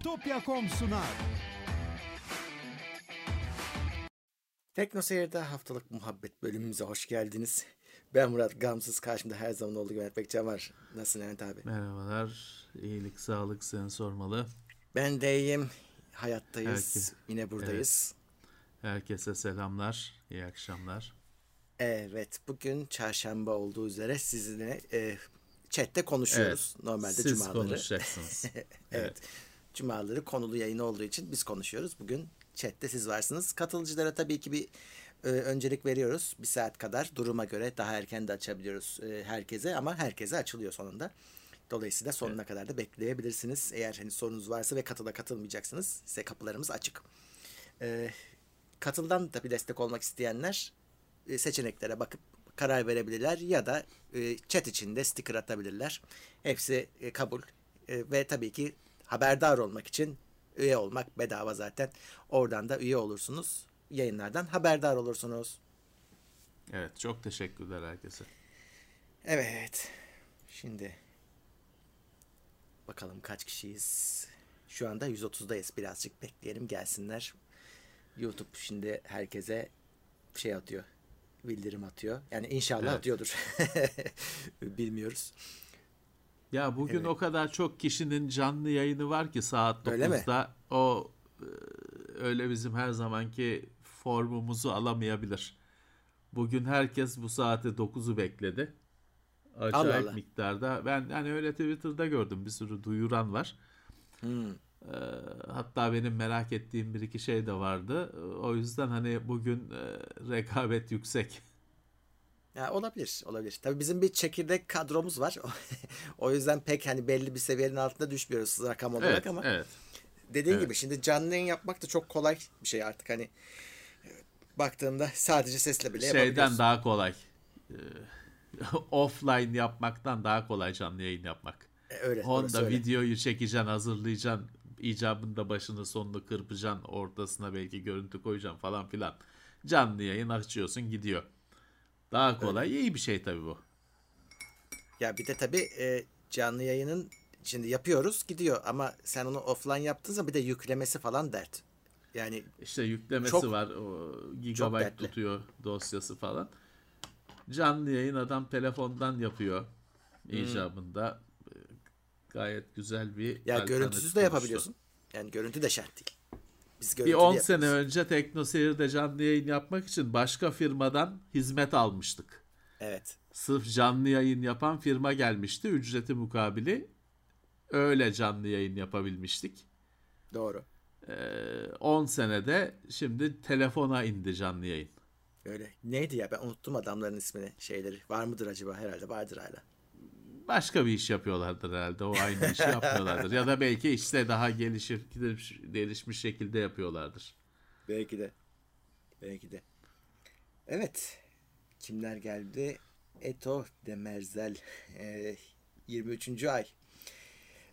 Bitopya.com sunar. Tekno Seyir'de haftalık muhabbet bölümümüze hoş geldiniz. Ben Murat Gamsız. Karşımda her zaman olduğu gibi Mehmet Bekcan var. Nasılsın Mehmet abi? Merhabalar. İyilik, sağlık seni sormalı. Ben de iyiyim. Hayattayız. Herkes- Yine buradayız. Herkese selamlar. İyi akşamlar. Evet. Bugün çarşamba olduğu üzere sizinle e, chatte konuşuyoruz. Normalde Siz cumaları. konuşacaksınız. Evet. Cumaları konulu yayın olduğu için biz konuşuyoruz. Bugün chatte siz varsınız. Katılıcılara tabii ki bir e, öncelik veriyoruz. Bir saat kadar duruma göre daha erken de açabiliyoruz e, herkese ama herkese açılıyor sonunda. Dolayısıyla sonuna kadar da bekleyebilirsiniz. Eğer hani sorunuz varsa ve katıla katılmayacaksınız. Size kapılarımız açık. E, katıldan da bir destek olmak isteyenler e, seçeneklere bakıp karar verebilirler ya da e, chat içinde sticker atabilirler. Hepsi e, kabul E, ve tabii ki haberdar olmak için üye olmak bedava zaten. Oradan da üye olursunuz. Yayınlardan haberdar olursunuz. Evet, çok teşekkürler herkese. Evet. Şimdi bakalım kaç kişiyiz. Şu anda 130'dayız. Birazcık bekleyelim gelsinler. YouTube şimdi herkese şey atıyor. Bildirim atıyor. Yani inşallah Evet. atıyordur. Bilmiyoruz. Ya bugün Evet. o kadar çok kişinin canlı yayını var ki saat Öyle mi? 9'da o e, öyle bizim her zamanki formumuzu alamayabilir. Bugün herkes bu saate 9'u bekledi. Acayip Allah Allah. miktarda. Ben hani öyle Twitter'da gördüm bir sürü duyuran var. Hmm. Ee, hatta benim merak ettiğim bir iki şey de vardı. O yüzden hani bugün e, rekabet yüksek. Ya olabilir, olabilir. Tabii bizim bir çekirdek kadromuz var. o yüzden pek hani belli bir seviyenin altında düşmüyoruz rakam olarak Evet, ama evet. dediğin Evet. gibi şimdi canlı yayın yapmak da çok kolay bir şey artık hani e, baktığında sadece sesle bile Şeyden daha kolay. Ee, offline yapmaktan daha kolay canlı yayın yapmak. E, öyle. Honda öyle. videoyu çekeceksin, hazırlayacaksın. icabında başını sonunu kırpacaksın. Ortasına belki görüntü koyacaksın falan filan. Canlı yayın açıyorsun gidiyor. Daha kolay. iyi bir şey tabii bu. Ya bir de tabii e, canlı yayının şimdi yapıyoruz gidiyor ama sen onu offline yaptığın zaman bir de yüklemesi falan dert. Yani İşte yüklemesi Çok- var. O gigabyte tutuyor dosyası falan. Canlı yayın adam telefondan yapıyor. Hmm. icabında. Ee, Gayet güzel bir ya görüntüsüz de oluştu. yapabiliyorsun. Yani görüntü de şart değil. Biz Bir görüntülü 10 yapıyoruz. sene önce TeknoSeyir'de canlı yayın yapmak için başka firmadan hizmet almıştık. Evet. Sırf canlı yayın yapan firma gelmişti. Ücreti mukabili öyle canlı yayın yapabilmiştik. Doğru. Ee, 10 senede şimdi telefona indi canlı yayın. Öyle. Neydi ya ben unuttum adamların ismini şeyleri. Var mıdır acaba? Herhalde vardır hala. Başka bir iş yapıyorlardır herhalde. O aynı işi yapmıyorlardır. Ya da belki işte daha gelişir, gelişmiş, gelişmiş şekilde yapıyorlardır. Belki de. Belki de. Evet. Kimler geldi? Eto Demerzel. Ee, 23. ay.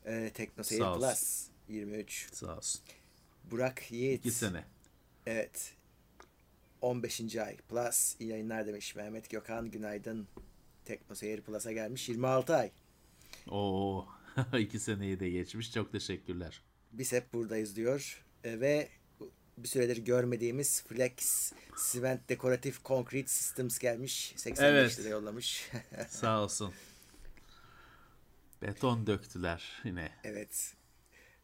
Ee, Tekno Seyir. Plus. 23. Sağ olsun. Burak Yiğit. 2 sene. Evet. 15. ay. Plus. İyi yayınlar demiş. Mehmet Gökhan günaydın. Tekno Seyir Plus'a gelmiş. 26 ay. Oo, 2 seneyi de geçmiş. Çok teşekkürler. Biz hep buradayız diyor. E, ve bir süredir görmediğimiz Flex Cement Decorative Concrete Systems gelmiş. 85 Evet. lira yollamış. Sağ olsun. Beton döktüler yine. evet.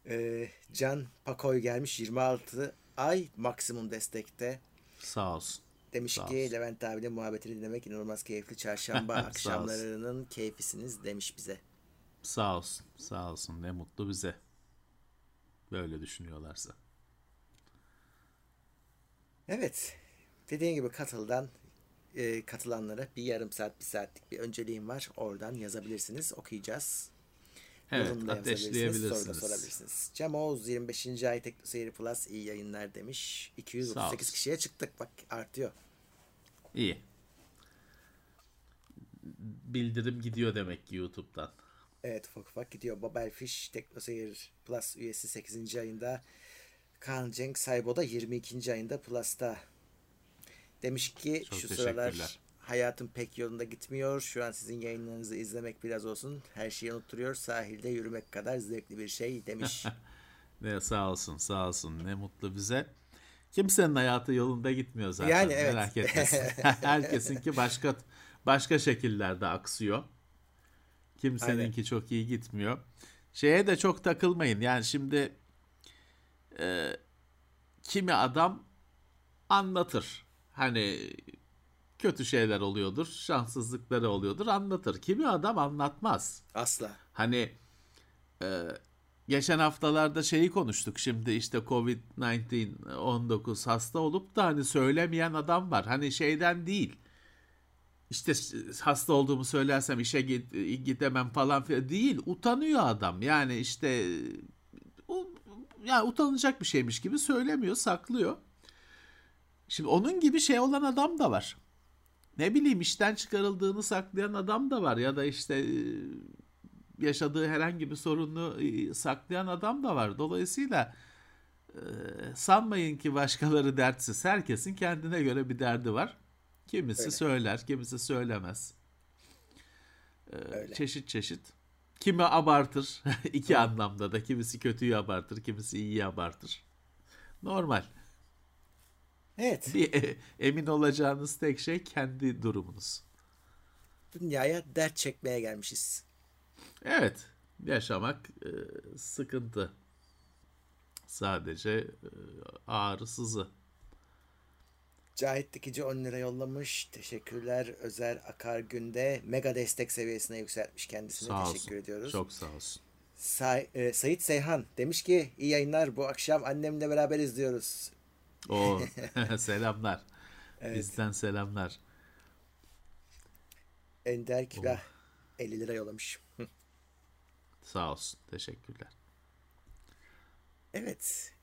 E, Can Pakoy gelmiş 26 ay maksimum destekte. Sağ olsun. Demiş Sağ ki olsun. Levent abinin muhabbetini dinlemek inanılmaz keyifli. Çarşamba akşamlarının keyfisiniz demiş bize. Sağ olsun. Sağ olsun. Ne mutlu bize. Böyle düşünüyorlarsa. Evet. Dediğim gibi katıldan e, katılanlara bir yarım saat, bir saatlik bir önceliğim var. Oradan yazabilirsiniz. Okuyacağız. Evet, Yorum da yazabilirsiniz, Soru da ateşleyebilirsiniz. sorabilirsiniz. Cem Oğuz 25. ay Tekno Seyir Plus iyi yayınlar demiş. Sağ 238 olsun. kişiye çıktık. Bak artıyor. İyi. Bildirim gidiyor demek ki YouTube'dan. Evet ufak ufak gidiyor. Babel Fish Tekno Seyir Plus üyesi 8. ayında. Kaan Cenk Saybo da 22. ayında Plus'ta. Demiş ki Çok şu sıralar hayatım pek yolunda gitmiyor. Şu an sizin yayınlarınızı izlemek biraz olsun. Her şeyi unutturuyor. Sahilde yürümek kadar zevkli bir şey demiş. Ne sağ olsun sağ olsun ne mutlu bize. Kimsenin hayatı yolunda gitmiyor zaten. Yani evet. Merak etmesin. Herkesinki başka başka şekillerde aksıyor. Kimseninki Aynen. çok iyi gitmiyor. Şeye de çok takılmayın. Yani şimdi e, kimi adam anlatır. Hani kötü şeyler oluyordur, şanssızlıkları oluyordur anlatır. Kimi adam anlatmaz. Asla. Hani e, geçen haftalarda şeyi konuştuk. Şimdi işte Covid-19 19 hasta olup da hani söylemeyen adam var. Hani şeyden değil. İşte hasta olduğumu söylersem işe git, gidemem falan filan değil. Utanıyor adam. Yani işte o yani utanacak bir şeymiş gibi söylemiyor, saklıyor. Şimdi onun gibi şey olan adam da var. Ne bileyim işten çıkarıldığını saklayan adam da var ya da işte yaşadığı herhangi bir sorunu e, saklayan adam da var. Dolayısıyla e, sanmayın ki başkaları dertsiz. Herkesin kendine göre bir derdi var. Kimisi Öyle. söyler, kimisi söylemez. E, Öyle. Çeşit çeşit. Kimi abartır. iki anlamda da. Kimisi kötüyü abartır, kimisi iyiyi abartır. Normal. Evet. Bir e, emin olacağınız tek şey kendi durumunuz. Dünyaya dert çekmeye gelmişiz. Evet, yaşamak e, sıkıntı. Sadece e, ağrı sızı. Cahit Dikici 10 lira yollamış. Teşekkürler. Özer Akar Günde mega destek seviyesine yükseltmiş kendisine. Sağ olsun. Teşekkür ediyoruz. Çok sağ olsun. Say, e, Sayit Seyhan demiş ki iyi yayınlar bu akşam annemle beraber izliyoruz. O selamlar. Evet. Bizden selamlar. Ender Külah 50 lira yollamış. Sağ olsun. Teşekkürler. Evet.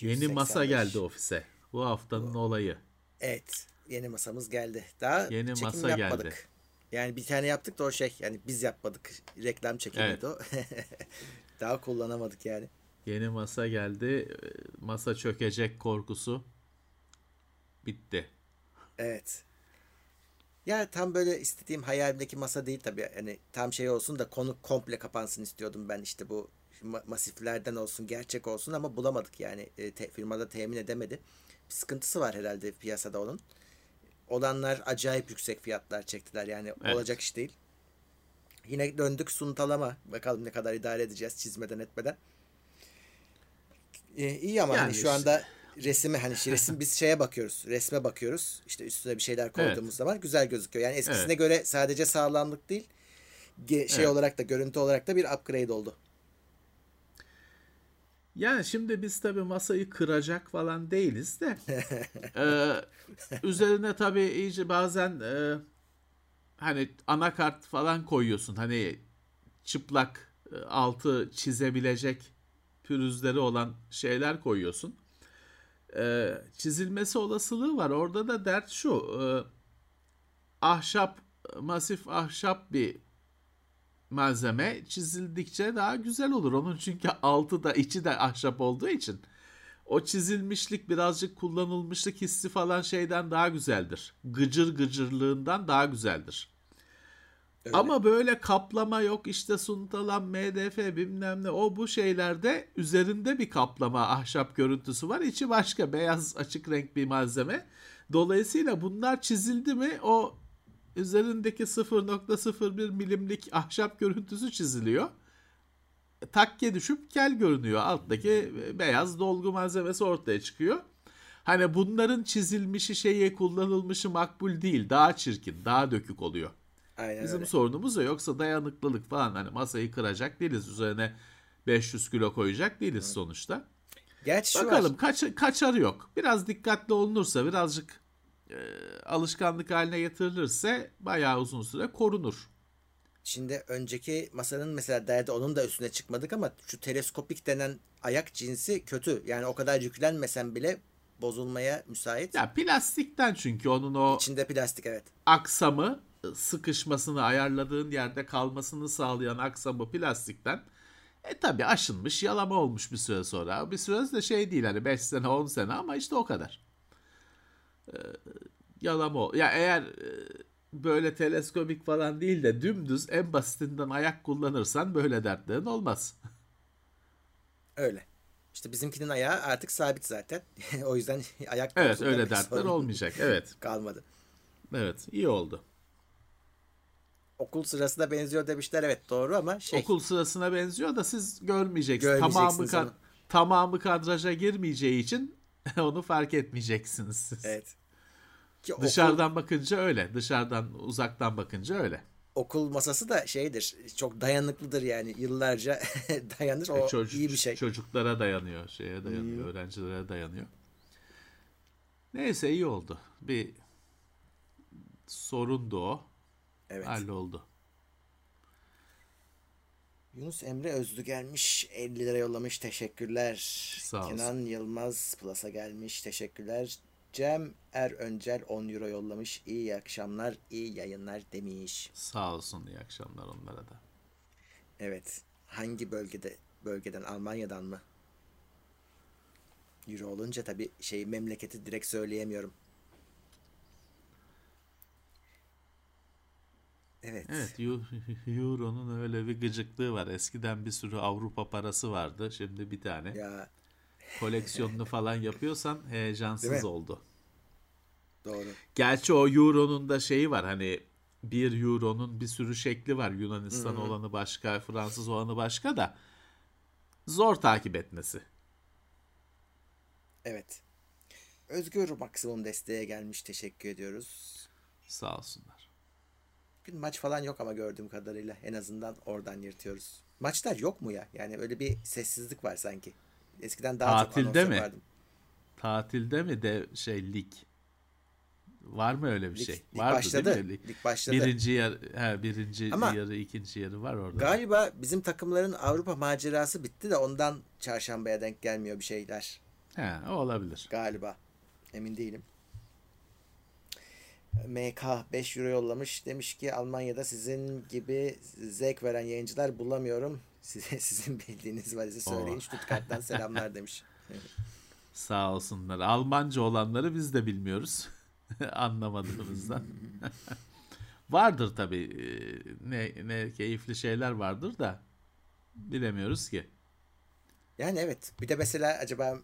Yeni masa 285. geldi ofise. Bu haftanın olayı. Evet. Yeni masamız geldi. Daha Yeni çekim masa yapmadık. geldi. Yani bir tane yaptık da o şey yani biz yapmadık. Reklam çekimiydi o. Daha kullanamadık yani. Yeni masa geldi. Masa çökecek korkusu bitti. Evet. Ya tam böyle istediğim hayalimdeki masa değil tabii. Yani tam şey olsun da konu komple kapansın istiyordum ben işte bu ma- masiflerden olsun gerçek olsun ama bulamadık yani E, te- firmada temin edemedi. Bir sıkıntısı var herhalde piyasada onun. Olanlar acayip yüksek fiyatlar çektiler yani Evet. olacak iş değil. Yine döndük suntalama. Bakalım ne kadar idare edeceğiz çizmeden etmeden. Ee, iyi ama hani Yani şu işte- anda resime hani şey- resim biz şeye bakıyoruz. Resme bakıyoruz. İşte üstüne bir şeyler koyduğumuz Evet. zaman güzel gözüküyor. Yani eskisine Evet. göre sadece sağlamlık değil şey Evet. olarak da görüntü olarak da bir upgrade oldu. Yani şimdi biz tabii masayı kıracak falan değiliz de Ee, üzerine tabii iyice bazen e, hani anakart falan koyuyorsun hani çıplak e, altı çizebilecek pürüzleri olan şeyler koyuyorsun. Ee, çizilmesi olasılığı var. Orada da dert şu e, ahşap masif ahşap bir malzeme çizildikçe daha güzel olur. Onun çünkü altı da içi de ahşap olduğu için o çizilmişlik birazcık kullanılmışlık hissi falan şeyden daha güzeldir. Gıcır gıcırlığından daha güzeldir. Öyle. Ama böyle kaplama yok işte suntalan MDF bilmem ne o bu şeylerde üzerinde bir kaplama ahşap görüntüsü var. İçi başka beyaz açık renk bir malzeme. Dolayısıyla bunlar çizildi mi o üzerindeki 0.01 milimlik ahşap görüntüsü çiziliyor. Takke düşüp kel görünüyor. Alttaki beyaz dolgu malzemesi ortaya çıkıyor. Hani bunların çizilmişi şeyi kullanılmışı makbul değil. Daha çirkin, daha dökük oluyor. Aynen Bizim öyle. sorunumuz o. Yoksa dayanıklılık falan hani masayı kıracak değiliz. Üzerine 500 kilo koyacak değiliz sonuçta. Gerçi şu var. Bakalım kaç, kaçarı yok. Biraz dikkatli olunursa birazcık e, alışkanlık haline getirilirse bayağı uzun süre korunur. Şimdi önceki masanın mesela derdi onun da üstüne çıkmadık ama şu teleskopik denen ayak cinsi kötü. Yani o kadar yüklenmesen bile bozulmaya müsait. Ya plastikten çünkü onun o İçinde plastik evet. aksamı sıkışmasını ayarladığın yerde kalmasını sağlayan aksamı plastikten e tabi aşınmış yalama olmuş bir süre sonra. Bir süre de şey değil hani 5 sene 10 sene ama işte o kadar. Ee, yalama ol. Ya eğer e, böyle teleskopik falan değil de dümdüz en basitinden ayak kullanırsan böyle dertlerin olmaz. Öyle. İşte bizimkinin ayağı artık sabit zaten. o yüzden ayak Evet öyle dertler olmayacak. Evet. Kalmadı. Evet iyi oldu. Okul sırasında benziyor demişler evet doğru ama şey Okul sırasına benziyor da siz görmeyeceksiniz. Tamamı ka- onu. tamamı kadraja girmeyeceği için onu fark etmeyeceksiniz siz. evet. Ki okul, Dışarıdan bakınca öyle. Dışarıdan uzaktan bakınca öyle. okul masası da şeydir. Çok dayanıklıdır yani. Yıllarca dayanır. O E, çocuk- iyi bir şey. Çocuklara dayanıyor, şeye dayanıyor, öğrencilere dayanıyor. Neyse iyi oldu. Bir sorundu o. Evet. Halloldu. Yunus Emre Özlü gelmiş. 50 lira yollamış. Teşekkürler. Sağ olsun. Kenan Yılmaz Plus'a gelmiş. Teşekkürler. Cem Er Öncel 10 euro yollamış. İyi akşamlar, iyi yayınlar demiş. Sağ olsun iyi akşamlar onlara da. Evet. Hangi bölgede bölgeden Almanya'dan mı? Euro olunca tabii şey memleketi direkt söyleyemiyorum. Evet. Evet, Eu- Euro'nun öyle bir gıcıklığı var. Eskiden bir sürü Avrupa parası vardı. Şimdi bir tane. Ya Koleksiyonunu falan yapıyorsan heyecansız oldu. doğru. Gerçi o Euro'nun da şeyi var hani bir Euro'nun bir sürü şekli var. Yunanistan olanı başka, Fransız olanı başka da zor takip etmesi. Evet. Özgür maksimum desteğe gelmiş. Teşekkür ediyoruz. Sağ olsunlar. Bugün maç falan yok ama gördüğüm kadarıyla en azından oradan yırtıyoruz. Maçlar yok mu ya? Yani öyle bir sessizlik var sanki. Eskiden daha çok Tatilde anons mi? yapardım. Tatilde mi de şey lig? Var mı öyle bir Lig- şey? lig Vardı başladı. değil mi? Lig- Lig başladı. Birinci yer, he, birinci Ama- yarı, ikinci yarı var orada. Galiba bizim takımların Avrupa macerası bitti de ondan çarşambaya denk gelmiyor bir şeyler. He, olabilir. Galiba. Emin değilim. MK 5 euro yollamış. Demiş ki Almanya'da sizin gibi zevk veren yayıncılar bulamıyorum. Size, sizin bildiğiniz varsa söyleyin. Oo. Stuttgart'tan selamlar demiş. Sağ olsunlar. Almanca olanları biz de bilmiyoruz. Anlamadığımızdan. vardır tabii. Ee, Ne, ne keyifli şeyler vardır da bilemiyoruz ki. Yani evet. Bir de mesela acaba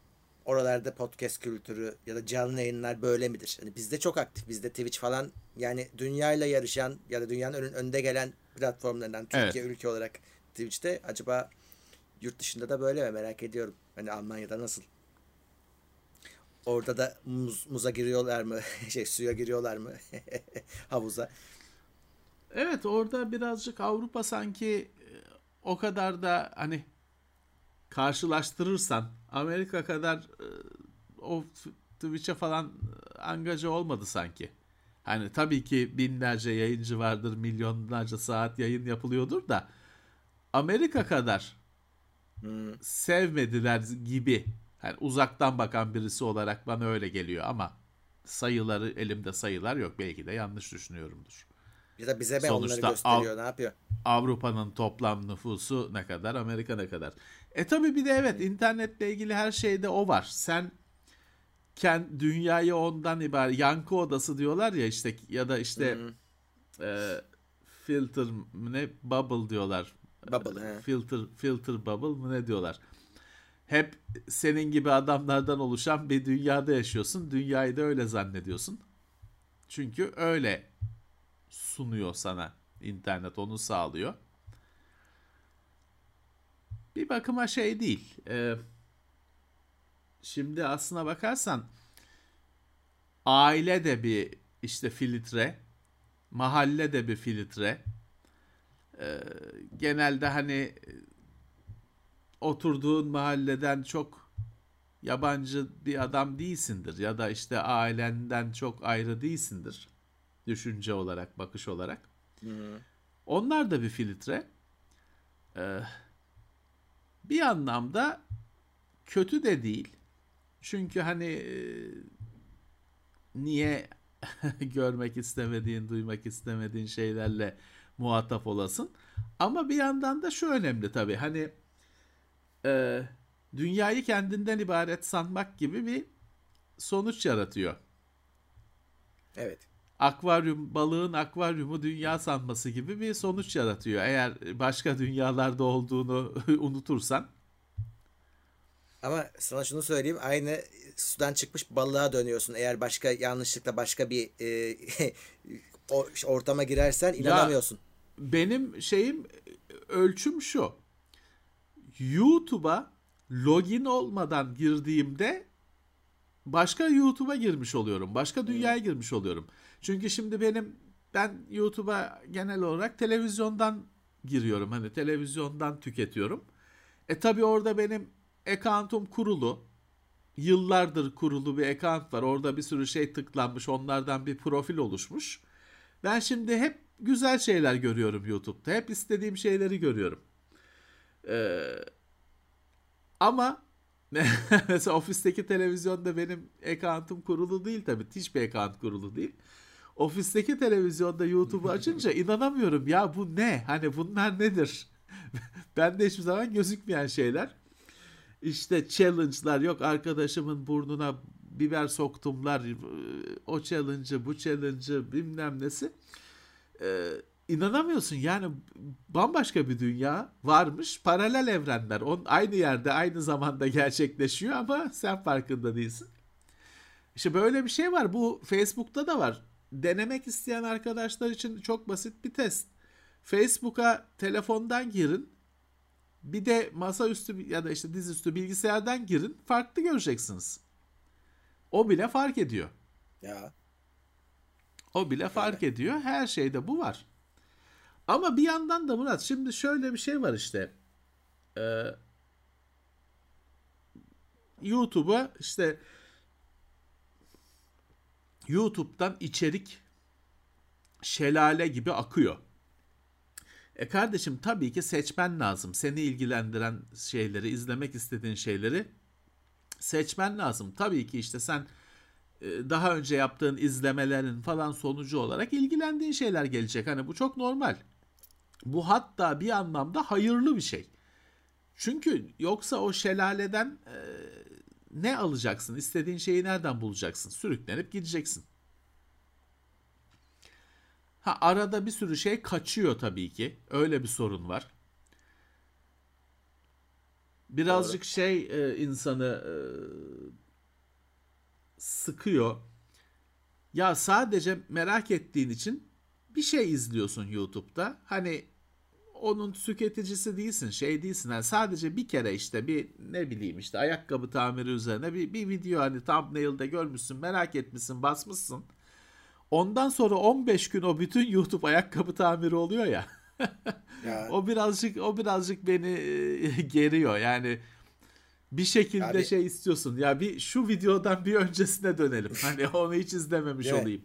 oralarda podcast kültürü ya da canlı yayınlar böyle midir? Hani bizde çok aktif. Bizde Twitch falan yani dünyayla yarışan ya da dünyanın ön- önde gelen platformlarından Türkiye ülke olarak Twitch'te acaba yurt dışında da böyle mi merak ediyorum. Hani Almanya'da nasıl? Orada da muz, muza giriyorlar mı? Şey suya giriyorlar mı? Havuza. Evet orada birazcık Avrupa sanki e, o kadar da hani karşılaştırırsan Amerika kadar e, o Twitch'e falan e, angaja olmadı sanki. Hani tabii ki binlerce yayıncı vardır, milyonlarca saat yayın yapılıyordur da Amerika kadar Hmm. sevmediler gibi. Hani uzaktan bakan birisi olarak bana öyle geliyor ama sayıları elimde sayılar yok. Belki de yanlış düşünüyorumdur. Ya da bize mi Sonuçta onları gösteriyor? Ne yapıyor? Avrupa'nın toplam nüfusu ne kadar, Amerika ne kadar. E tabi bir de evet internetle ilgili her şeyde o var. Sen kend, dünyayı ondan ibaret yankı odası diyorlar ya işte ya da işte e, filter ne bubble diyorlar. Bubble, he. Filter filter bubble mı ne diyorlar. Hep senin gibi adamlardan oluşan bir dünyada yaşıyorsun. Dünyayı da öyle zannediyorsun. Çünkü öyle sunuyor sana internet onu sağlıyor. Bir bakıma şey değil. Ee, şimdi aslına bakarsan aile de bir işte filtre, mahalle de bir filtre. Ee, genelde hani e, oturduğun mahalleden çok yabancı bir adam değilsindir ya da işte ailenden çok ayrı değilsindir düşünce olarak, bakış olarak. Onlar da bir filtre. Ee, bir anlamda kötü de değil. Çünkü hani e, niye görmek istemediğin, duymak istemediğin şeylerle muhatap olasın. Ama bir yandan da şu önemli tabii. Hani e, dünyayı kendinden ibaret sanmak gibi bir sonuç yaratıyor. Evet. Akvaryum balığın akvaryumu dünya sanması gibi bir sonuç yaratıyor. Eğer başka dünyalarda olduğunu unutursan Ama sana şunu söyleyeyim. Aynı sudan çıkmış balığa dönüyorsun. Eğer başka yanlışlıkla başka bir e, ortama girersen inanamıyorsun. Ya, benim şeyim ölçüm şu. YouTube'a login olmadan girdiğimde başka YouTube'a girmiş oluyorum. Başka dünyaya hmm. girmiş oluyorum. Çünkü şimdi benim ben YouTube'a genel olarak televizyondan giriyorum. Hani televizyondan tüketiyorum. E tabi orada benim account'um kurulu. Yıllardır kurulu bir account var. Orada bir sürü şey tıklanmış. Onlardan bir profil oluşmuş. Ben şimdi hep güzel şeyler görüyorum YouTube'da. Hep istediğim şeyleri görüyorum. Ee, ama mesela ofisteki televizyonda benim account'um kurulu değil tabii. Hiçbir account kurulu değil. Ofisteki televizyonda YouTube'u açınca inanamıyorum ya bu ne? Hani bunlar nedir? ben de hiçbir zaman gözükmeyen şeyler. İşte challenge'lar yok arkadaşımın burnuna biber soktumlar o challenge'ı bu challenge'ı bilmem nesi. Ee, inanamıyorsun yani bambaşka bir dünya varmış paralel evrenler on aynı yerde aynı zamanda gerçekleşiyor ama sen farkında değilsin. İşte böyle bir şey var bu Facebook'ta da var denemek isteyen arkadaşlar için çok basit bir test. Facebook'a telefondan girin. Bir de masaüstü ya da işte dizüstü bilgisayardan girin. Farklı göreceksiniz. O bile fark ediyor. Ya. O bile fark ediyor. Her şeyde bu var. Ama bir yandan da Murat şimdi şöyle bir şey var işte. Ee, YouTube'a işte YouTube'dan içerik şelale gibi akıyor. E kardeşim tabii ki seçmen lazım. Seni ilgilendiren şeyleri, izlemek istediğin şeyleri seçmen lazım. Tabii ki işte sen e, daha önce yaptığın izlemelerin falan sonucu olarak ilgilendiğin şeyler gelecek. Hani bu çok normal. Bu hatta bir anlamda hayırlı bir şey. Çünkü yoksa o şelaleden e, ne alacaksın? İstediğin şeyi nereden bulacaksın? Sürüklenip gideceksin. Ha arada bir sürü şey kaçıyor tabii ki. Öyle bir sorun var. Birazcık Doğru. şey e, insanı e, sıkıyor. Ya sadece merak ettiğin için bir şey izliyorsun YouTube'da. Hani onun tüketicisi değilsin, şey değilsin. Yani sadece bir kere işte bir ne bileyim işte ayakkabı tamiri üzerine bir, bir video hani thumbnail'de görmüşsün, merak etmişsin, basmışsın. Ondan sonra 15 gün o bütün YouTube ayakkabı tamiri oluyor ya. o birazcık o birazcık beni e, geriyor. Yani bir şekilde Abi, şey istiyorsun. Ya bir şu videodan bir öncesine dönelim. Hani onu hiç izlememiş olayım.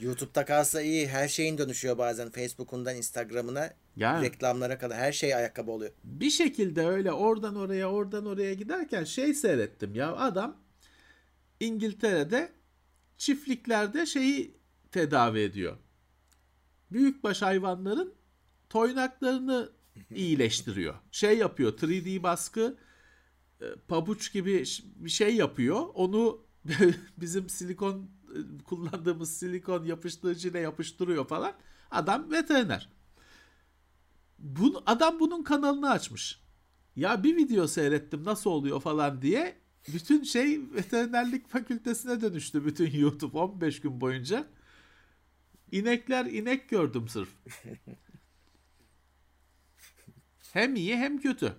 YouTube'da kalsa iyi. Her şeyin dönüşüyor bazen. Facebook'undan Instagram'ına yani, reklamlara kadar her şey ayakkabı oluyor. Bir şekilde öyle oradan oraya oradan oraya giderken şey seyrettim ya adam İngiltere'de çiftliklerde şeyi tedavi ediyor. Büyükbaş hayvanların toynaklarını iyileştiriyor. Şey yapıyor 3D baskı e, pabuç gibi bir şey yapıyor. Onu bizim silikon kullandığımız silikon yapıştırıcıyla yapıştırıyor falan. Adam veteriner. Bunu, adam bunun kanalını açmış. Ya bir video seyrettim nasıl oluyor falan diye bütün şey veterinerlik fakültesine dönüştü bütün YouTube 15 gün boyunca. İnekler inek gördüm sırf. hem iyi hem kötü.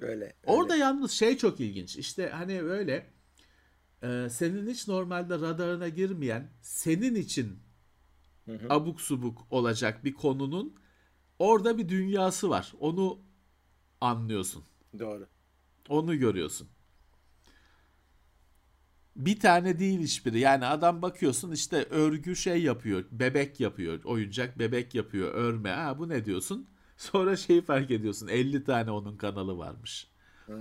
Öyle. öyle. Orada yalnız şey çok ilginç. İşte hani öyle e, senin hiç normalde radarına girmeyen senin için hı hı. abuk subuk olacak bir konunun orada bir dünyası var. Onu anlıyorsun. Doğru. Onu görüyorsun bir tane değil hiçbiri. Yani adam bakıyorsun işte örgü şey yapıyor. Bebek yapıyor. Oyuncak bebek yapıyor. Örme. Ha bu ne diyorsun? Sonra şeyi fark ediyorsun. 50 tane onun kanalı varmış. Hmm.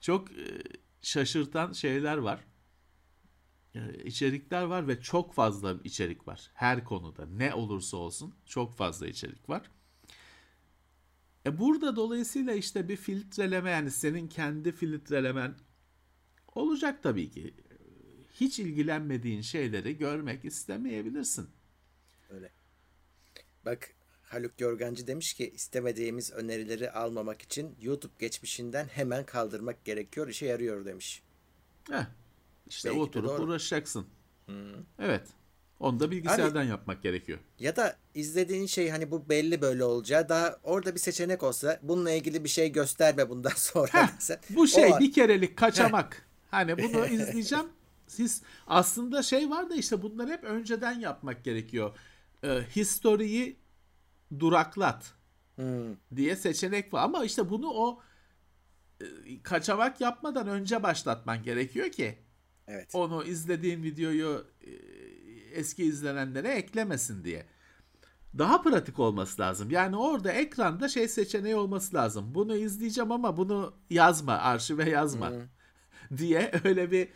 Çok e, şaşırtan şeyler var. E, içerikler var ve çok fazla içerik var. Her konuda ne olursa olsun çok fazla içerik var. E burada dolayısıyla işte bir filtreleme yani senin kendi filtrelemen Olacak tabii ki. Hiç ilgilenmediğin şeyleri görmek istemeyebilirsin. Öyle. Bak Haluk Yorgancı demiş ki istemediğimiz önerileri almamak için YouTube geçmişinden hemen kaldırmak gerekiyor. işe yarıyor demiş. Heh, işte Belki oturup uğraşacaksın. Evet. Onu da bilgisayardan yapmak gerekiyor. Ya da izlediğin şey hani bu belli böyle olacağı daha orada bir seçenek olsa bununla ilgili bir şey gösterme bundan sonra Heh, desen. bu şey bir kerelik kaçamak. Hani bunu izleyeceğim. Siz aslında şey var da işte bunları hep önceden yapmak gerekiyor. Ee, historiyi duraklat Hmm, diye seçenek var. Ama işte bunu o e, kaçamak yapmadan önce başlatman gerekiyor ki evet. onu izlediğin videoyu e, eski izlenenlere eklemesin diye. Daha pratik olması lazım. Yani orada ekranda şey seçeneği olması lazım. Bunu izleyeceğim ama bunu yazma, arşive yazma diye öyle bir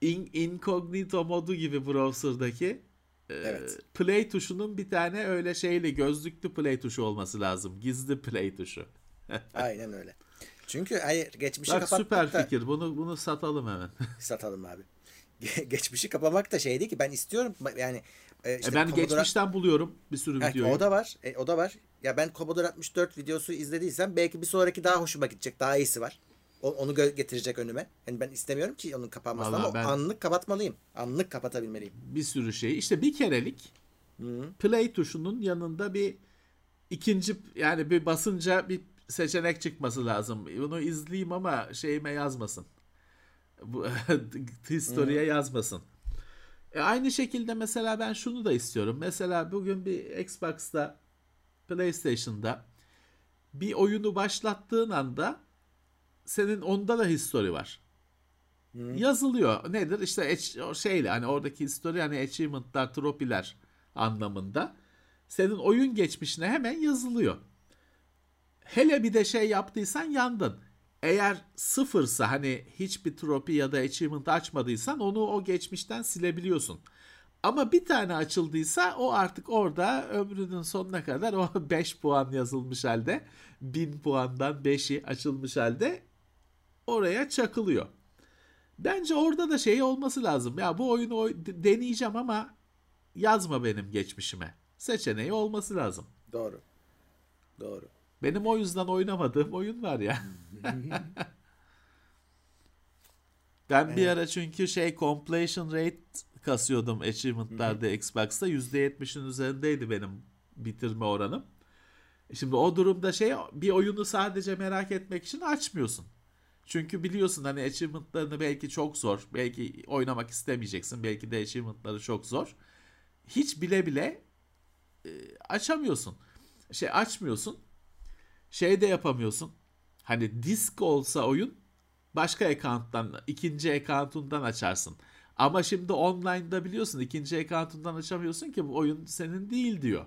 in- incognito modu gibi browser'daki Evet. play tuşunun bir tane öyle şeyli gözlüklü play tuşu olması lazım. Gizli play tuşu. Aynen öyle. Çünkü hayır geçmişi Bak kapatmak süper da fikir. Bunu bunu satalım hemen. satalım abi. Ge- geçmişi kapamak da şey değil ki ben istiyorum yani e, işte e ben Commodore- geçmişten buluyorum bir sürü Ha, videoyu. o da var. E, o da var. Ya ben Commodore 64 videosu izlediysem belki bir sonraki daha hoşuma gidecek. Daha iyisi var. Onu getirecek önüme. Yani ben istemiyorum ki onun kapanmasını Vallahi ama ben- anlık kapatmalıyım. Anlık kapatabilmeliyim. bir sürü şey. İşte bir kerelik play tuşunun yanında bir ikinci yani bir basınca bir seçenek çıkması lazım. Bunu izleyeyim ama şeyime yazmasın. Bu historiye yazmasın. E aynı şekilde mesela ben şunu da istiyorum. Mesela bugün bir Xbox'ta PlayStation'da bir oyunu başlattığın anda senin onda da history var. Yazılıyor. Nedir? İşte şeyle hani oradaki history hani achievement'lar, tropiler anlamında. Senin oyun geçmişine hemen yazılıyor. Hele bir de şey yaptıysan yandın. Eğer sıfırsa hani hiçbir tropi ya da achievement açmadıysan onu o geçmişten silebiliyorsun. Ama bir tane açıldıysa o artık orada ömrünün sonuna kadar o 5 puan yazılmış halde 1000 puandan 5'i açılmış halde oraya çakılıyor. Bence orada da şey olması lazım. Ya bu oyunu oy- de- deneyeceğim ama yazma benim geçmişime. Seçeneği olması lazım. Doğru. Doğru. Benim o yüzden oynamadığım oyun var ya. ben bir ara çünkü şey completion rate kasıyordum achievement'larda Xbox'ta. %70'in üzerindeydi benim bitirme oranım. Şimdi o durumda şey bir oyunu sadece merak etmek için açmıyorsun. Çünkü biliyorsun hani achievement'larını belki çok zor. Belki oynamak istemeyeceksin. Belki de achievement'ları çok zor. Hiç bile bile e, açamıyorsun. Şey açmıyorsun. Şey de yapamıyorsun. Hani disk olsa oyun başka account'tan, ikinci account'undan açarsın. Ama şimdi online'da biliyorsun ikinci account'undan açamıyorsun ki bu oyun senin değil diyor.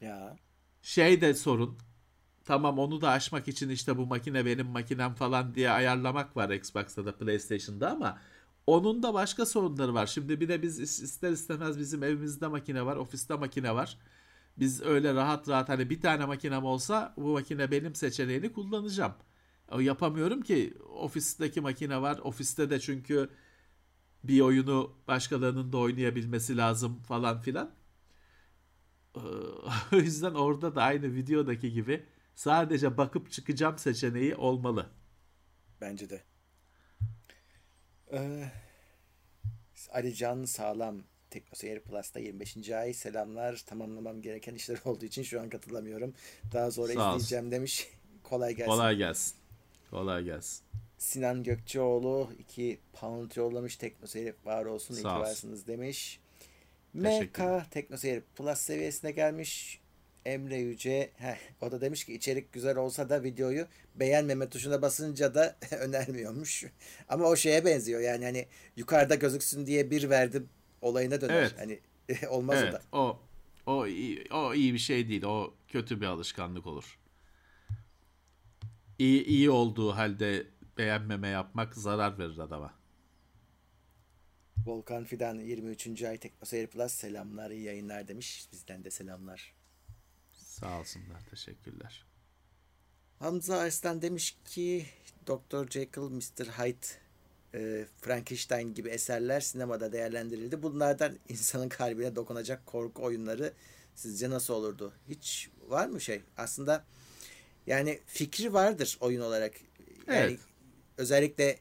Ya. Şey de sorun. Tamam onu da aşmak için işte bu makine benim makinem falan diye ayarlamak var Xbox'ta da PlayStation'da ama onun da başka sorunları var. Şimdi bir de biz is- ister istemez bizim evimizde makine var, ofiste makine var. Biz öyle rahat rahat hani bir tane makinem olsa bu makine benim seçeneğini kullanacağım. O yapamıyorum ki ofisteki makine var. Ofiste de çünkü bir oyunu başkalarının da oynayabilmesi lazım falan filan. Ee, O yüzden orada da aynı videodaki gibi sadece bakıp çıkacağım seçeneği olmalı. Bence de. Ee, Ali Can Sağlam Teknoseyir Plus'ta 25. ay selamlar. Tamamlamam gereken işler olduğu için şu an katılamıyorum. Daha sonra Sağ olsun. izleyeceğim demiş. Kolay gelsin. Kolay gelsin. Kolay gelsin. Sinan Gökçeoğlu 2 pound yollamış. Teknoseyir var olsun. iyi olsun. varsınız demiş. MK Teknoseyir Plus seviyesine gelmiş. Emre Yüce heh, o da demiş ki içerik güzel olsa da videoyu beğenmeme tuşuna basınca da önermiyormuş. Ama o şeye benziyor yani hani yukarıda gözüksün diye bir verdim olayına döner. Evet. Hani olmaz o Evet, da. o o iyi, o iyi bir şey değil. O kötü bir alışkanlık olur. İyi iyi olduğu halde beğenmeme yapmak zarar verir adama. Volkan Fidan 23. ay Teknoseyir Plus selamlar iyi yayınlar demiş. Bizden de selamlar. Sağ olsunlar. Teşekkürler. Hamza Arslan demiş ki Dr. Jekyll Mr. Hyde e, Frankenstein gibi eserler sinemada değerlendirildi. Bunlardan insanın kalbine dokunacak korku oyunları sizce nasıl olurdu? Hiç var mı şey? Aslında yani fikri vardır oyun olarak. Yani Evet. özellikle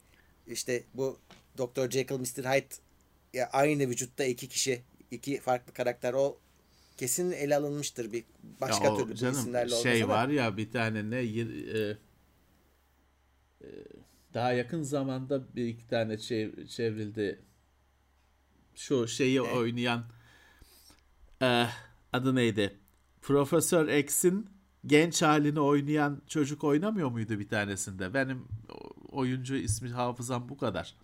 işte bu Dr. Jekyll, Mr. Hyde ya aynı vücutta iki kişi, iki farklı karakter o kesin ele alınmıştır bir başka Ya türlü canım isimlerle olmasa şey da. var ya bir tane ne e, e, daha yakın zamanda bir iki tane çev- çevrildi. Şu şeyi oynayan e, adı neydi? Profesör X'in genç halini oynayan çocuk oynamıyor muydu bir tanesinde? Benim oyuncu ismi hafızam bu kadar.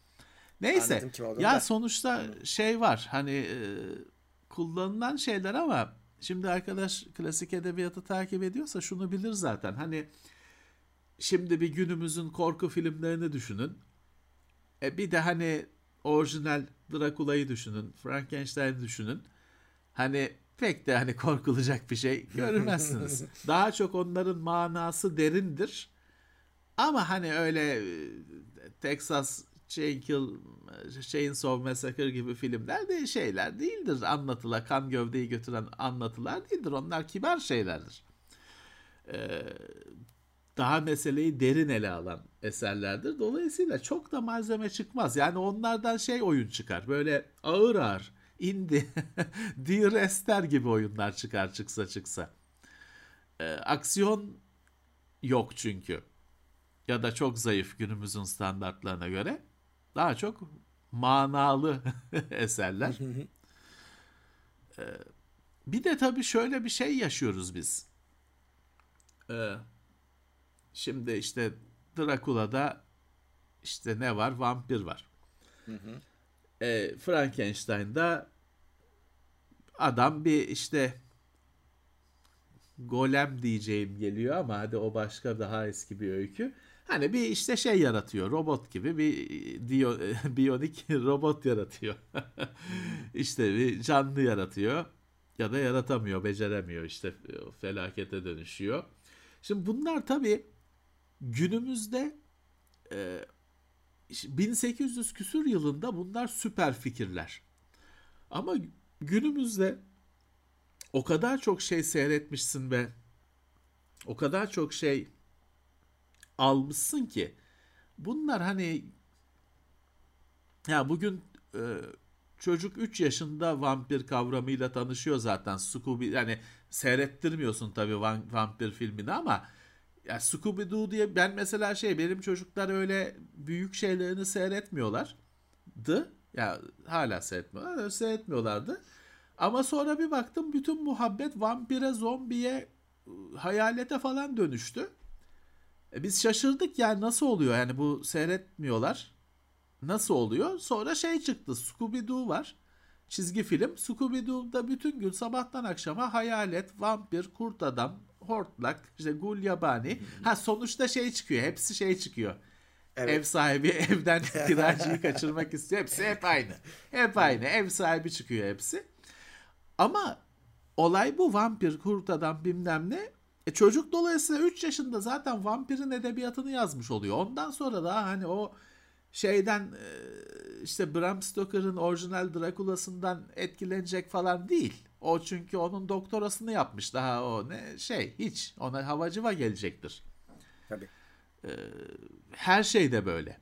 Neyse. Ya da. sonuçta şey var. Hani e, kullanılan şeyler ama şimdi arkadaş klasik edebiyatı takip ediyorsa şunu bilir zaten. Hani şimdi bir günümüzün korku filmlerini düşünün. E bir de hani orijinal Drakula'yı düşünün. Frankenstein'i düşünün. Hani pek de hani korkulacak bir şey görmezsiniz. Daha çok onların manası derindir. Ama hani öyle e, Texas Chainsaw Chainsaw Massacre gibi filmler de şeyler değildir. Anlatıla kan gövdeyi götüren anlatılar değildir. Onlar kibar şeylerdir. Ee, daha meseleyi derin ele alan eserlerdir. Dolayısıyla çok da malzeme çıkmaz. Yani onlardan şey oyun çıkar. Böyle ağır ağır indie, Dear Esther gibi oyunlar çıkar çıksa çıksa. Ee, aksiyon yok çünkü. Ya da çok zayıf günümüzün standartlarına göre. Daha çok manalı eserler. Ee, bir de tabii şöyle bir şey yaşıyoruz biz. Ee, şimdi işte Drakula'da işte ne var? Vampir var. Ee, Frankenstein'da adam bir işte golem diyeceğim geliyor ama hadi o başka daha eski bir öykü. Hani bir işte şey yaratıyor. Robot gibi bir diyo, biyonik robot yaratıyor. işte bir canlı yaratıyor. Ya da yaratamıyor, beceremiyor. işte felakete dönüşüyor. Şimdi bunlar tabii günümüzde e, 1800 küsür yılında bunlar süper fikirler. Ama günümüzde o kadar çok şey seyretmişsin ve o kadar çok şey almışsın ki bunlar hani ya bugün e, çocuk 3 yaşında vampir kavramıyla tanışıyor zaten Scooby yani seyrettirmiyorsun tabii vampir filmini ama ya Scooby Doo diye ben mesela şey benim çocuklar öyle büyük şeylerini seyretmiyorlardı. Ya hala seyretmiyorlar, seyretmiyorlardı. Ama sonra bir baktım bütün muhabbet vampire, zombiye, hayalete falan dönüştü. E biz şaşırdık yani nasıl oluyor yani bu seyretmiyorlar. Nasıl oluyor? Sonra şey çıktı Scooby Doo var. Çizgi film. Scooby Doo'da bütün gün sabahtan akşama hayalet, vampir, kurt adam, hortlak, işte gul yabani. Ha sonuçta şey çıkıyor. Hepsi şey çıkıyor. Evet. Ev sahibi evden kiracıyı kaçırmak istiyor. Hepsi hep aynı. Hep aynı. Ev sahibi çıkıyor hepsi. Ama olay bu vampir, kurt adam bilmem ne. E çocuk dolayısıyla 3 yaşında zaten vampirin edebiyatını yazmış oluyor. Ondan sonra daha hani o şeyden e, işte Bram Stoker'ın orijinal Drakula'sından etkilenecek falan değil. O çünkü onun doktorasını yapmış daha o ne şey hiç ona havacıva gelecektir. Tabii. Her şey de böyle.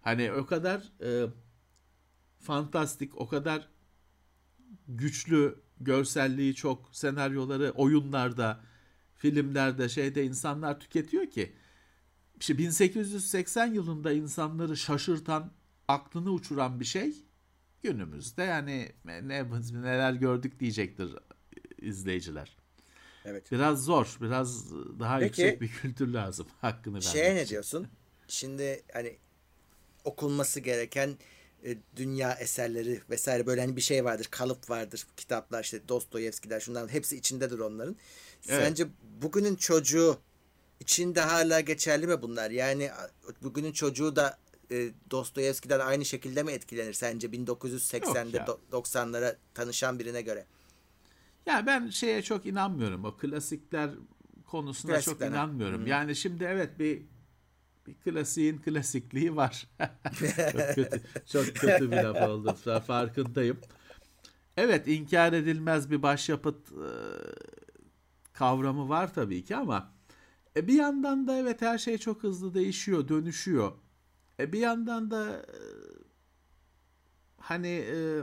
Hani o kadar e, fantastik, o kadar güçlü görselliği çok senaryoları oyunlarda, filmlerde şeyde insanlar tüketiyor ki işte 1880 yılında insanları şaşırtan, aklını uçuran bir şey günümüzde yani ne neler gördük diyecektir izleyiciler. Evet. Biraz zor, biraz daha Peki, yüksek bir kültür lazım hakkını vermek Şeye ne diyorsun? Şimdi hani okunması gereken e, dünya eserleri vesaire böyle hani bir şey vardır, kalıp vardır, kitaplar işte Dostoyevski'ler şundan hepsi içindedir onların. Evet. Sence bugünün çocuğu içinde hala geçerli mi bunlar? Yani bugünün çocuğu da e, Dostoyevski'den aynı şekilde mi etkilenir sence 1980'de Yok ya. do- 90'lara tanışan birine göre? Ya ben şeye çok inanmıyorum. O klasikler konusuna çok Klasikler, inanmıyorum. Yani şimdi evet bir bir klasiğin klasikliği var. çok kötü, çok kötü bir laf oldu. Farkındayım. Evet inkar edilmez bir başyapıt e, kavramı var tabii ki ama e, bir yandan da evet her şey çok hızlı değişiyor, dönüşüyor. E, bir yandan da e, hani e,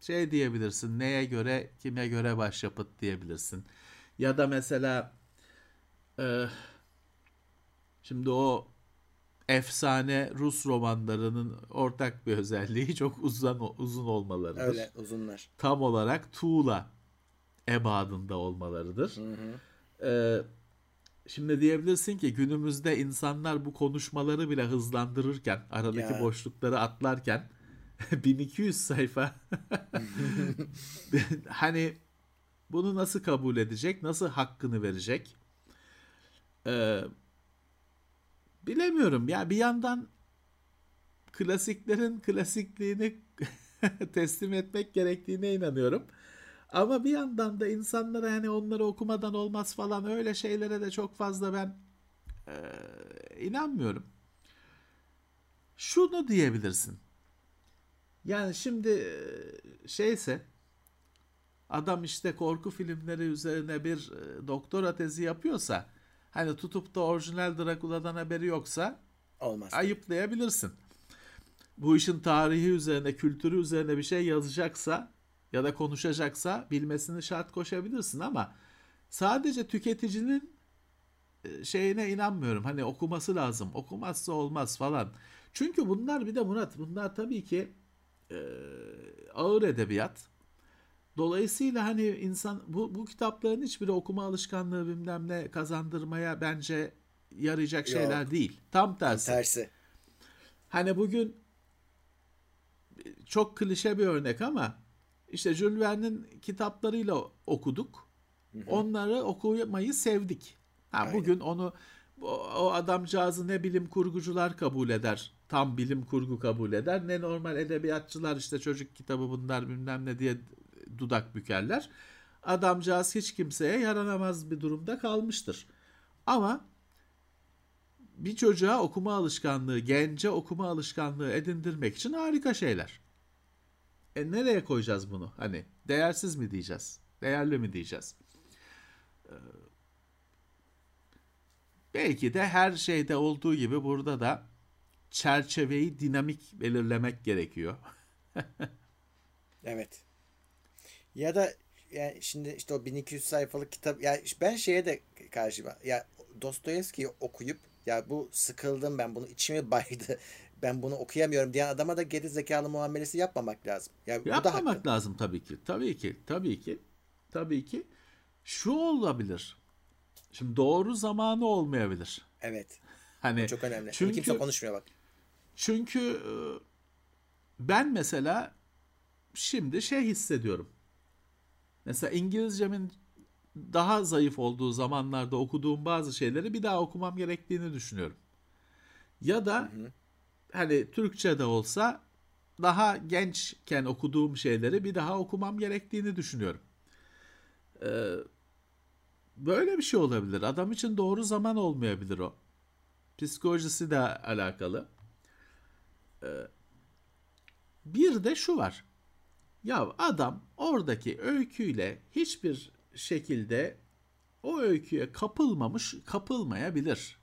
şey diyebilirsin neye göre kime göre başyapıt diyebilirsin. Ya da mesela e, şimdi o efsane Rus romanlarının ortak bir özelliği çok uzun uzun olmalarıdır. Öyle uzunlar. Tam olarak tuğla ebadında olmalarıdır. Hı hı. Ee, şimdi diyebilirsin ki günümüzde insanlar bu konuşmaları bile hızlandırırken, aradaki ya. boşlukları atlarken 1200 sayfa hani bunu nasıl kabul edecek, nasıl hakkını verecek? Ee, bilemiyorum ya bir yandan klasiklerin klasikliğini teslim etmek gerektiğine inanıyorum. Ama bir yandan da insanlara hani onları okumadan olmaz falan öyle şeylere de çok fazla ben e, inanmıyorum. Şunu diyebilirsin. Yani şimdi şeyse adam işte korku filmleri üzerine bir doktora tezi yapıyorsa hani tutup da orijinal Drakula'dan haberi yoksa olmaz. Ayıplayabilirsin. Bu işin tarihi üzerine, kültürü üzerine bir şey yazacaksa ya da konuşacaksa bilmesini şart koşabilirsin ama sadece tüketicinin e, şeyine inanmıyorum. Hani okuması lazım. Okumazsa olmaz falan. Çünkü bunlar bir de Murat bunlar tabii ki e, ağır edebiyat. Dolayısıyla hani insan bu, bu kitapların hiçbiri okuma alışkanlığı bilmem ne kazandırmaya bence yarayacak Yok. şeyler değil. Tam tersi. Tersi. Hani bugün çok klişe bir örnek ama işte Jules Verne'in kitaplarıyla okuduk. Hı hı. Onları okumayı sevdik. Ha, bugün onu o adamcağızı ne bilim kurgucular kabul eder. Tam bilim kurgu kabul eder. Ne normal edebiyatçılar işte çocuk kitabı bunlar bilmem ne diye dudak bükerler. Adamcağız hiç kimseye yaranamaz bir durumda kalmıştır. Ama bir çocuğa okuma alışkanlığı, gence okuma alışkanlığı edindirmek için harika şeyler. E nereye koyacağız bunu? Hani değersiz mi diyeceğiz? Değerli mi diyeceğiz? Ee, belki de her şeyde olduğu gibi burada da çerçeveyi dinamik belirlemek gerekiyor. evet. Ya da yani şimdi işte o 1200 sayfalık kitap ya ben şeye de karşı ya Dostoyevski'yi okuyup ya bu sıkıldım ben bunu içimi baydı ben bunu okuyamıyorum diyen adama da geri zekalı muamelesi yapmamak lazım. Ya yapmamak lazım tabii ki. Tabii ki. Tabii ki. Tabii ki. Şu olabilir. Şimdi doğru zamanı olmayabilir. Evet. Hani çok önemli. Çünkü kimse konuşmuyor bak. Çünkü e, ben mesela şimdi şey hissediyorum. Mesela İngilizcemin daha zayıf olduğu zamanlarda okuduğum bazı şeyleri bir daha okumam gerektiğini düşünüyorum. Ya da hı hı hani Türkçe de olsa daha gençken okuduğum şeyleri bir daha okumam gerektiğini düşünüyorum. Ee, böyle bir şey olabilir. Adam için doğru zaman olmayabilir o. Psikolojisi de alakalı. Ee, bir de şu var. Ya adam oradaki öyküyle hiçbir şekilde o öyküye kapılmamış, kapılmayabilir.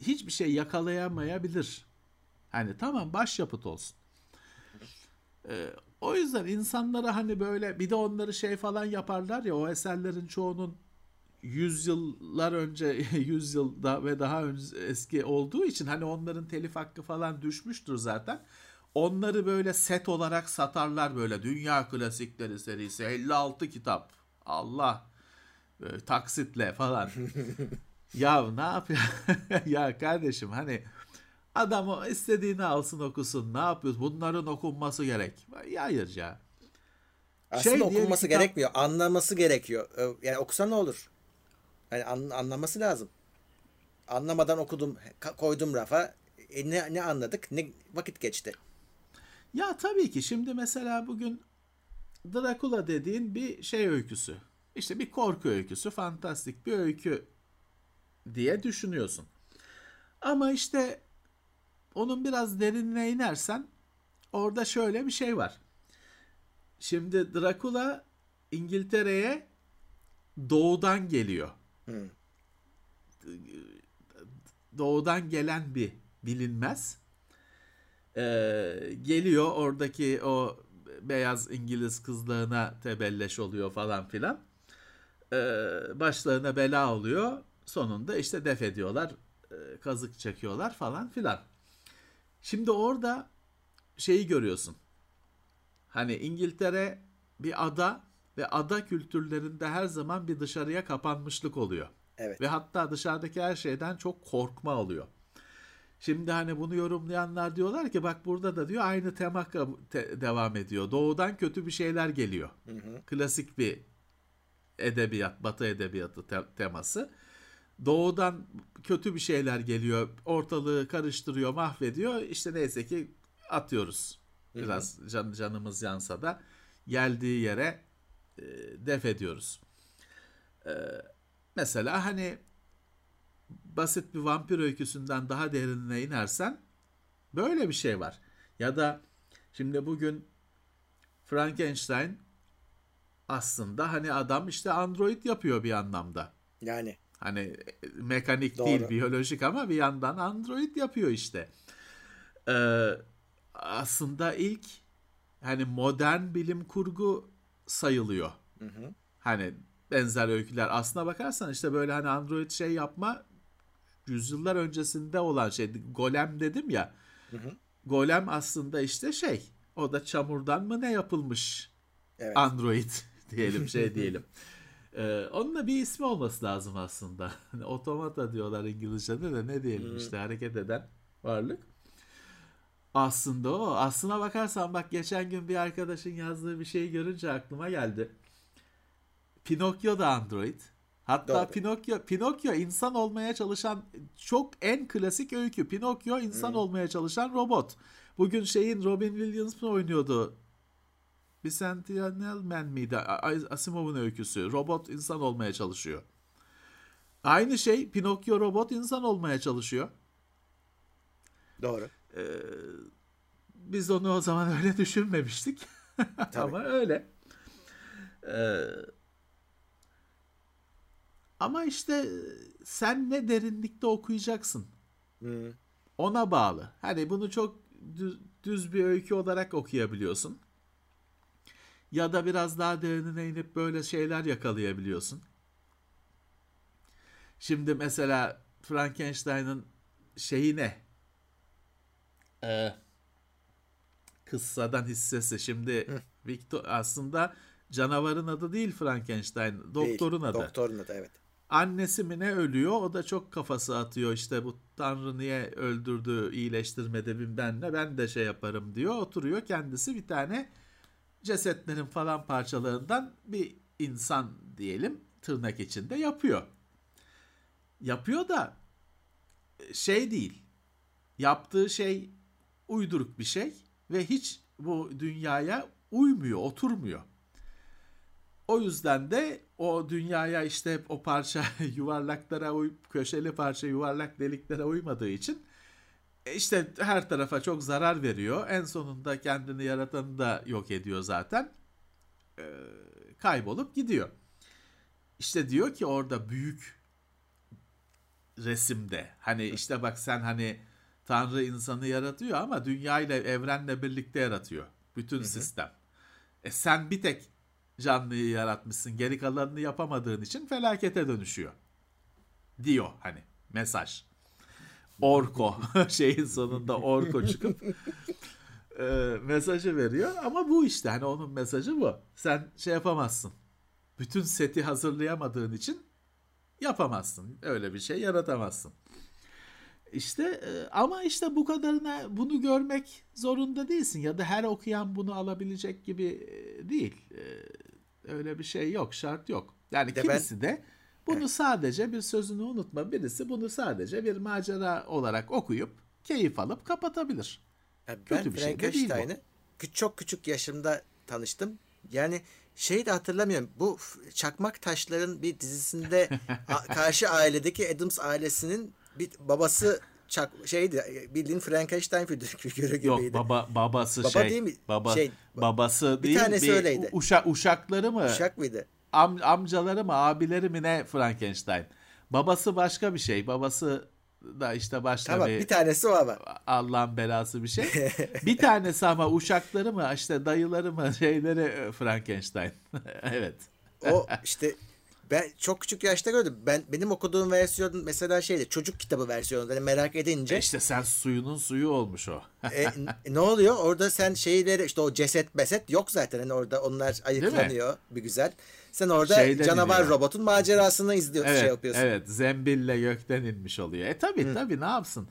Hiçbir şey yakalayamayabilir. Hani tamam başyapıt olsun. Ee, o yüzden insanlara hani böyle bir de onları şey falan yaparlar ya o eserlerin çoğunun yüzyıllar önce yüzyılda ve daha önce eski olduğu için hani onların telif hakkı falan düşmüştür zaten. Onları böyle set olarak satarlar böyle dünya klasikleri serisi 56 kitap. Allah böyle taksitle falan. ya ne yapıyor? ya kardeşim hani Adam o istediğini alsın okusun. Ne yapıyoruz? Bunların okunması gerek. Hayır ya. Aslında şey okunması kitap... gerekmiyor. Anlaması gerekiyor. Yani okusa ne olur? Yani an, anlaması lazım. Anlamadan okudum, koydum rafa. E ne, ne anladık? Ne vakit geçti? Ya tabii ki şimdi mesela bugün Dracula dediğin bir şey öyküsü. İşte bir korku öyküsü, fantastik bir öykü diye düşünüyorsun. Ama işte onun biraz derinine inersen orada şöyle bir şey var. Şimdi Dracula İngiltere'ye doğudan geliyor. Hı. Doğudan gelen bir bilinmez. Ee, geliyor oradaki o beyaz İngiliz kızlığına tebelleş oluyor falan filan. Ee, başlarına bela oluyor. Sonunda işte def ediyorlar. e, kazık çekiyorlar falan filan. Şimdi orada şeyi görüyorsun. Hani İngiltere bir ada ve ada kültürlerinde her zaman bir dışarıya kapanmışlık oluyor. Evet. Ve hatta dışarıdaki her şeyden çok korkma oluyor. Şimdi hani bunu yorumlayanlar diyorlar ki bak burada da diyor aynı tema te- devam ediyor. Doğudan kötü bir şeyler geliyor. Klasik bir edebiyat, batı edebiyatı te- teması. Doğudan kötü bir şeyler geliyor. Ortalığı karıştırıyor, mahvediyor. İşte neyse ki atıyoruz. Biraz can, canımız yansa da geldiği yere e, def ediyoruz. E, mesela hani basit bir vampir öyküsünden daha derinine inersen böyle bir şey var. Ya da şimdi bugün Frankenstein aslında hani adam işte android yapıyor bir anlamda. Yani Hani e, mekanik Doğru. değil, biyolojik ama bir yandan android yapıyor işte. Ee, aslında ilk hani modern bilim kurgu sayılıyor. Hani benzer öyküler. Aslına bakarsan işte böyle hani android şey yapma yüzyıllar öncesinde olan şey. Golem dedim ya. Golem aslında işte şey. O da çamurdan mı ne yapılmış evet. Android diyelim şey diyelim. Ee, onun da bir ismi olması lazım aslında. Otomata diyorlar İngilizce'de de ne diyelim işte hareket eden varlık. Aslında o. Aslına bakarsan bak geçen gün bir arkadaşın yazdığı bir şeyi görünce aklıma geldi. Pinokyo da Android. Hatta Doğru. Pinokyo, Pinokyo insan olmaya çalışan çok en klasik öykü. Pinokyo insan olmaya çalışan robot. Bugün şeyin Robin Williams mı oynuyordu? Bicentennial Man miydi? Asimov'un öyküsü. Robot insan olmaya çalışıyor. Aynı şey Pinokyo robot insan olmaya çalışıyor. Doğru. Biz onu o zaman öyle düşünmemiştik. Ama öyle. Ee, ama işte sen ne derinlikte okuyacaksın. Hı. Ona bağlı. Hani bunu çok düz, düz bir öykü olarak okuyabiliyorsun. Ya da biraz daha derinine inip böyle şeyler yakalayabiliyorsun. Şimdi mesela Frankenstein'ın şeyi ne? Ee, kıssadan hissesi. Şimdi Victor aslında canavarın adı değil Frankenstein, doktorun Değil. adı. Doktorun adı evet. Annesi mi ne ölüyor o da çok kafası atıyor işte bu tanrı niye öldürdü iyileştirmedi bilmem ne ben de şey yaparım diyor oturuyor kendisi bir tane cesetlerin falan parçalarından bir insan diyelim tırnak içinde yapıyor. Yapıyor da şey değil yaptığı şey uyduruk bir şey ve hiç bu dünyaya uymuyor oturmuyor. O yüzden de o dünyaya işte o parça yuvarlaklara uyup köşeli parça yuvarlak deliklere uymadığı için e, işte her tarafa çok zarar veriyor. En sonunda kendini yaratanı da yok ediyor zaten. Ee, kaybolup gidiyor. İşte diyor ki orada büyük resimde hani işte bak sen hani Tanrı insanı yaratıyor ama dünya ile evrenle birlikte yaratıyor. Bütün sistem. E sen bir tek canlıyı yaratmışsın. Geri kalanını yapamadığın için felakete dönüşüyor. Diyor hani mesaj. Orko şeyin sonunda Orko çıkıp e, mesajı veriyor ama bu işte hani onun mesajı bu. Sen şey yapamazsın. Bütün seti hazırlayamadığın için yapamazsın. Öyle bir şey yaratamazsın. İşte e, ama işte bu kadarına bunu görmek zorunda değilsin ya da her okuyan bunu alabilecek gibi e, değil. E, Öyle bir şey yok, şart yok. Yani de kimisi de bunu sadece bir sözünü unutma birisi bunu sadece bir macera olarak okuyup keyif alıp kapatabilir. Ya ben Kötü bir şey de değil bu. Çok küçük yaşımda tanıştım. Yani şeyi de hatırlamıyorum. Bu Çakmak Taşların bir dizisinde karşı ailedeki Adams ailesinin bir babası çak şeydi bildiğin Frankenstein figürü gibiydi. Yok baba babası Baba şey. değil mi? Baba Şey, babası bir değil. tanesi öyleydi. Uşa, uşakları mı? Uşak mıydı? Am, amcaları mı, abileri mi ne Frankenstein? Babası başka bir şey. Babası da işte başka Tamam bir bir tanesi o ama. Allah'ın belası bir şey. bir tanesi ama uşakları mı, işte dayıları mı, şeyleri e, Frankenstein. evet. O işte ben çok küçük yaşta gördüm. Ben benim okuduğum versiyon mesela şeydi çocuk kitabı versiyonu. Yani merak edince E işte sen suyunun suyu olmuş o. e, n- ne oluyor? Orada sen şeyleri işte o ceset meset yok zaten. Hani orada onlar ayıklanıyor bir güzel. Sen orada Şeyden canavar iniyor. robotun macerasını izliyorsun Evet, şey yapıyorsun. evet. Zembille gökten inmiş oluyor. E tabi tabi ne yapsın?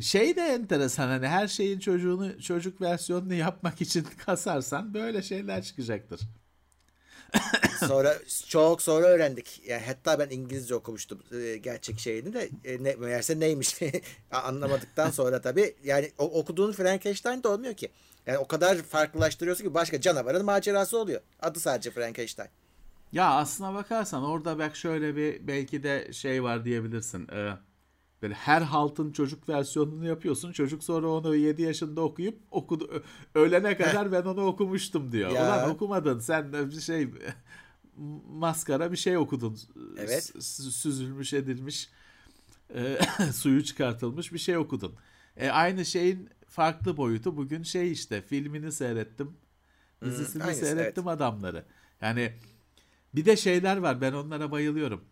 Şey de enteresan hani her şeyin çocuğunu çocuk versiyonunu yapmak için kasarsan böyle şeyler çıkacaktır. Sonra çok sonra öğrendik. Yani hatta ben İngilizce okumuştum e, gerçek şeyini de e, ne, meğerse neymiş anlamadıktan sonra tabii yani o, okuduğun Frankenstein de olmuyor ki. Yani o kadar farklılaştırıyorsun ki başka canavarın macerası oluyor. Adı sadece Frankenstein. Ya aslına bakarsan orada bak şöyle bir belki de şey var diyebilirsin. Ee, böyle her haltın çocuk versiyonunu yapıyorsun. Çocuk sonra onu 7 yaşında okuyup okudu ölene kadar ben onu okumuştum diyor. Ya. Ulan okumadın sen bir şey maskara bir şey okudun. Evet. S- süzülmüş edilmiş e, suyu çıkartılmış bir şey okudun. E, aynı şeyin farklı boyutu bugün şey işte filmini seyrettim. Dizisini aynısı, seyrettim adamları. Yani bir de şeyler var ben onlara bayılıyorum.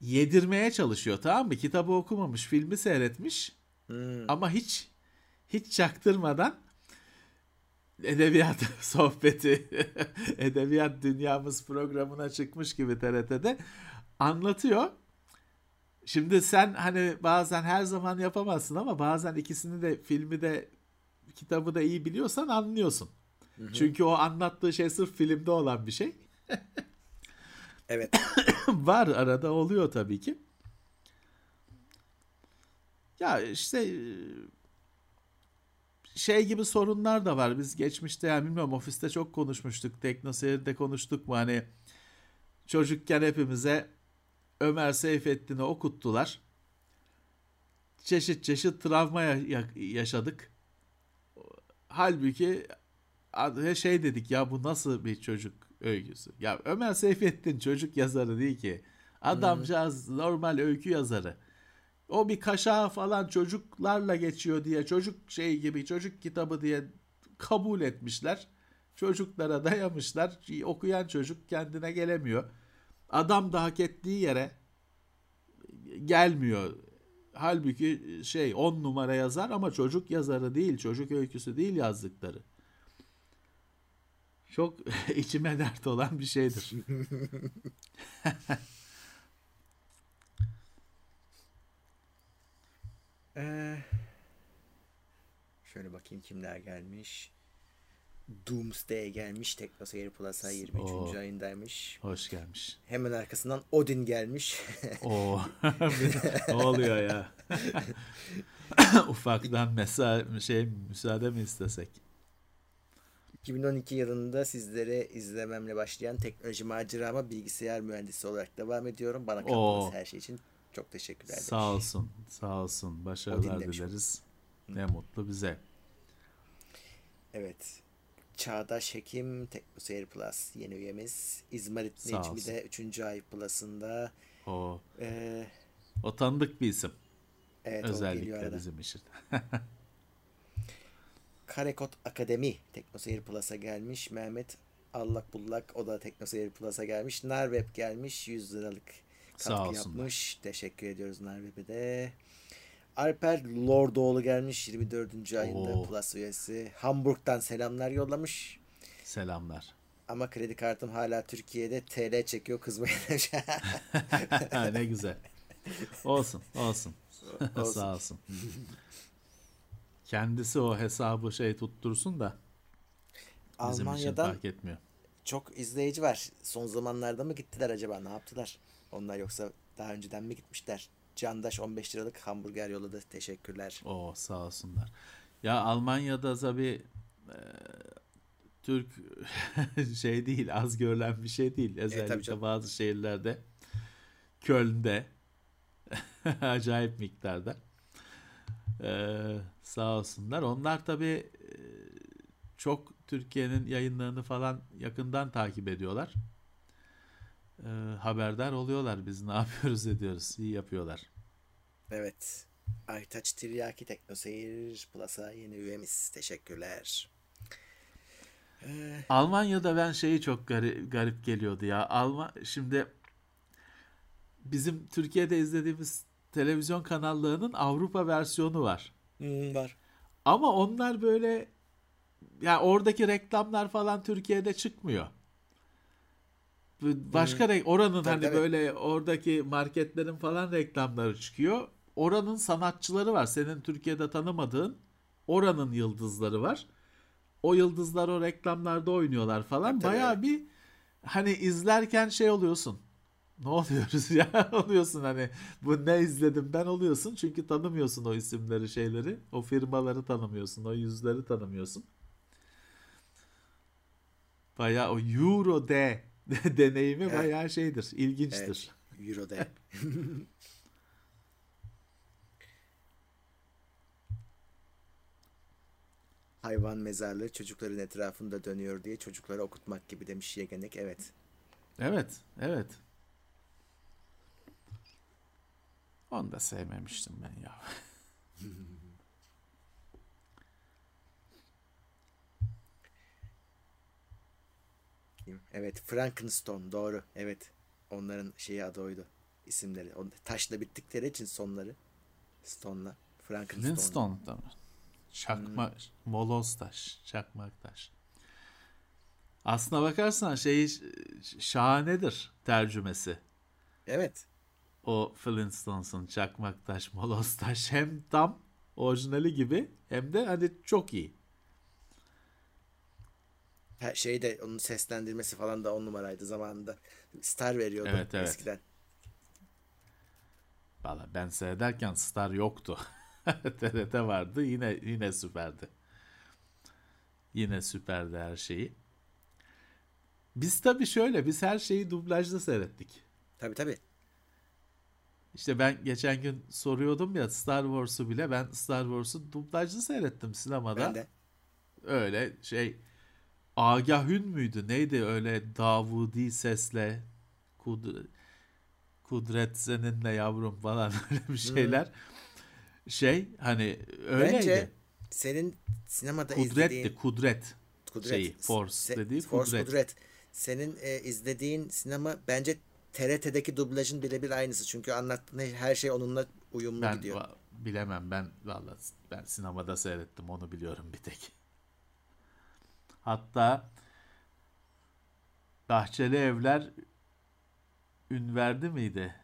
Yedirmeye çalışıyor tamam mı? Kitabı okumamış, filmi seyretmiş ama hiç hiç çaktırmadan edebiyat sohbeti, edebiyat dünyamız programına çıkmış gibi TRT'de anlatıyor. Şimdi sen hani bazen her zaman yapamazsın ama bazen ikisini de filmi de kitabı da iyi biliyorsan anlıyorsun. Çünkü o anlattığı şey sırf filmde olan bir şey. Evet. Var arada oluyor tabii ki. Ya işte e, şey gibi sorunlar da var. Biz geçmişte yani bilmiyorum ofiste çok konuşmuştuk. Teknoseyir'de konuştuk mu hani çocukken hepimize Ömer Seyfettin'i okuttular. Çeşit çeşit travma ya- ya- yaşadık. Halbuki şey dedik ya bu nasıl bir çocuk öyküsü? Ya Ömer Seyfettin çocuk yazarı değil ki. Adamcağız normal öykü yazarı. O bir kaşağı falan çocuklarla geçiyor diye çocuk şey gibi çocuk kitabı diye kabul etmişler. Çocuklara dayamışlar. Okuyan çocuk kendine gelemiyor. Adam da hak ettiği yere gelmiyor. Halbuki şey 10 numara yazar ama çocuk yazarı değil, çocuk öyküsü değil yazdıkları. Çok içime dert olan bir şeydir. Ee, şöyle bakayım kimler gelmiş. Doomsday gelmiş. Teknoseyir Plus'a 23. Oo. ayındaymış. Hoş gelmiş. Hemen arkasından Odin gelmiş. Oo. ne oluyor ya? Ufaktan mesa şey müsaade mi istesek? 2012 yılında sizlere izlememle başlayan teknoloji macerama bilgisayar mühendisi olarak devam ediyorum. Bana kattığınız her şey için çok teşekkürler. demiş. Sağ olsun. Sağ olsun. Başarılar dileriz. Ne mutlu bize. Evet. Çağdaş Hekim Teknoseyir Plus yeni üyemiz. İzmarit Necmi de 3. ay Plus'ında. O Ee, o tanıdık bir isim. evet Özellikle bizim için. Karekod Akademi Teknoseyir Plus'a gelmiş. Mehmet Allak Bullak o da Teknoseyir Plus'a gelmiş. Narweb gelmiş. 100 liralık Sağ katkı yapmış. Teşekkür ediyoruz Narweb'e de. Alper Lordoğlu gelmiş 24. ayında Oo. Plus üyesi. Hamburg'dan selamlar yollamış. Selamlar. Ama kredi kartım hala Türkiye'de TL çekiyor kızmayın demiş. ne güzel. Olsun, olsun. Olsun. Sağ olsun. Kendisi o hesabı şey tuttursun da bizim için Almanya'dan fark etmiyor. çok izleyici var. Son zamanlarda mı gittiler acaba? Ne yaptılar? Onlar yoksa daha önceden mi gitmişler? Candaş 15 liralık hamburger yolladı. Teşekkürler. O sağ olsunlar. Ya Almanya'da tabii e, Türk şey değil, az görülen bir şey değil. Özellikle canım. bazı şehirlerde Köln'de Acayip miktarda. Ee, sağ olsunlar. Onlar tabii e, çok Türkiye'nin yayınlarını falan yakından takip ediyorlar. Ee, haberdar oluyorlar biz ne yapıyoruz ediyoruz. İyi yapıyorlar. Evet. Aytaç Tiryaki Teknoseyir Plus'a yeni üyemiz. Teşekkürler. Ee... Almanya'da ben şeyi çok garip, garip geliyordu ya. Alman şimdi bizim Türkiye'de izlediğimiz televizyon kanallarının Avrupa versiyonu var. Hmm, var. Ama onlar böyle yani oradaki reklamlar falan Türkiye'de çıkmıyor. Başka hmm. oranın tabii, hani tabii. böyle oradaki marketlerin falan reklamları çıkıyor. Oranın sanatçıları var. Senin Türkiye'de tanımadığın oranın yıldızları var. O yıldızlar o reklamlarda oynuyorlar falan. Tabii, Bayağı bir hani izlerken şey oluyorsun ne oluyoruz ya? Oluyorsun hani? Bu ne izledim ben oluyorsun çünkü tanımıyorsun o isimleri şeyleri. O firmaları tanımıyorsun o yüzleri tanımıyorsun. Baya o Euro D deneyimi evet. baya şeydir ilginçtir. Evet, Euro D. Hayvan mezarlığı çocukların etrafında dönüyor diye çocuklara okutmak gibi demiş Yegenek. Evet. Evet evet Onu da sevmemiştim ben ya. evet Frankenstein doğru. Evet. Onların şeyi adı oydu. İsimleri. Taşla bittikleri için sonları. Stone'la. Frankenstein. Flintstone da mı? Çakma, hmm. moloz taş, çakmak taş. Aslına bakarsan şey şahanedir tercümesi. Evet o Flintstones'un çakmak taş, moloz taş hem tam orijinali gibi hem de hani çok iyi. Her şey de onun seslendirmesi falan da on numaraydı zamanında. Star veriyordu evet, evet. eskiden. Valla ben seyrederken Star yoktu. TRT vardı yine yine süperdi. Yine süperdi her şeyi. Biz tabii şöyle biz her şeyi dublajda seyrettik. Tabii tabii. İşte ben geçen gün soruyordum ya Star Wars'u bile ben Star Wars'u dublajlı seyrettim sinemada. Ben de. Öyle şey Agahün müydü neydi öyle Davudi sesle kud Kudret seninle yavrum falan öyle bir şeyler. Hmm. Şey hani öyleydi. Bence senin sinemada Kudretti, izlediğin... Kudret. Kudret. Şeyi, Force Se- dediği Force Kudret. Kudret. Senin e, izlediğin sinema bence TRT'deki dublajın birebir aynısı. Çünkü anlattığın her şey onunla uyumlu ben, gidiyor. Bilemem ben valla ben sinemada seyrettim onu biliyorum bir tek. Hatta Bahçeli Evler ün verdi miydi?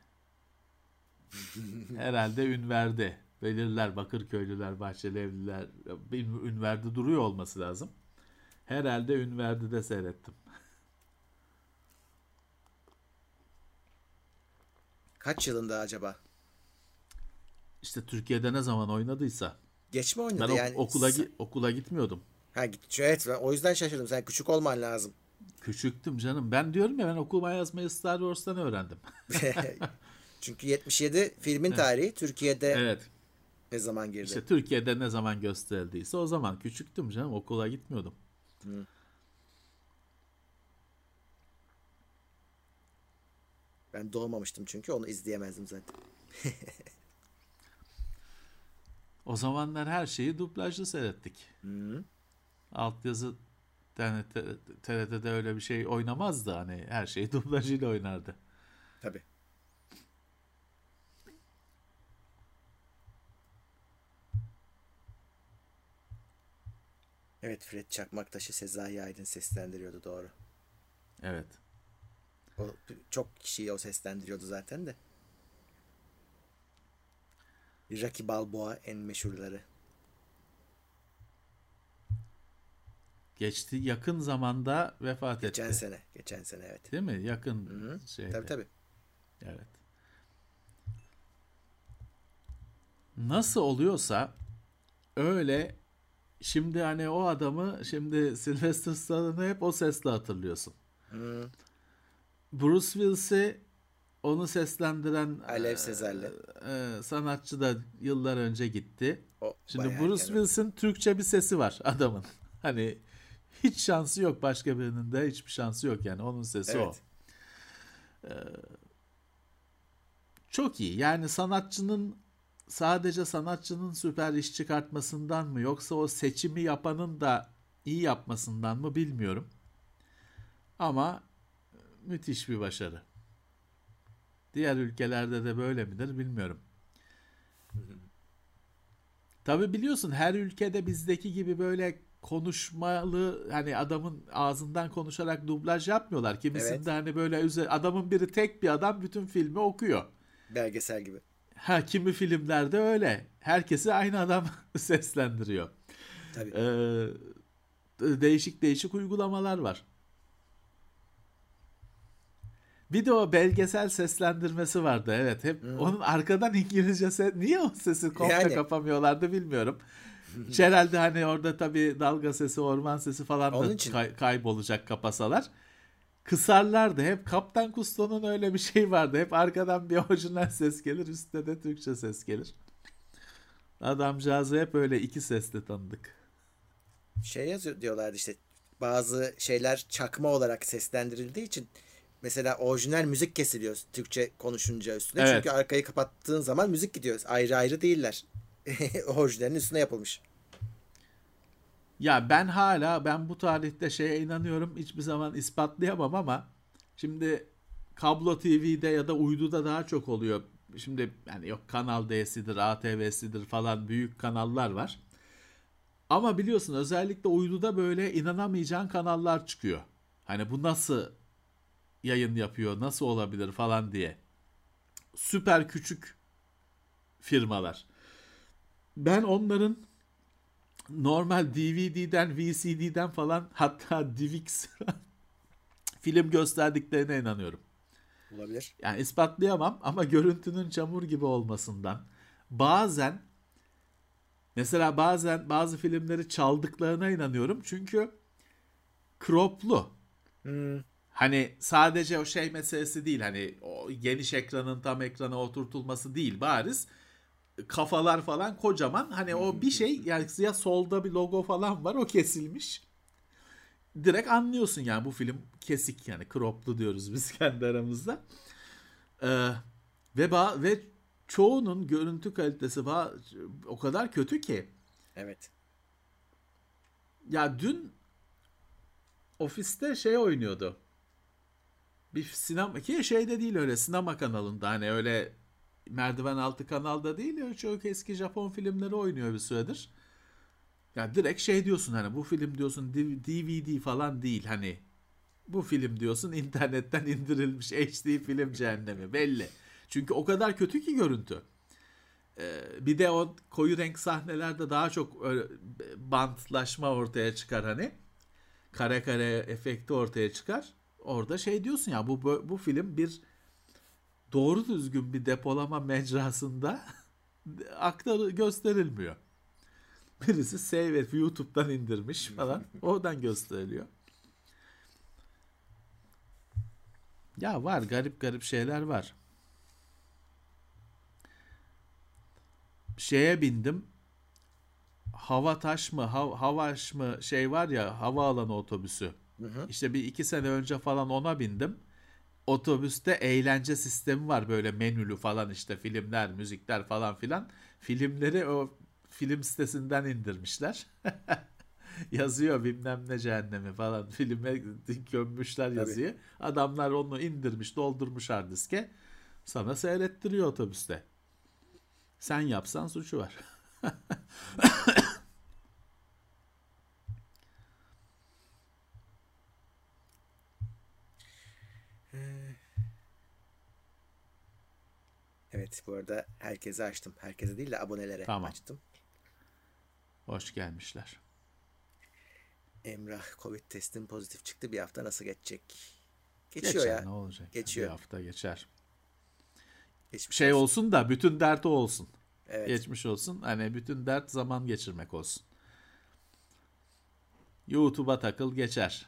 Herhalde ün verdi. Belirler Bakırköylüler, Bahçeli Evliler ün verdi duruyor olması lazım. Herhalde ün verdi de seyrettim. Kaç yılında acaba? İşte Türkiye'de ne zaman oynadıysa. Geç mi oynadı ben yani? okula okula gitmiyordum. Ha git. Evet ben o yüzden şaşırdım. Sen küçük olman lazım. Küçüktüm canım. Ben diyorum ya ben okuma yazmayı Star Wars'tan öğrendim. Çünkü 77 filmin evet. tarihi Türkiye'de evet. ne zaman girdi? İşte Türkiye'de ne zaman gösterildiyse o zaman küçüktüm canım. Okula gitmiyordum. Hı. Ben doğmamıştım çünkü onu izleyemezdim zaten. o zamanlar her şeyi dublajlı seyrettik. Hı. Altyazı yani TRT'de öyle bir şey oynamazdı hani her şeyi dublajıyla oynardı. Tabii. Evet Fred Çakmaktaş'ı Sezai Aydın seslendiriyordu doğru. Evet. O, çok kişiyi o seslendiriyordu zaten de. Rocky Balboa en meşhurları. Geçti yakın zamanda vefat geçen etti. Geçen sene, geçen sene evet. Değil mi? Yakın Hı-hı. şeyde. Tabii tabii. Evet. Nasıl oluyorsa öyle şimdi hani o adamı şimdi Sylvester Stallone'ı hep o sesle hatırlıyorsun. Hı. Bruce Willis'i onu seslendiren Alev e, Sezer'le. e, sanatçı da yıllar önce gitti. O Şimdi Bruce. Willis'in Türkçe bir sesi var adamın. Hani hiç şansı yok başka birinin de hiçbir şansı yok yani onun sesi o. Evet. Çok iyi. Yani sanatçının sadece sanatçının süper iş çıkartmasından mı yoksa o seçimi yapanın da iyi yapmasından mı bilmiyorum. Ama müthiş bir başarı. Diğer ülkelerde de böyle midir bilmiyorum. Tabi biliyorsun her ülkede bizdeki gibi böyle konuşmalı hani adamın ağzından konuşarak dublaj yapmıyorlar. Kimisinde Evet. hani böyle adamın biri tek bir adam bütün filmi okuyor. Belgesel gibi. Ha kimi filmlerde öyle. Herkesi aynı adam seslendiriyor. Tabii. Ee, değişik değişik uygulamalar var. Bir de o belgesel seslendirmesi vardı. Evet hep onun arkadan İngilizce ses niye o sesi komple Yani. kapamıyorlardı bilmiyorum. Herhalde hani orada tabii dalga sesi, orman sesi falan da Onun için. kay- kaybolacak kapasalar. Kısarlardı. Hep Kaptan Kusto'nun öyle bir şey vardı. Hep arkadan bir orijinal ses gelir, üstte de Türkçe ses gelir. Adamcağızı hep öyle iki sesle tanıdık. Şey yazıyor diyorlardı işte bazı şeyler çakma olarak seslendirildiği için mesela orijinal müzik kesiliyor Türkçe konuşunca üstüne. Evet. Çünkü arkayı kapattığın zaman müzik gidiyor. Ayrı ayrı değiller. Orijinalin üstüne yapılmış. Ya ben hala ben bu tarihte şeye inanıyorum hiçbir zaman ispatlayamam ama şimdi kablo TV'de ya da uyduda daha çok oluyor. Şimdi yani yok Kanal D'sidir, ATV'sidir falan büyük kanallar var. Ama biliyorsun özellikle uyduda böyle inanamayacağın kanallar çıkıyor. Hani bu nasıl yayın yapıyor, nasıl olabilir falan diye. Süper küçük firmalar. Ben onların normal DVD'den, VCD'den falan hatta DivX film gösterdiklerine inanıyorum. Olabilir. Yani ispatlayamam ama görüntünün çamur gibi olmasından bazen mesela bazen bazı filmleri çaldıklarına inanıyorum çünkü croplu. Hmm, Hani sadece o şey meselesi değil hani o geniş ekranın tam ekrana oturtulması değil bariz kafalar falan kocaman hani o bir şey yani ya solda bir logo falan var o kesilmiş direkt anlıyorsun yani bu film kesik yani croplu diyoruz biz kendi aramızda Ee, ve ba- ve çoğunun görüntü kalitesi ba- o kadar kötü ki evet. ya dün ofiste şey oynuyordu. Bir sinema ki şeyde değil öyle sinema kanalında hani öyle merdiven altı kanalda değil çok eski Japon filmleri oynuyor bir süredir. Ya direkt şey diyorsun hani bu film diyorsun DVD falan değil hani bu film diyorsun internetten indirilmiş HD film cehennemi belli. Çünkü o kadar kötü ki görüntü. Ee, bir de o koyu renk sahnelerde daha çok bantlaşma ortaya çıkar hani. Kare kare efekti ortaya çıkar. Orada şey diyorsun ya bu bu, film bir doğru düzgün bir depolama mecrasında aktarı gösterilmiyor. Birisi save et YouTube'dan indirmiş falan. Oradan gösteriliyor. Ya var garip garip şeyler var. Şeye bindim. Hava taş mı, hav, havaş mı şey var ya havaalanı otobüsü. İşte bir iki sene önce falan ona bindim. Otobüste eğlence sistemi var böyle menülü falan işte filmler, müzikler falan filan. Filmleri o film sitesinden indirmişler. yazıyor bilmem ne cehennemi falan filme gömmüşler yazıyı. Adamlar onu indirmiş doldurmuş hard diske sana seyrettiriyor otobüste. Sen yapsan suçu var. Evet bu arada herkese açtım. Herkese değil de abonelere Tamam. açtım. Hoş gelmişler. Emrah Covid testin pozitif çıktı. Bir hafta nasıl geçecek? Geçiyor Geçer ya. ne olacak? Geçiyor. Bir hafta geçer. Geçmiş Şey olsun. olsun da bütün dert o olsun. Evet. Geçmiş olsun. Hani bütün dert zaman geçirmek olsun. YouTube'a takıl geçer.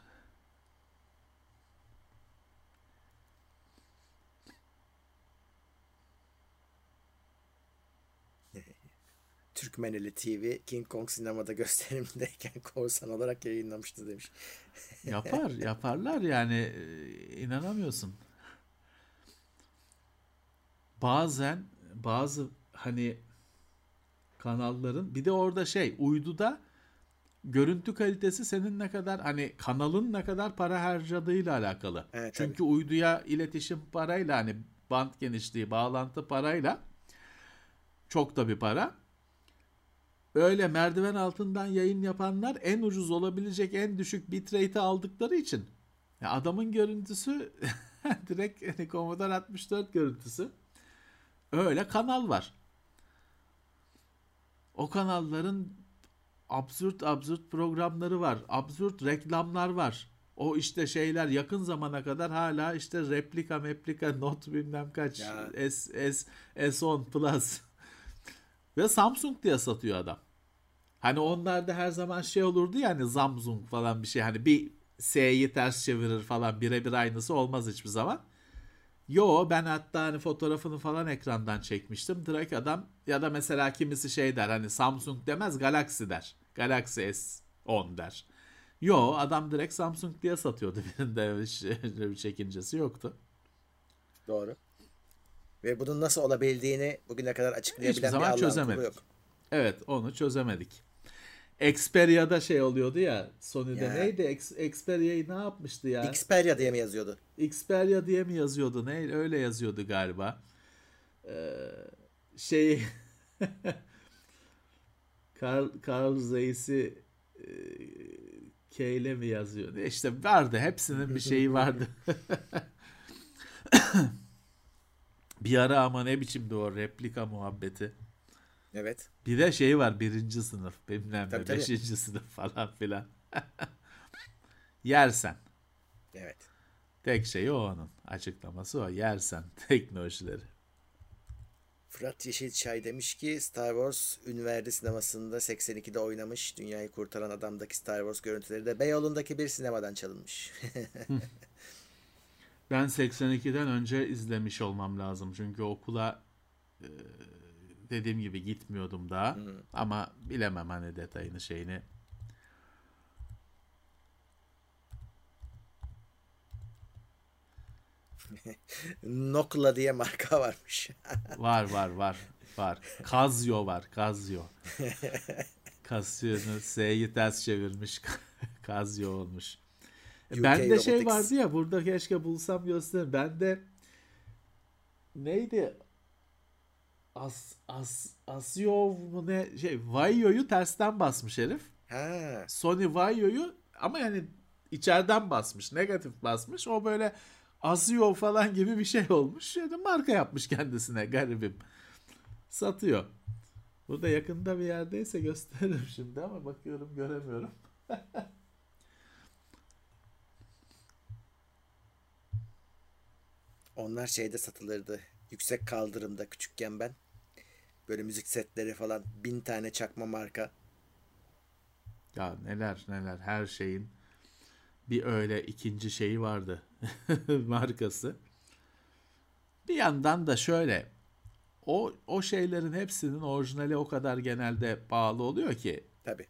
Türkmeneli TV King Kong sinemada gösterimindeyken korsan olarak yayınlamıştı demiş. Yapar, yaparlar yani e, inanamıyorsun. Bazen bazı hani kanalların bir de orada şey uyduda görüntü kalitesi senin ne kadar hani kanalın ne kadar para harcadığıyla alakalı. Evet, Çünkü tabii. uyduya iletişim parayla hani bant genişliği, bağlantı parayla çok da bir para. Öyle merdiven altından yayın yapanlar en ucuz olabilecek en düşük bitrate'i aldıkları için ya adamın görüntüsü direkt hani Commodore 64 görüntüsü. Öyle kanal var. O kanalların absürt absürt programları var. Absürt reklamlar var. O işte şeyler yakın zamana kadar hala işte replika meplika not bilmem kaç Ya. S, S, S10 Plus ve Samsung diye satıyor adam. Hani onlarda her zaman şey olurdu ya hani Samsung falan bir şey hani bir S'yi ters çevirir falan birebir aynısı olmaz hiçbir zaman. Yo ben hatta hani fotoğrafını falan ekrandan çekmiştim. Direkt adam ya da mesela kimisi şey der hani Samsung demez Galaxy der. Galaxy S10 der. Yo adam direkt Samsung diye satıyordu birinde hiç öyle bir çekincesi yoktu. Doğru. Ve bunun nasıl olabildiğini bugüne kadar açıklayabilen Hiçbir bir zaman Allah'ın çözemedik. yok. Evet onu çözemedik. Xperia'da şey oluyordu ya Sony'de Ya. neydi? Xperia'yı ne yapmıştı ya? Xperia diye mi yazıyordu? Xperia diye mi yazıyordu? Ne öyle yazıyordu galiba. Ee, şey Carl, Carl Zeiss'i e, K ile mi yazıyor? İşte vardı. Hepsinin bir şeyi vardı. bir ara ama ne biçimdi o replika muhabbeti. Evet. Bir de şey var birinci sınıf bilmem ne Tabii, tabii. beşinci sınıf falan filan. Yersen. Evet. Tek şeyi o onun. Açıklaması o. Yersen teknolojileri. Fırat Yeşilçay demiş ki Star Wars Ünverdi sinemasında 82'de oynamış. Dünyayı Kurtaran Adam'daki Star Wars görüntüleri de Beyoğlu'ndaki bir sinemadan çalınmış. Ben 82'den önce izlemiş olmam lazım. Çünkü okula e, dediğim gibi gitmiyordum daha. Ama bilemem hani detayını şeyini. Nokla diye marka varmış. Var var var var. Casio var Casio. Casio'nu S'yi ters çevirmiş. Casio olmuş. UK Ben de şey vardı ya burada keşke bulsam gösteririm. Ben de neydi? As, as, Asiov mu ne şey Vaio'yu tersten basmış herif. ha, Sony Vaio'yu ama yani içeriden basmış. Negatif basmış. O böyle Asio falan gibi bir şey olmuş. Yani marka yapmış kendisine garibim. Satıyor. Burada yakında bir yerdeyse gösteririm şimdi ama bakıyorum göremiyorum. onlar şeyde satılırdı. Yüksek kaldırımda küçükken ben. Böyle müzik setleri falan bin tane çakma marka. Ya neler neler her şeyin bir öyle ikinci şeyi vardı markası. Bir yandan da şöyle o o şeylerin hepsinin orijinali o kadar genelde pahalı oluyor ki Tabi.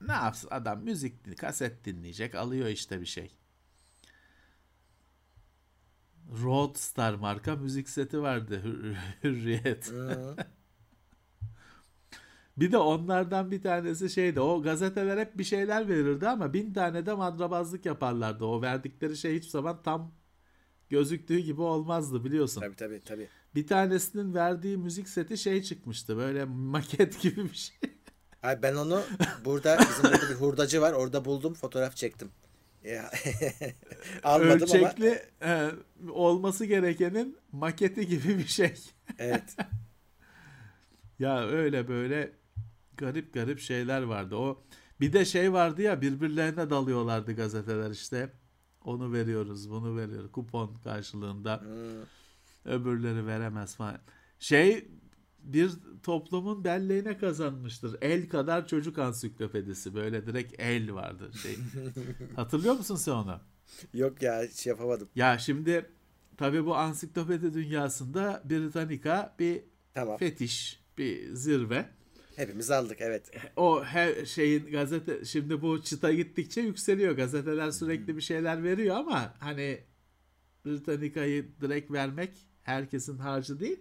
ne yapsın adam müzik kaset dinleyecek alıyor işte bir şey. Roadstar marka müzik seti vardı Hür- Hürriyet. Bir de onlardan bir tanesi şeydi. O gazeteler hep bir şeyler verirdi ama bin tane de madrabazlık yaparlardı. O verdikleri şey hiçbir zaman tam gözüktüğü gibi olmazdı biliyorsun. Tabi tabi tabi. Bir tanesinin verdiği müzik seti şey çıkmıştı. Böyle maket gibi bir şey. Ay ben onu burada bizim burada bir hurdacı var. Orada buldum fotoğraf çektim. Almadım ama Ölçekli e, olması gerekenin maketi gibi bir şey. evet. Ya öyle böyle garip garip şeyler vardı. O bir de şey vardı ya birbirlerine dalıyorlardı gazeteler işte. Onu veriyoruz, bunu veriyoruz. Kupon karşılığında. Hmm. Öbürleri veremez falan. Şey bir toplumun belleğine kazanmıştır. El kadar çocuk ansiklopedisi. Böyle direkt el vardı. Şey. Hatırlıyor musun sen onu? Yok ya şey yapamadım. Ya şimdi tabii bu ansiklopedi dünyasında Britannica bir Tamam. fetiş, bir zirve. Hepimiz aldık evet. O her şeyin gazete şimdi bu çıta gittikçe yükseliyor. Gazeteler sürekli bir şeyler veriyor ama hani Britannica'yı direkt vermek herkesin harcı değil.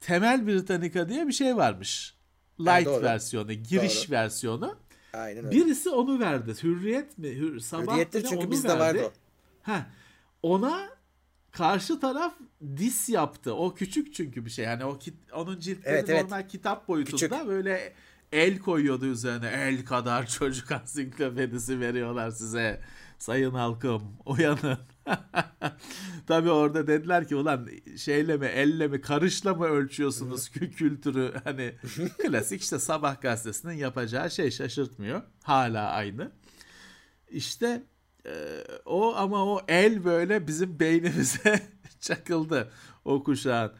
Temel Britannica diye bir şey varmış. Light doğru. versiyonu, giriş Doğru. versiyonu. Aynen öyle. Birisi onu verdi. Hürriyet mi? Hür, sabah Hürriyettir çünkü bizde verdi. vardı o. Ha, ona karşı taraf dis yaptı. O küçük çünkü bir şey. Hani o kit, onun ciltleri Evet, evet. normal kitap boyutunda Küçük. böyle el koyuyordu üzerine. El kadar çocuk ansiklopedisi veriyorlar size. Sayın halkım uyanın. Tabii orada dediler ki ulan şeyle mi elle mi karışla mı ölçüyorsunuz kü- kültürü hani klasik işte sabah gazetesinin yapacağı şey şaşırtmıyor. Hala aynı. İşte e, o ama o el böyle bizim beynimize çakıldı o kuşağın.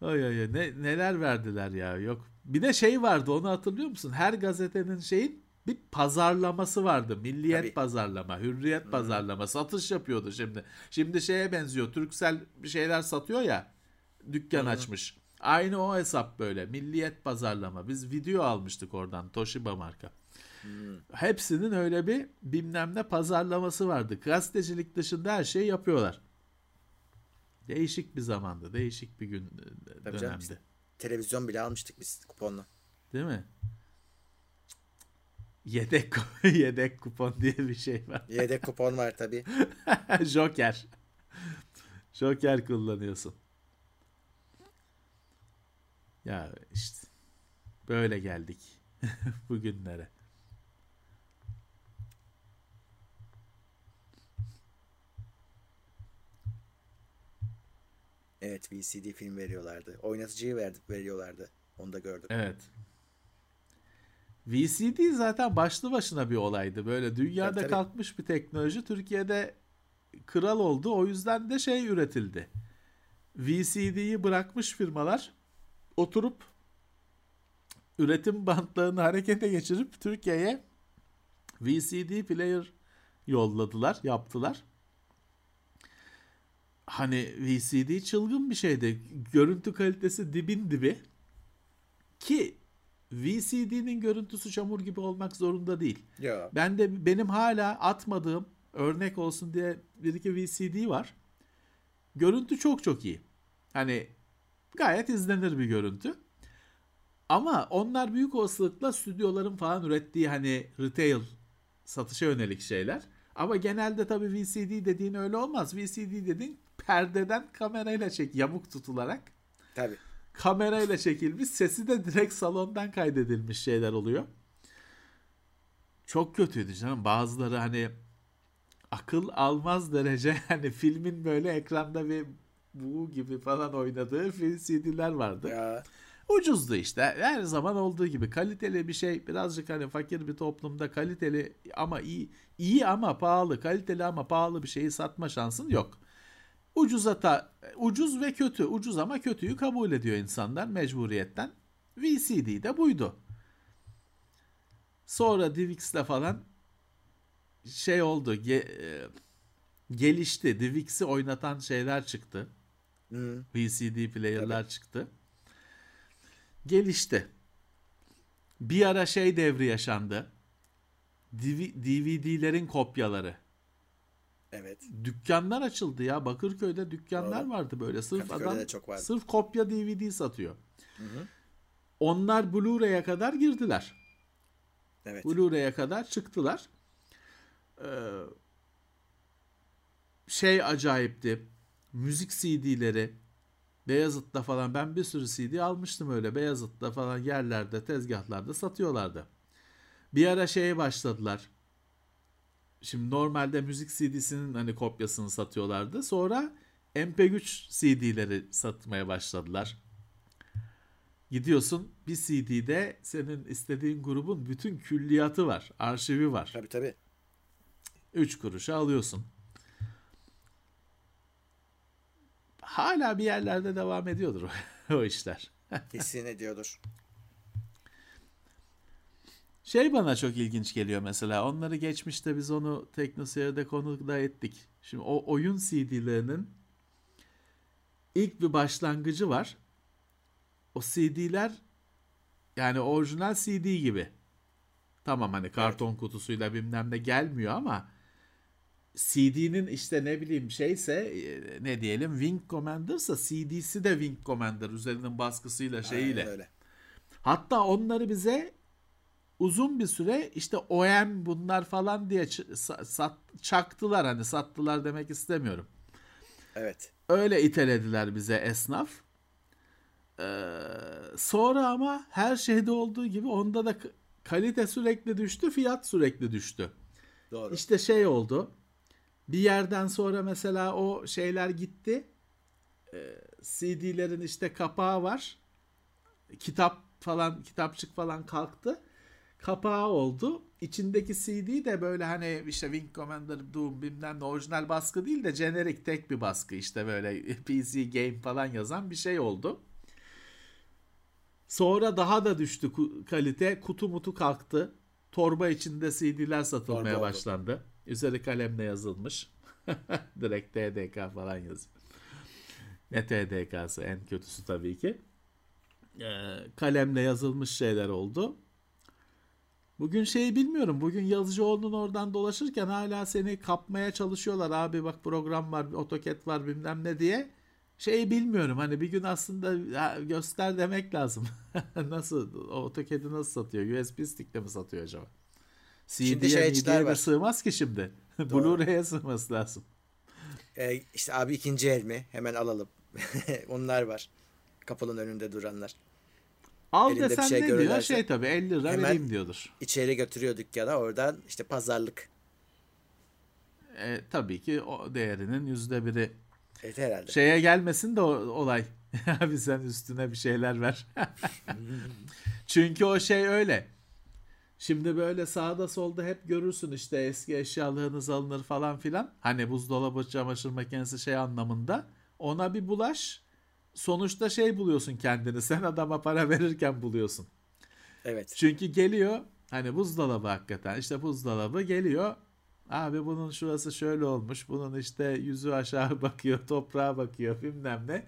Ay ay ne, neler verdiler ya yok. Bir de şey vardı onu hatırlıyor musun? Her gazetenin şeyin bir pazarlaması vardı. Milliyet Tabii. pazarlama, hürriyet pazarlama, satış yapıyordu şimdi. Şimdi şeye benziyor. Turkcell bir şeyler satıyor ya. Dükkan açmış. Aynı o hesap böyle. Milliyet pazarlama. Biz video almıştık oradan Toshiba marka. Hepsinin öyle bir bilmem ne pazarlaması vardı. Gazetecilik dışında her şeyi yapıyorlar. Değişik bir zamandı. Değişik bir gün e, Tabii canım, dönemdi. işte. Televizyon bile almıştık biz kuponla. Değil mi? Yedek yedek kupon diye bir şey var. Yedek kupon var tabii. Joker. Joker kullanıyorsun. Ya işte böyle geldik bugünlere. Evet VCD film veriyorlardı. Oynatıcıyı verdi, veriyorlardı. Onu da gördüm. Evet. VCD zaten başlı başına bir olaydı. Böyle dünyada Tabii, tabii. kalkmış bir teknoloji. Türkiye'de kral oldu. O yüzden de şey üretildi. VCD'yi bırakmış firmalar oturup üretim bantlarını harekete geçirip Türkiye'ye VCD player yolladılar, yaptılar. Hani VCD çılgın bir şeydi. Görüntü kalitesi dibin dibi. Ki VCD'nin görüntüsü çamur gibi olmak zorunda değil. Ya. Ben de benim hala atmadığım örnek olsun diye bir iki VCD var. Görüntü çok çok iyi. Hani gayet izlenir bir görüntü. Ama onlar büyük olasılıkla stüdyoların falan ürettiği hani retail satışa yönelik şeyler. Ama genelde tabii VCD dediğin öyle olmaz. VCD dediğin perdeden kamerayla çek yamuk tutularak Tabii. Kamerayla çekilmiş sesi de direkt salondan kaydedilmiş şeyler oluyor. Çok kötüydü canım. Bazıları hani akıl almaz derece hani filmin böyle ekranda bir bu gibi falan oynadığı film CD'ler vardı. Ya. Ucuzdu işte. Her zaman olduğu gibi kaliteli bir şey birazcık hani fakir bir toplumda kaliteli ama iyi iyi ama pahalı, kaliteli ama pahalı bir şeyi satma şansın yok. Ucuza ta, ucuz ve kötü. Ucuz ama kötüyü kabul ediyor insanlar mecburiyetten. VCD de buydu. Sonra DivX'le falan şey oldu. ge- e, gelişti. DivX'i oynatan şeyler çıktı. Hı. VCD player'lar çıktı. Gelişti. Bir ara şey devri yaşandı. DV- DVD'lerin kopyaları. Evet. Dükkanlar açıldı ya. Bakırköy'de dükkanlar Doğru. vardı böyle. Sırf adam çok vardı. sırf kopya DVD satıyor. Hı hı. Onlar Blu-ray'e kadar girdiler. Evet. Blu-ray'e kadar çıktılar. Ee, şey acayipti. Müzik CD'leri Beyazıt'ta falan ben bir sürü CD almıştım öyle. Beyazıt'ta falan yerlerde, tezgahlarda satıyorlardı. Bir ara şeye başladılar. Şimdi normalde müzik CD'sinin hani kopyasını satıyorlardı. Sonra MP3 CD'leri satmaya başladılar. Gidiyorsun bir CD'de senin istediğin grubun bütün külliyatı var, arşivi var. Tabii tabii. 3 kuruşa alıyorsun. Hala bir yerlerde devam ediyordur o- işler. Kesin ediyordur. Şey bana çok ilginç geliyor mesela. Onları geçmişte biz onu Teknoseyir'de konu da ettik. Şimdi o oyun CD'lerinin ilk bir başlangıcı var. O CD'ler Yani orijinal CD gibi. Tamam hani karton kutusuyla bilmem ne gelmiyor ama CD'nin işte ne bileyim şeyse e, ne diyelim Wing Commander'sa CD'si de Wing Commander üzerinin baskısıyla şeyiyle. Aynen öyle. Hatta onları bize uzun bir süre işte OM bunlar falan diye sat, çaktılar hani sattılar demek istemiyorum. Evet. Öyle itelediler bize esnaf. Ee, sonra ama her şeyde olduğu gibi onda da kalite sürekli düştü, fiyat sürekli düştü. Doğru. İşte şey oldu. Bir yerden sonra mesela o şeyler gitti. Ee, CD'lerin işte kapağı var. Kitap falan, kitapçık falan kalktı. Kapağı oldu. İçindeki CD de böyle hani işte Wing Commander Doom bilmem ne orijinal baskı değil de jenerik tek bir baskı işte böyle PC game falan yazan bir şey oldu. Sonra daha da düştü kalite. Kutu mutu kalktı. Torba içinde CD'ler satılmaya Torba oldu. başlandı. Üzeri kalemle yazılmış. Direkt TDK falan yazıyor. Ne TDK'sı en kötüsü tabii ki. Ee, kalemle yazılmış şeyler oldu. Bugün şeyi bilmiyorum. Bugün Yazıcıoğlu'nun oradan dolaşırken hala seni kapmaya çalışıyorlar. Abi bak program var, AutoCAD var bilmem ne diye. Şeyi bilmiyorum. Hani bir gün aslında göster demek lazım. nasıl AutoCAD'i nasıl satıyor? USB stick'le mi satıyor acaba? CD'ye de var. sığmaz ki şimdi. Blu-ray'e sığması lazım. Ee, işte abi ikinci el mi? Hemen alalım. Onlar var. Kapının önünde duranlar. Al Elinde bir desen şey ne diyor? Şey tabii 50 lira hemen- vereyim diyordur. İçeri götürüyor dükkana. Oradan işte pazarlık. E, tabii ki o değerinin yüzde biri Evet herhalde. şeye gelmesin de o olay. Abi sen üstüne bir şeyler ver. Çünkü o şey öyle. Şimdi böyle sağda solda hep görürsün işte eski eşyalarınız alınır falan filan. Hani buzdolabı, çamaşır makinesi şey anlamında. Ona bir bulaş. Sonuçta şey buluyorsun kendini. Sen adama para verirken buluyorsun. Evet. Çünkü geliyor hani buzdolabı hakikaten işte buzdolabı geliyor. Abi bunun şurası şöyle olmuş. Bunun işte yüzü aşağı bakıyor, toprağa bakıyor bilmem ne.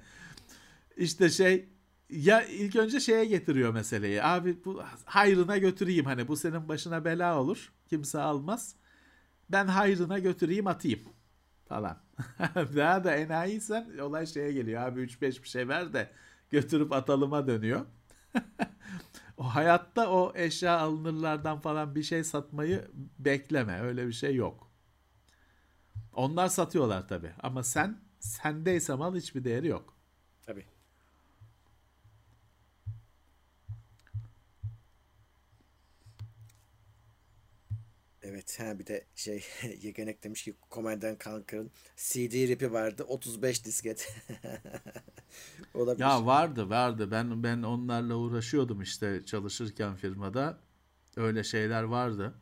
İşte şey ya ilk önce şeye getiriyor meseleyi. Abi bu hayrına götüreyim hani bu senin başına bela olur. Kimse almaz. Ben hayrına götüreyim atayım falan. Daha da enayiysen olay şeye geliyor. Abi 3-5 bir şey ver de götürüp atalıma dönüyor. O hayatta o eşya alınırlardan falan bir şey satmayı bekleme. Öyle bir şey yok. Onlar satıyorlar tabii. Ama sen sendeyse mal hiçbir değeri yok. Tabii. Evet ha bir de şey Yegenek demiş ki Command Conquer'ın CD ripi vardı 35 disket. Olabilir. Ya vardı vardı. Ben ben onlarla uğraşıyordum işte çalışırken firmada. Öyle şeyler vardı.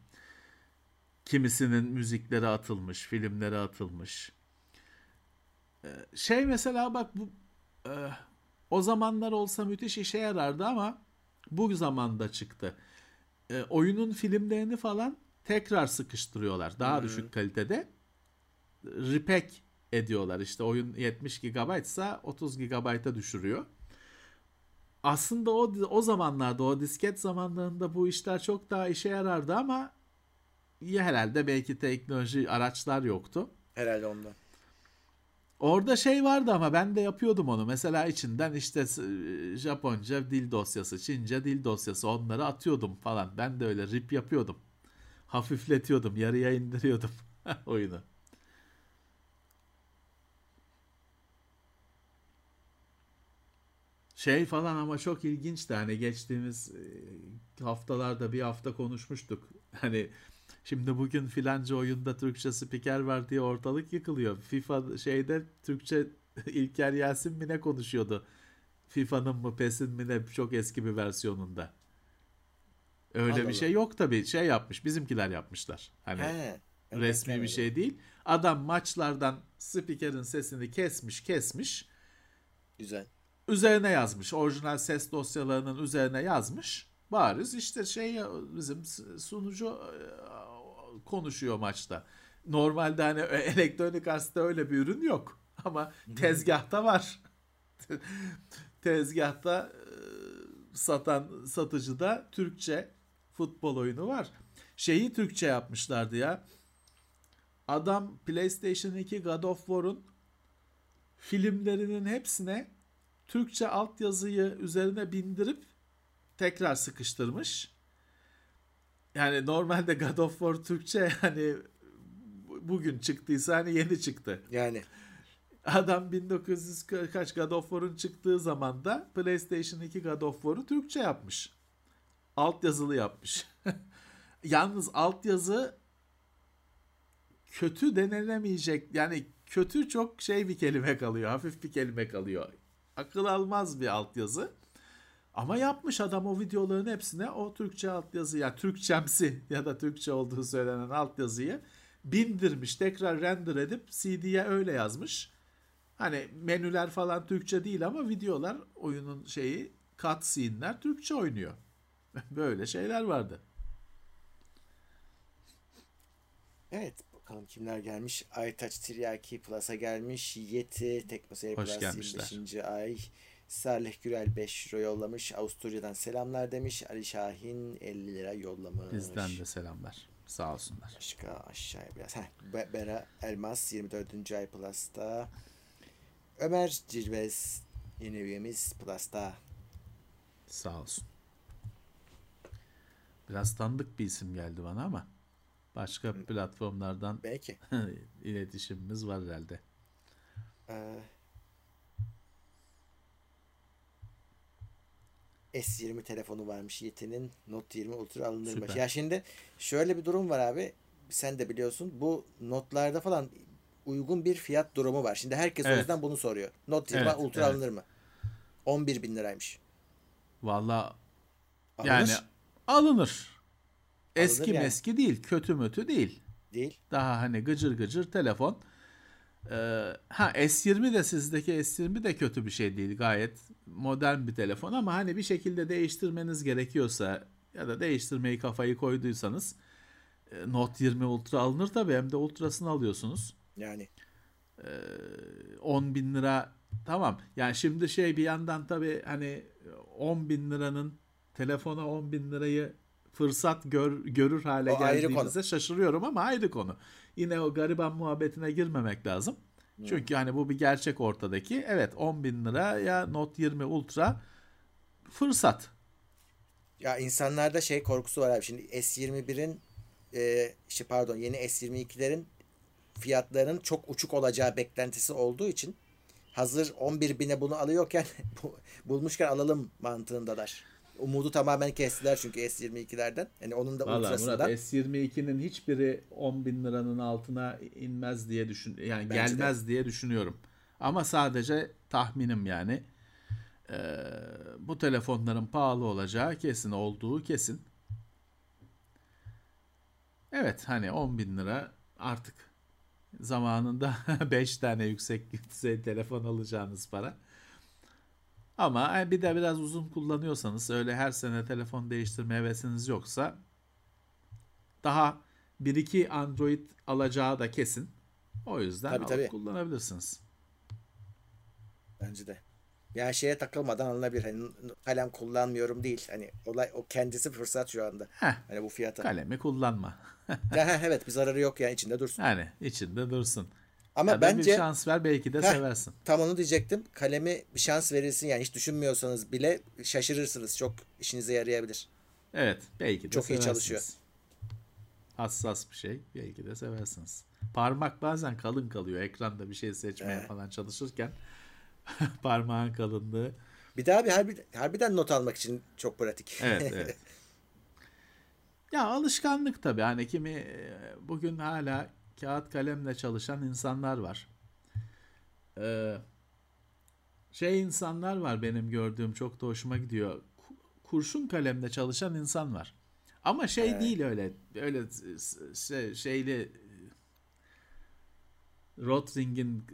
Kimisinin müzikleri atılmış, filmleri atılmış. Ee, Şey mesela bak bu e, o zamanlar olsa müthiş işe yarardı ama bu zamanda çıktı. E, oyunun filmlerini falan tekrar sıkıştırıyorlar. Daha düşük kalitede. Repack ediyorlar. İşte oyun 70 GB ise 30 GB'a düşürüyor. Aslında o o zamanlarda o disket zamanlarında bu işler çok daha işe yarardı ama ya herhalde belki teknoloji araçlar yoktu. Herhalde ondan. Orada şey vardı ama ben de yapıyordum onu. Mesela içinden işte s- Japonca dil dosyası, Çince dil dosyası onları atıyordum falan. Ben de öyle rip yapıyordum. Hafifletiyordum, yarıya indiriyordum oyunu. Şey falan ama çok ilginçti. Hani geçtiğimiz e, haftalarda bir hafta konuşmuştuk. Hani şimdi bugün filanca oyunda Türkçe spiker var diye ortalık yıkılıyor. FIFA şeyde Türkçe İlker Yasin mi ne konuşuyordu? FIFA'nın mı PES'in mi ne çok eski bir versiyonunda. Öyle Allah bir şey yok tabii. Şey yapmış, bizimkiler yapmışlar. Hani He. resmi bir şey değil. Adam maçlardan spikerin sesini kesmiş, kesmiş. Güzel. Üzerine yazmış. Orijinal ses dosyalarının üzerine yazmış. Bariz işte şey bizim sunucu e, konuşuyor maçta. Normalde hani elektronik aslında öyle bir ürün yok. Ama tezgahta var. Tezgahta e, satan satıcıda Türkçe futbol oyunu var. Şeyi Türkçe yapmışlardı ya. Adam PlayStation 2 God of War'un filmlerinin hepsine Türkçe altyazıyı üzerine bindirip tekrar sıkıştırmış. Yani normalde God of War Türkçe hani bugün çıktıysa hani yeni çıktı. Yani Adam 1900 kaç God of War'un çıktığı zaman da PlayStation 2 God of War'u Türkçe yapmış. Altyazılı yapmış. Yalnız altyazı kötü denilemeyecek. Yani kötü çok şey bir kelime kalıyor. Hafif bir kelime kalıyor. Akıl almaz bir altyazı. Ama yapmış adam o videoların hepsine o Türkçe altyazı ya yani Türkçemsi ya da Türkçe olduğu söylenen altyazıyı bindirmiş. Tekrar render edip CD'ye öyle yazmış. Hani menüler falan Türkçe değil ama videolar oyunun şeyi cutscene'ler Türkçe oynuyor. Böyle şeyler vardı. Evet bakalım kimler gelmiş. Aytaç Tiryaki Plus'a gelmiş. Yeti Teknoseyir Plus gelmişler. 25. ay. Salih Gürel 5 euro yollamış. Avusturya'dan selamlar demiş. Ali Şahin 50 lira yollamış. Bizden de selamlar. Sağ olsunlar. Başka aşağıya biraz. Heh, Be- Bera Elmas 24. ay Plus'ta. Ömer Cirvez yeni üyemiz Plus'ta. Sağ olsun. Biraz tanıdık bir isim geldi bana ama başka platformlardan Belki. iletişimimiz var herhalde. Ee, S20 telefonu varmış Yeti'nin Note 20 Ultra alınırmış. Süper. Ya şimdi şöyle bir durum var abi. Sen de biliyorsun. Bu notlarda falan uygun bir fiyat durumu var. Şimdi herkes o Evet. yüzden bunu soruyor. Note 20 Evet, Ultra evet. alınır mı? 11 bin liraymış. Valla yani alınır. Eski yani. meski değil, kötü mötü değil. Değil. Daha hani gıcır gıcır telefon. Ee, ha S20 de sizdeki S20 de kötü bir şey değil. Gayet modern bir telefon ama hani bir şekilde değiştirmeniz gerekiyorsa ya da değiştirmeyi kafayı koyduysanız e, Note 20 Ultra alınır tabii hem de Ultra'sını alıyorsunuz. Yani 10 bin lira tamam. Yani şimdi şey bir yandan tabii hani 10 bin liranın telefona 10 bin lirayı fırsat gör, görür hale O geldiğimizde şaşırıyorum ama ayrı konu. Yine o gariban muhabbetine girmemek lazım. Çünkü hani bu bir gerçek ortadaki. Evet 10 bin lira ya Note 20 Ultra fırsat. ya insanlarda şey korkusu var abi. Şimdi S21'in e, işte pardon yeni S22'lerin fiyatlarının çok uçuk olacağı beklentisi olduğu için hazır 11 bine bunu alıyorken bu- bulmuşken alalım mantığındalar. Umudu tamamen kestiler çünkü S22'lerden. Yani onun da Valla ultrasından. Murat S22'nin hiçbiri 10 bin liranın altına inmez diye düşün yani Bence de. gelmez diye düşünüyorum. Ama sadece tahminim yani. Ee, bu telefonların pahalı olacağı kesin olduğu kesin. Evet hani 10 bin lira artık zamanında 5 tane yüksek düzey telefon alacağınız para. Ama e, bir de biraz uzun kullanıyorsanız öyle her sene telefon değiştirme hevesiniz yoksa daha 1-2 Android alacağı da kesin. O yüzden Tabii, tabii. kullanabilirsiniz. Bence de. Yani şeye takılmadan alınabilir. Hani kalem kullanmıyorum değil. Hani olay o kendisi fırsat şu anda. Heh, Hani bu fiyata. kalemi kullanma. Ya, evet bir zararı yok yani içinde dursun. Yani içinde dursun. Ama ya bence bir şans ver belki de Heh. seversin. tam onu diyecektim. Kalemi bir şans verilsin yani hiç düşünmüyorsanız bile şaşırırsınız. Çok işinize yarayabilir. Evet, belki de Çok iyi seversiniz. çalışıyor. Hassas bir şey, belki de seversiniz. Parmak bazen kalın kalıyor ekranda bir şey seçmeye Evet. falan çalışırken. Parmağın kalınlığı. Bir daha bir harbi, harbiden not almak için çok pratik. Evet, evet. Ya alışkanlık tabii. Hani kimi e, bugün hala kağıt kalemle çalışan insanlar var. Ee, şey insanlar var benim gördüğüm çok da hoşuma gidiyor. Ku- Kurşun kalemle çalışan insan var. Ama şey Evet. değil öyle öyle şey, şeyli Rotring'in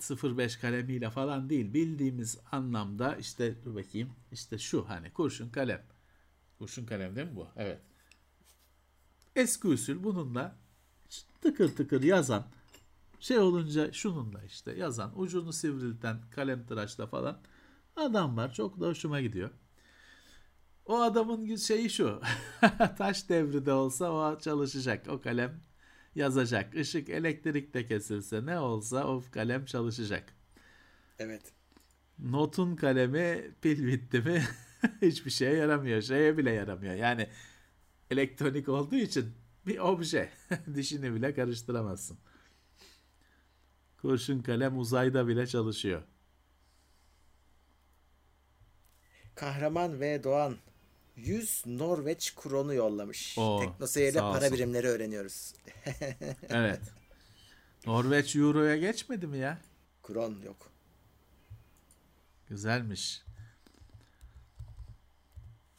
e, 05 kalemiyle falan değil. Bildiğimiz anlamda işte dur bakayım işte şu hani kurşun kalem. Kurşun kalem değil mi bu? Evet. Eski usul bununla tıkır tıkır yazan şey olunca şununla işte yazan ucunu sivrilten kalem tıraşla falan adam var. Çok da hoşuma gidiyor. O adamın şeyi şu. Taş devri de olsa o çalışacak. O kalem yazacak. Işık elektrik de kesilse ne olsa o kalem çalışacak. Evet. Notun kalemi pil bitti mi hiçbir şeye yaramıyor. Şeye bile yaramıyor. Yani elektronik olduğu için bir obje. Dişini bile karıştıramazsın. Kurşun kalem uzayda bile çalışıyor. Kahraman ve Doğan 100 Norveç kronu yollamış. Oo, Teknoseyir'le para olsun. birimleri öğreniyoruz. Evet. Norveç Euro'ya geçmedi mi ya? Kron yok. Güzelmiş.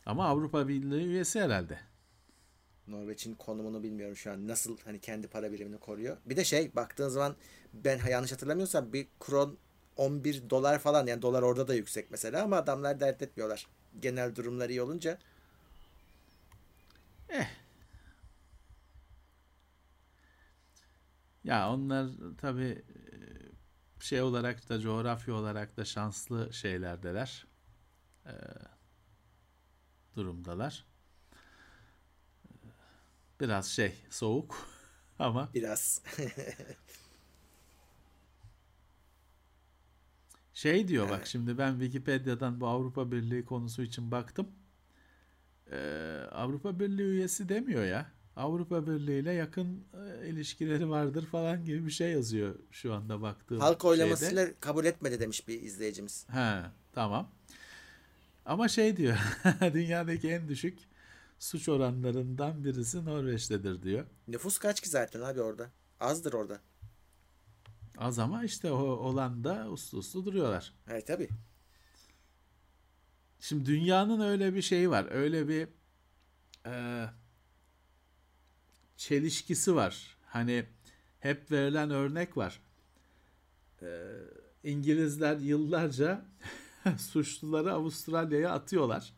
Ama Avrupa Birliği üyesi herhalde. Norveç'in konumunu bilmiyorum şu an. Nasıl hani kendi para birimini koruyor. Bir de şey baktığın zaman ben yanlış hatırlamıyorsam bir kron 11 dolar falan yani dolar orada da yüksek mesela ama adamlar dert etmiyorlar. Genel durumları iyi olunca Ya onlar tabii e, şey olarak da coğrafya olarak da şanslı şeylerdeler. Ee, durumdalar. Biraz şey soğuk ama biraz şey diyor bak Evet. şimdi ben Wikipedia'dan bu Avrupa Birliği konusu için baktım. Ee, Avrupa Birliği üyesi demiyor ya. Avrupa Birliği ile yakın e, ilişkileri vardır falan gibi bir şey yazıyor şu anda baktığım halk şeyde. oylamasıyla kabul etmedi demiş bir izleyicimiz. He, tamam. Ama şey diyor, dünyadaki en düşük suç oranlarından birisi Norveç'tedir diyor. Nüfus kaç ki zaten abi orada? Azdır orada. Az ama işte o olan da uslu uslu duruyorlar. Evet tabii. Şimdi dünyanın öyle bir şeyi var, öyle bir e, çelişkisi var. Hani hep verilen örnek var. E, İngilizler yıllarca suçluları Avustralya'ya atıyorlar.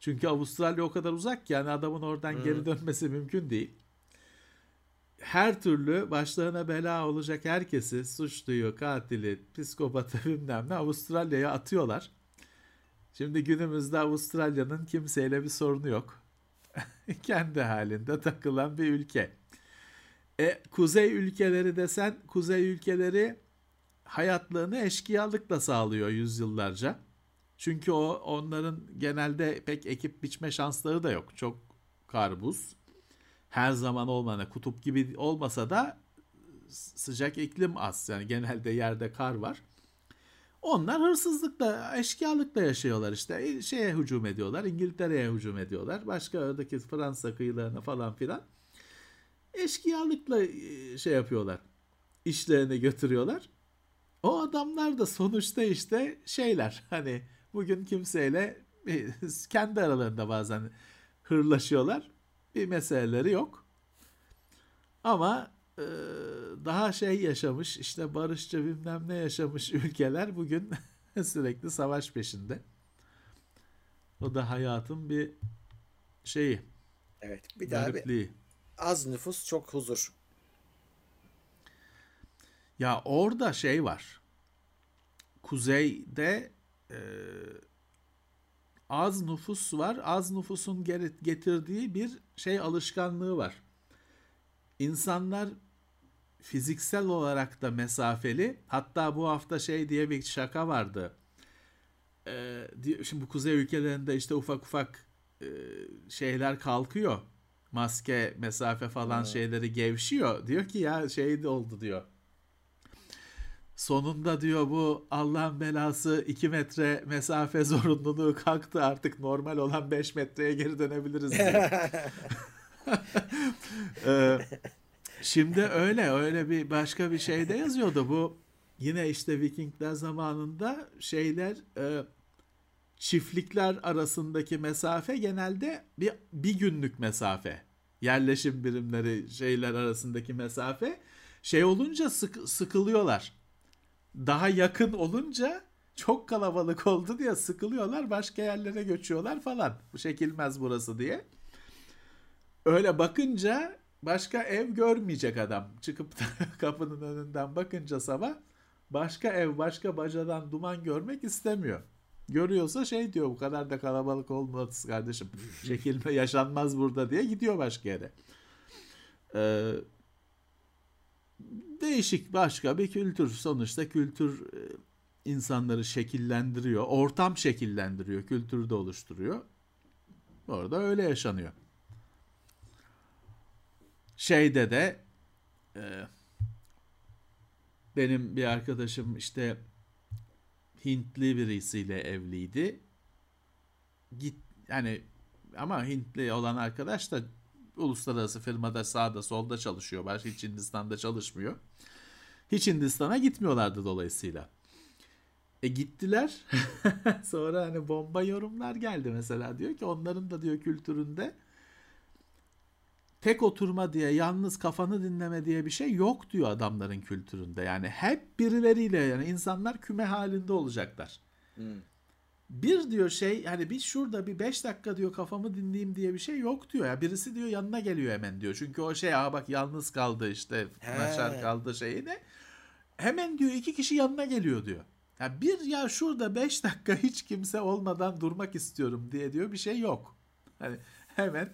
Çünkü Avustralya o kadar uzak ki yani adamın oradan geri dönmesi mümkün değil. Her türlü başlarına bela olacak herkesi, suçluyu, katili, psikopatı bilmem ne Avustralya'ya atıyorlar. Şimdi günümüzde Avustralya'nın kimseyle bir sorunu yok. Kendi halinde takılan bir ülke. E, kuzey ülkeleri desen, kuzey ülkeleri hayatlığını eşkıyalıkla sağlıyor yüzyıllarca. Çünkü o onların genelde pek ekip biçme şansları da yok. Çok kar buz. Her zaman olmayan kutup gibi olmasa da sıcak iklim az. Yani genelde yerde kar var. Onlar hırsızlıkla, eşkıyalıkla yaşıyorlar işte. Şeye hücum ediyorlar, İngiltere'ye hücum ediyorlar. Başka oradaki Fransa kıyılarına falan filan. Eşkıyalıkla e, şey yapıyorlar. İşlerini götürüyorlar. O adamlar da sonuçta işte şeyler hani bugün kimseyle kendi aralarında bazen hırlaşıyorlar. Bir meseleleri yok. Ama e, daha şey yaşamış işte barışçı bilmem ne yaşamış ülkeler bugün sürekli savaş peşinde. O da hayatın bir şeyi, Evet. Bir daha garipliği. az nüfus çok huzur. Ya orada şey var. Kuzeyde e, az nüfus var. Az nüfusun getirdiği bir şey alışkanlığı var. İnsanlar fiziksel olarak da mesafeli. Hatta bu hafta şey diye bir şaka vardı. E, di- şimdi bu kuzey ülkelerinde işte ufak ufak e, şeyler kalkıyor. Maske, mesafe falan şeyleri gevşiyor. Diyor ki ya şey oldu diyor. Sonunda diyor bu Allah'ın belası 2 metre mesafe zorunluluğu kalktı. Artık normal olan 5 metreye geri dönebiliriz diyor. Ee, şimdi öyle öyle bir başka bir şeyde yazıyordu. Bu yine işte Vikingler zamanında şeyler e, çiftlikler arasındaki mesafe genelde bir, bir günlük mesafe. Yerleşim birimleri şeyler arasındaki mesafe şey olunca sık, sıkılıyorlar daha yakın olunca çok kalabalık oldu diye sıkılıyorlar başka yerlere göçüyorlar falan. Bu çekilmez burası diye. Öyle bakınca başka ev görmeyecek adam. Çıkıp da kapının önünden bakınca sabah başka ev başka bacadan duman görmek istemiyor. Görüyorsa şey diyor bu kadar da kalabalık olmaz kardeşim. Çekilme yaşanmaz burada diye gidiyor başka yere. Ee, değişik başka bir kültür. Sonuçta kültür e, insanları şekillendiriyor. Ortam şekillendiriyor. Kültürü de oluşturuyor. Orada öyle yaşanıyor. Şeyde de e, benim bir arkadaşım işte Hintli birisiyle evliydi. Git yani ama Hintli olan arkadaş da uluslararası firmada sağda solda çalışıyor. Başka hiç Hindistan'da çalışmıyor. Hiç Hindistan'a gitmiyorlardı dolayısıyla. E gittiler. Sonra hani bomba yorumlar geldi mesela diyor ki onların da diyor kültüründe tek oturma diye yalnız kafanı dinleme diye bir şey yok diyor adamların kültüründe. Yani hep birileriyle yani insanlar küme halinde olacaklar. Hmm. Bir diyor şey hani bir şurada bir 5 dakika diyor kafamı dinleyeyim diye bir şey yok diyor. Ya birisi diyor yanına geliyor hemen diyor. Çünkü o şey aa bak yalnız kaldı işte naşar kaldı şeyi de. Hemen diyor iki kişi yanına geliyor diyor. Ya bir ya şurada 5 dakika hiç kimse olmadan durmak istiyorum diye diyor bir şey yok. Hani hemen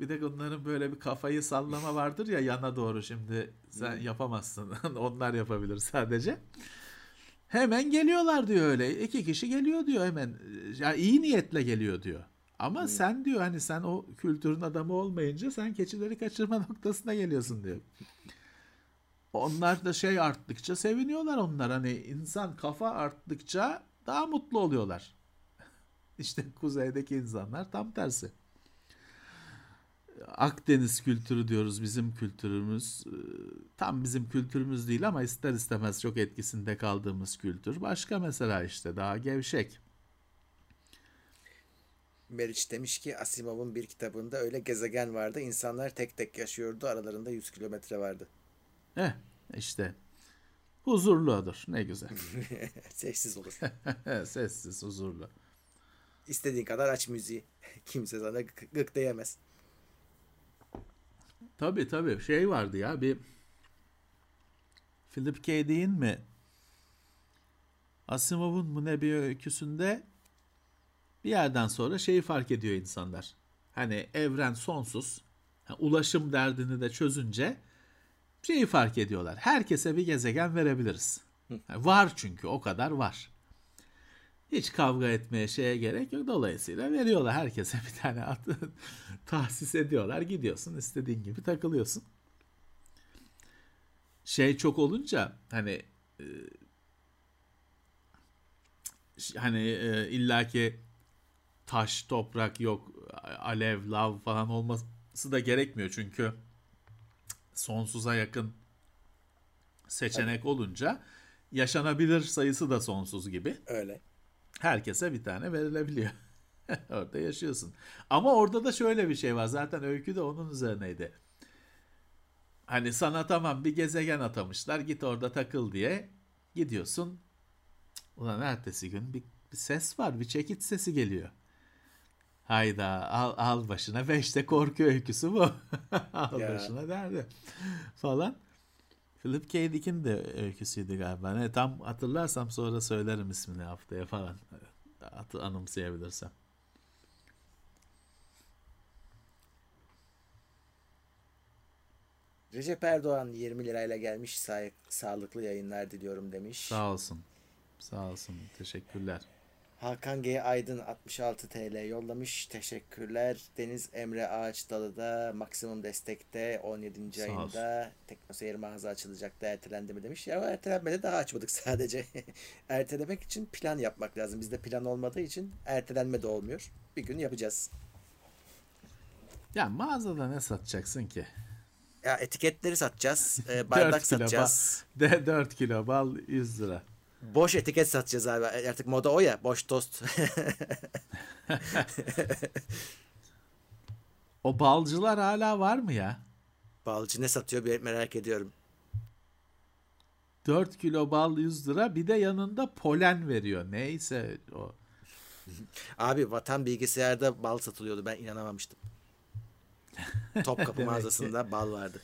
bir de onların böyle bir kafayı sallama vardır ya yana doğru şimdi sen yapamazsın. Onlar yapabilir sadece. Hemen geliyorlar diyor öyle. İki kişi geliyor diyor hemen. Ya iyi niyetle geliyor diyor. Ama hmm. sen diyor hani sen o kültürün adamı olmayınca sen keçileri kaçırma noktasına geliyorsun diyor. Onlar da şey arttıkça seviniyorlar onlar. Hani insan kafa arttıkça daha mutlu oluyorlar. İşte kuzeydeki insanlar tam tersi. Akdeniz kültürü diyoruz bizim kültürümüz. Ee, tam bizim kültürümüz değil ama ister istemez çok etkisinde kaldığımız kültür. Başka mesela işte daha gevşek. Meriç demiş ki Asimov'un bir kitabında öyle gezegen vardı. İnsanlar tek tek yaşıyordu. Aralarında 100 kilometre vardı. Eh işte huzurludur. Ne güzel. Sessiz olur. Sessiz, huzurlu. İstediğin kadar aç müziği. Kimse sana gık diyemez. Tabii tabii. Şey vardı ya bir Philip K. Dick'in mi? Asimov'un mu ne bir öyküsünde bir yerden sonra şeyi fark ediyor insanlar. Hani evren sonsuz. ulaşım derdini de çözünce şeyi fark ediyorlar. Herkese bir gezegen verebiliriz. var çünkü o kadar var. Hiç kavga etmeye şeye gerek yok. Dolayısıyla veriyorlar herkese bir tane at, tahsis ediyorlar. Gidiyorsun istediğin gibi takılıyorsun. Şey çok olunca hani e, hani e, illaki taş, toprak yok, alev, lav falan olması da gerekmiyor. Çünkü sonsuza yakın seçenek olunca yaşanabilir sayısı da sonsuz gibi. Öyle. Herkese bir tane verilebiliyor. orada yaşıyorsun. Ama orada da şöyle bir şey var. Zaten öykü de onun üzerineydi. Hani sana tamam bir gezegen atamışlar. Git orada takıl diye. Gidiyorsun. Ulan ertesi gün bir, bir ses var. Bir çekit sesi geliyor. Hayda al, al başına beşte korku öyküsü bu. al ya. başına derdi. Falan. Philip K. Dick'in de öyküsüydü galiba. Ne, tam hatırlarsam sonra söylerim ismini haftaya falan. Anımsayabilirsem. Recep Erdoğan 20 lirayla gelmiş sa- sağlıklı yayınlar diliyorum demiş. Sağ olsun. Sağ olsun. Teşekkürler. Hakan G. Aydın 66 TL yollamış. Teşekkürler. Deniz Emre Ağaçdalı da maksimum destekte 17. Sağ ayında olsun. Teknoseyir mağaza açılacaktı ertelendi mi demiş. Ya ertelenmedi daha açmadık sadece. Ertelemek için plan yapmak lazım. Bizde plan olmadığı için ertelenme de olmuyor. Bir gün yapacağız. Ya mağazada ne satacaksın ki? Ya etiketleri satacağız. E, bardak satacağız. Ba- 4 kilo bal 100 lira. Boş etiket satacağız abi. Artık moda o ya. Boş tost. o balcılar hala var mı ya? Balcı ne satıyor bir merak ediyorum. 4 kilo bal 100 lira bir de yanında polen veriyor. Neyse o. Abi vatan bilgisayarda bal satılıyordu. Ben inanamamıştım. Topkapı mağazasında bal vardı.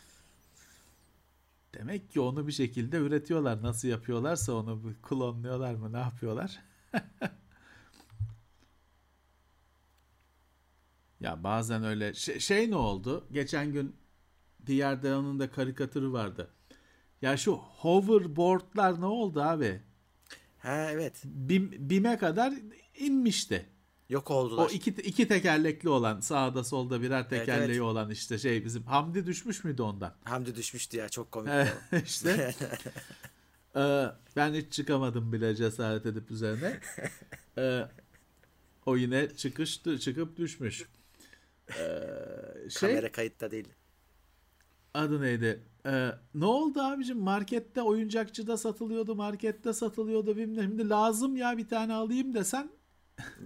Demek ki onu bir şekilde üretiyorlar. Nasıl yapıyorlarsa onu klonluyorlar mı ne yapıyorlar? ya bazen öyle şey, şey ne oldu? Geçen gün bir yerde onun da karikatürü vardı. Ya şu hoverboardlar ne oldu abi? Ha evet. Bim, BİM'e kadar inmişti. Yok oldular. O iki, iki tekerlekli olan sağda solda birer tekerleği evet. olan işte şey bizim Hamdi düşmüş müydü ondan? Hamdi düşmüştü ya çok komik. işte ee, ben hiç çıkamadım bile cesaret edip üzerine. Ee, o yine çıkıştı çıkıp düşmüş. Ee, şey, Kamera kayıtta değil. adı neydi? Ee, ne oldu abicim? Markette oyuncakçıda satılıyordu, markette satılıyordu bilmem. Şimdi lazım ya bir tane alayım desen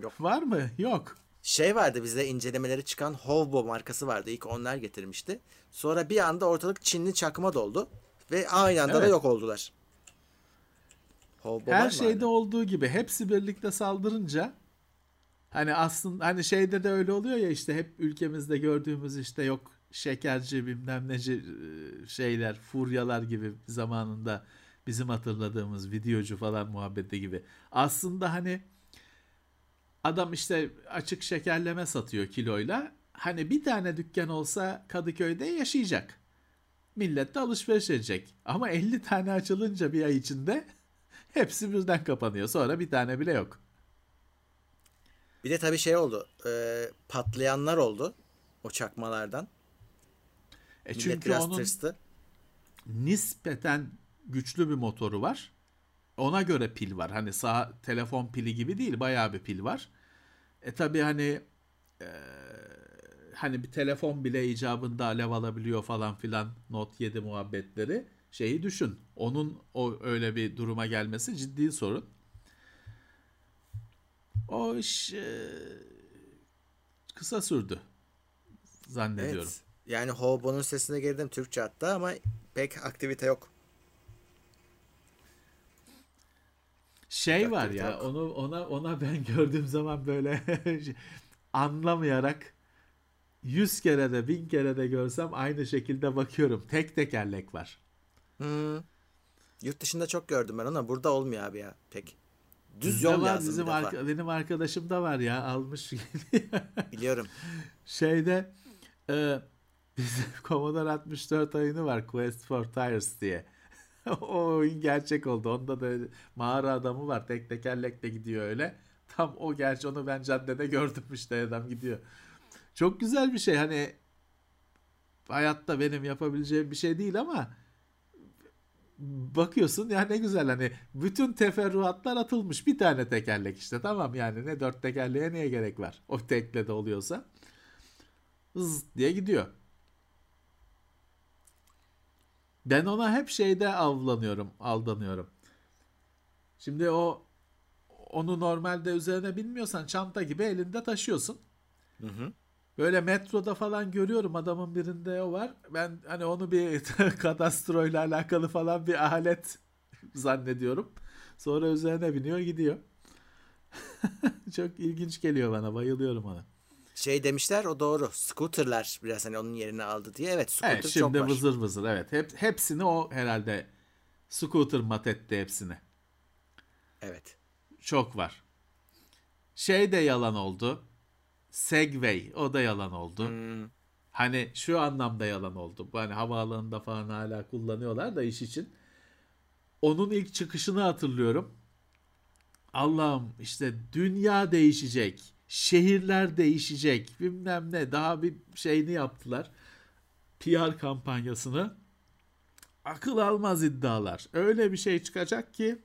Yok. var mı? Yok. Şey vardı bizde incelemeleri çıkan Hovbo markası vardı. İlk onlar getirmişti. Sonra bir anda ortalık Çinli çakma doldu. Ve aynı anda da Evet. yok oldular. Hovbo Her şeyde hala? olduğu gibi hepsi birlikte saldırınca hani aslında hani şeyde de öyle oluyor ya işte hep ülkemizde gördüğümüz işte yok şekerci bilmem neci şeyler furyalar gibi zamanında bizim hatırladığımız videocu falan muhabbeti gibi. Aslında hani adam işte açık şekerleme satıyor kiloyla. Hani bir tane dükkan olsa Kadıköy'de yaşayacak. Millet de alışveriş edecek. Ama 50 tane açılınca bir ay içinde hepsi birden kapanıyor. Sonra bir tane bile yok. Bir de tabii şey oldu. e, patlayanlar oldu. O çakmalardan. E Millet çünkü biraz onun tırstı. nispeten güçlü bir motoru var. Ona göre pil var. Hani sağ telefon pili gibi değil, bayağı bir pil var. E tabi hani e, hani bir telefon bile icabında alev alabiliyor falan filan Note 7 muhabbetleri. Şeyi düşün. Onun o öyle bir duruma gelmesi ciddi sorun. O iş e, kısa sürdü zannediyorum. Evet. Yani Hovbo'nun sesine girdim Türkçe hatta ama pek aktivite yok. Şey var ya onu ona ona ben gördüğüm zaman böyle anlamayarak yüz kere de bin kere de görsem aynı şekilde bakıyorum. Tek tekerlek var. Hmm. Yurt dışında çok gördüm ben ama burada olmuyor abi ya pek. Düz Bizde yol var, lazım bizim arka- benim arkadaşım da var ya almış Biliyorum. şeyde e, bizim Commodore 64 oyunu var Quest for Tires diye. O oyun gerçek oldu. Onda da mağara adamı var. Tek tekerlekle gidiyor öyle. Tam o gerçi onu ben caddede gördüm işte adam gidiyor. Çok güzel bir şey hani hayatta benim yapabileceğim bir şey değil ama bakıyorsun ya ne güzel hani bütün teferruatlar atılmış bir tane tekerlek işte tamam yani ne dört tekerleğe neye gerek var o tekle de oluyorsa hız diye gidiyor. Ben ona hep şeyde avlanıyorum, aldanıyorum. Şimdi o onu normalde üzerine bilmiyorsan çanta gibi elinde taşıyorsun. Hı hı. Böyle metroda falan görüyorum adamın birinde o var. Ben hani onu bir kadastroyla alakalı falan bir alet zannediyorum. Sonra üzerine biniyor gidiyor. Çok ilginç geliyor bana. Bayılıyorum ona. Şey demişler o doğru. Scooter'lar biraz hani onun yerini aldı diye. Evet scooter Evet çok şimdi var. vızır vızır evet. Hep, hepsini o herhalde scooter mat etti hepsini. Evet. Çok var. Şey de yalan oldu. Segway o da yalan oldu. Hmm. Hani şu anlamda yalan oldu. Hani havaalanında falan hala kullanıyorlar da iş için. Onun ilk çıkışını hatırlıyorum. Allah'ım işte dünya değişecek. Şehirler değişecek. Bilmem ne. Daha bir şeyini yaptılar. PR kampanyasını. Akıl almaz iddialar. Öyle bir şey çıkacak ki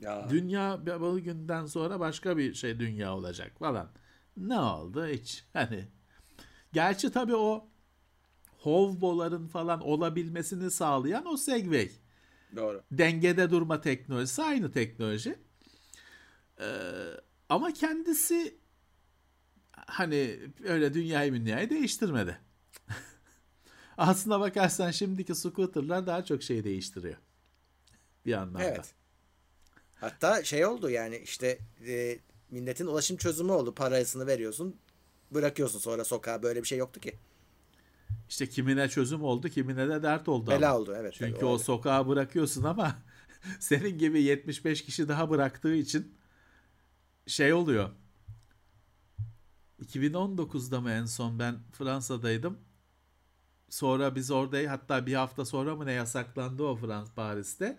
Ya. dünya bir günden sonra başka bir şey dünya olacak falan. Ne oldu hiç? Hani gerçi tabii o hovboların falan olabilmesini sağlayan o Segway. Doğru. Dengede durma teknolojisi aynı teknoloji. Ee, ama kendisi hani öyle dünyayı dünyayı değiştirmedi. Aslına bakarsan şimdiki scooterlar daha çok şey değiştiriyor. Bir anlamda. Evet. Hatta şey oldu yani işte e, milletin ulaşım çözümü oldu. Parasını veriyorsun bırakıyorsun sonra sokağa böyle bir şey yoktu ki. İşte kimine çözüm oldu, kimine de dert oldu. Bela ama. oldu evet. Çünkü tabii, o sokağa bırakıyorsun ama senin gibi 75 kişi daha bıraktığı için şey oluyor. 2019'da mı en son ben Fransa'daydım. Sonra biz orada hatta bir hafta sonra mı ne yasaklandı o Frans Paris'te.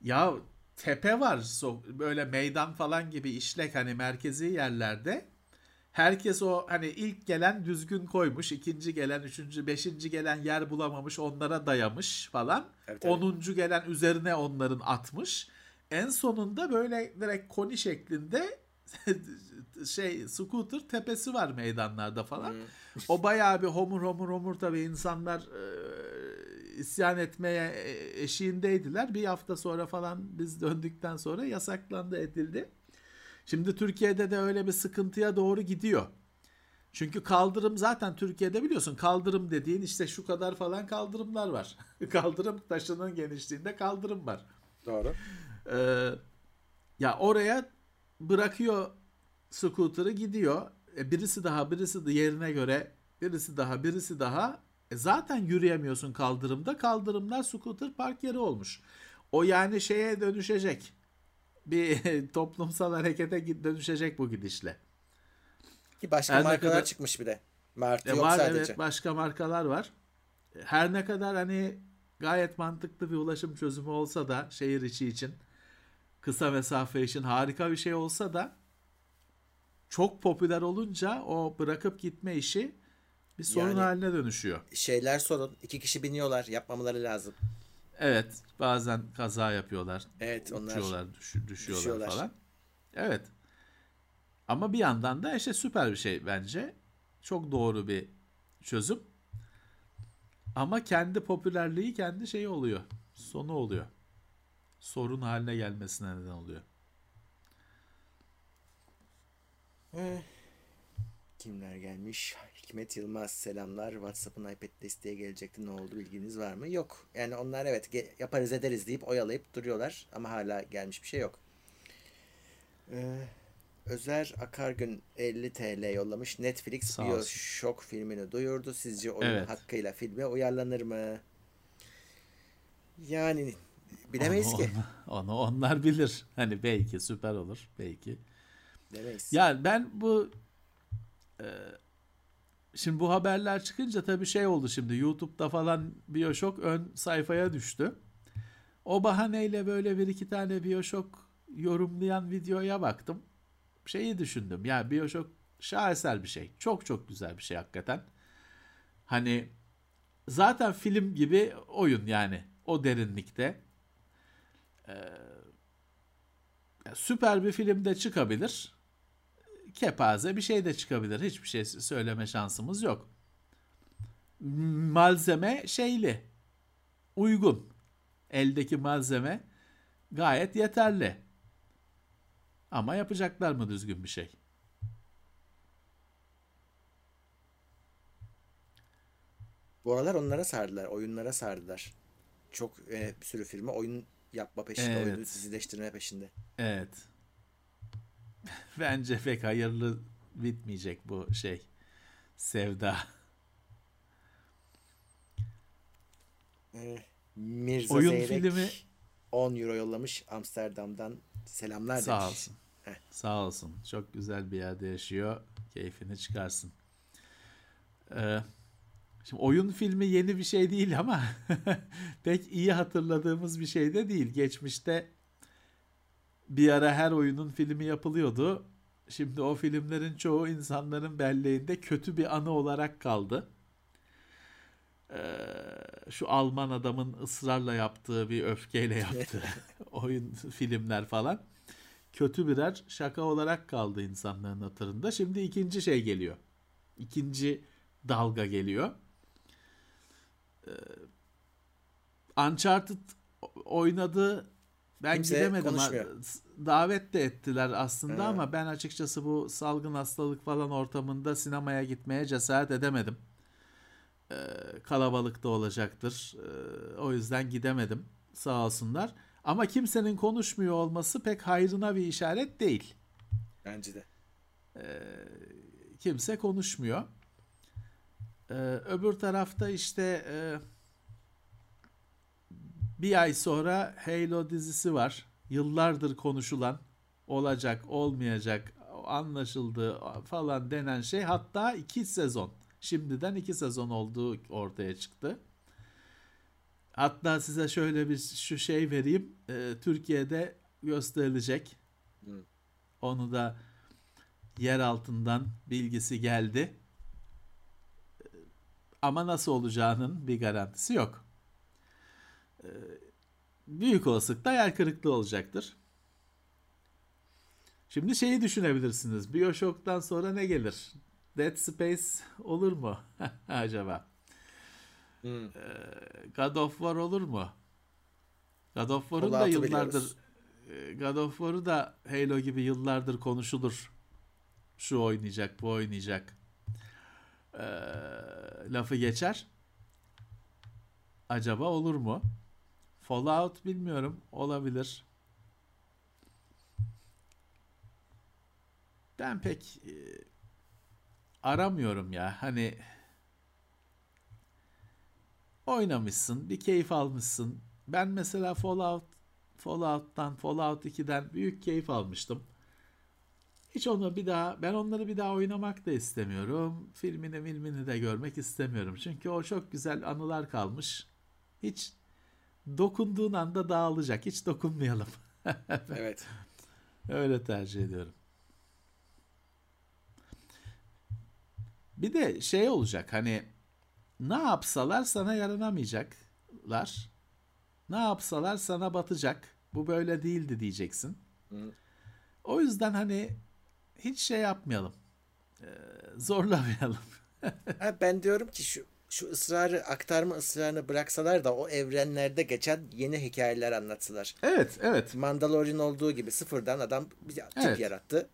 Ya tepe var böyle meydan falan gibi işlek hani merkezi yerlerde. Herkes o hani ilk gelen düzgün koymuş, ikinci gelen, üçüncü, beşinci gelen yer bulamamış, onlara dayamış falan. Evet, evet. Onuncu gelen üzerine onların atmış. En sonunda böyle direkt koni şeklinde şey scooter tepesi var meydanlarda falan. Hmm. o bayağı bir homur homur homur tabii insanlar e, isyan etmeye e, eşiğindeydiler. Bir hafta sonra falan biz döndükten sonra yasaklandı edildi. Şimdi Türkiye'de de öyle bir sıkıntıya doğru gidiyor. Çünkü kaldırım zaten Türkiye'de biliyorsun kaldırım dediğin işte şu kadar falan kaldırımlar var. kaldırım taşının genişliğinde kaldırım var. Doğru. Ee, ya oraya bırakıyor scooter'ı gidiyor. E, birisi daha birisi de yerine göre birisi daha birisi daha e, zaten yürüyemiyorsun kaldırımda. Kaldırımlar scooter park yeri olmuş. O yani şeye dönüşecek. Bir toplumsal harekete dönüşecek bu gidişle. Ki başka Her markalar kadar, çıkmış bir de. Martı e, yok var, sadece. Evet başka markalar var. Her ne kadar hani gayet mantıklı bir ulaşım çözümü olsa da şehir içi için kısa mesafe için harika bir şey olsa da çok popüler olunca o bırakıp gitme işi bir sorun yani, haline dönüşüyor. Şeyler sorun. İki kişi biniyorlar. Yapmamaları lazım. Evet. Bazen kaza yapıyorlar. Evet. Onlar uçuyorlar, düş, düşüyorlar, düşüyorlar falan. Evet. Ama bir yandan da işte süper bir şey bence. Çok doğru bir çözüm. Ama kendi popülerliği kendi şeyi oluyor. Sonu oluyor. Sorun haline gelmesine neden oluyor. Eh, kimler gelmiş? Hikmet Yılmaz selamlar. WhatsApp'ın iPad desteğe gelecekti. Ne oldu bilginiz var mı? Yok. Yani onlar evet yaparız ederiz deyip oyalayıp duruyorlar. Ama hala gelmiş bir şey yok. Ee, Özer Akargün 50 TL yollamış. Netflix Bioshock filmini duyurdu. Sizce oyun evet. hakkıyla filme uyarlanır mı? Yani bilemeyiz onu, ki. Onu, onu onlar bilir. Hani belki süper olur. Belki. Demeyiz. Ya ben bu e, şimdi bu haberler çıkınca tabii şey oldu şimdi YouTube'da falan Bioshock ön sayfaya düştü. O bahaneyle böyle bir iki tane Bioshock yorumlayan videoya baktım. Şeyi düşündüm. Ya Bioshock şaheser bir şey. Çok çok güzel bir şey hakikaten. Hani zaten film gibi oyun yani o derinlikte. Ee, süper bir filmde çıkabilir kepaze bir şey de çıkabilir. Hiçbir şey söyleme şansımız yok. Malzeme şeyli. Uygun. Eldeki malzeme gayet yeterli. Ama yapacaklar mı düzgün bir şey? Bu aralar onlara sardılar. Oyunlara sardılar. Çok e, bir sürü firma oyun yapma peşinde. Evet. Oyunu dizileştirme peşinde. Evet. Bence pek hayırlı bitmeyecek bu şey. Sevda. Ee, Mirza Oyun Zeyrek filmi 10 euro yollamış Amsterdam'dan selamlar Sağ demiş. olsun. Heh. Sağ olsun. Çok güzel bir yerde yaşıyor. Keyfini çıkarsın. Ee, şimdi oyun filmi yeni bir şey değil ama pek iyi hatırladığımız bir şey de değil. Geçmişte bir ara her oyunun filmi yapılıyordu. Şimdi o filmlerin çoğu insanların belleğinde kötü bir anı olarak kaldı. Ee, şu Alman adamın ısrarla yaptığı bir öfkeyle yaptığı oyun filmler falan kötü birer şaka olarak kaldı insanların hatırında. Şimdi ikinci şey geliyor. İkinci dalga geliyor. Ee, Uncharted oynadı ben Kimse gidemedim. Konuşmuyor. Davet de ettiler aslında He. ama ben açıkçası bu salgın hastalık falan ortamında sinemaya gitmeye cesaret edemedim. Ee, kalabalık da olacaktır. Ee, o yüzden gidemedim. Sağ olsunlar. Ama kimsenin konuşmuyor olması pek hayrına bir işaret değil. Bence de. Ee, kimse konuşmuyor. Ee, öbür tarafta işte e, bir ay sonra Halo dizisi var. Yıllardır konuşulan olacak, olmayacak, anlaşıldı falan denen şey hatta iki sezon. Şimdiden iki sezon olduğu ortaya çıktı. Hatta size şöyle bir şu şey vereyim. E, Türkiye'de gösterilecek. Hı. Onu da yer altından bilgisi geldi. Ama nasıl olacağının bir garantisi yok. E, büyük olasılıkla yer kırıklığı olacaktır. Şimdi şeyi düşünebilirsiniz. Bioshock'tan sonra ne gelir? Dead Space olur mu acaba? Hmm. God of War olur mu? God of War'un da yıllardır God of War'u da Halo gibi yıllardır konuşulur. Şu oynayacak, bu oynayacak. Ee, lafı geçer. Acaba olur mu? Fallout bilmiyorum. Olabilir. Ben pek e, aramıyorum ya. Hani oynamışsın, bir keyif almışsın. Ben mesela Fallout Fallout'tan, Fallout 2'den büyük keyif almıştım. Hiç onu bir daha, ben onları bir daha oynamak da istemiyorum. Filmini, filmini de görmek istemiyorum. Çünkü o çok güzel anılar kalmış. Hiç dokunduğun anda dağılacak. Hiç dokunmayalım. evet. Öyle tercih ediyorum. Bir de şey olacak hani ne yapsalar sana yaranamayacaklar. Ne yapsalar sana batacak. Bu böyle değildi diyeceksin. Hı. O yüzden hani hiç şey yapmayalım. Ee, zorlamayalım. ha, ben diyorum ki şu şu ısrarı aktarma ısrarını bıraksalar da o evrenlerde geçen yeni hikayeler anlatsalar. Evet, evet. Mandalorian olduğu gibi sıfırdan adam bir tip evet. yarattı.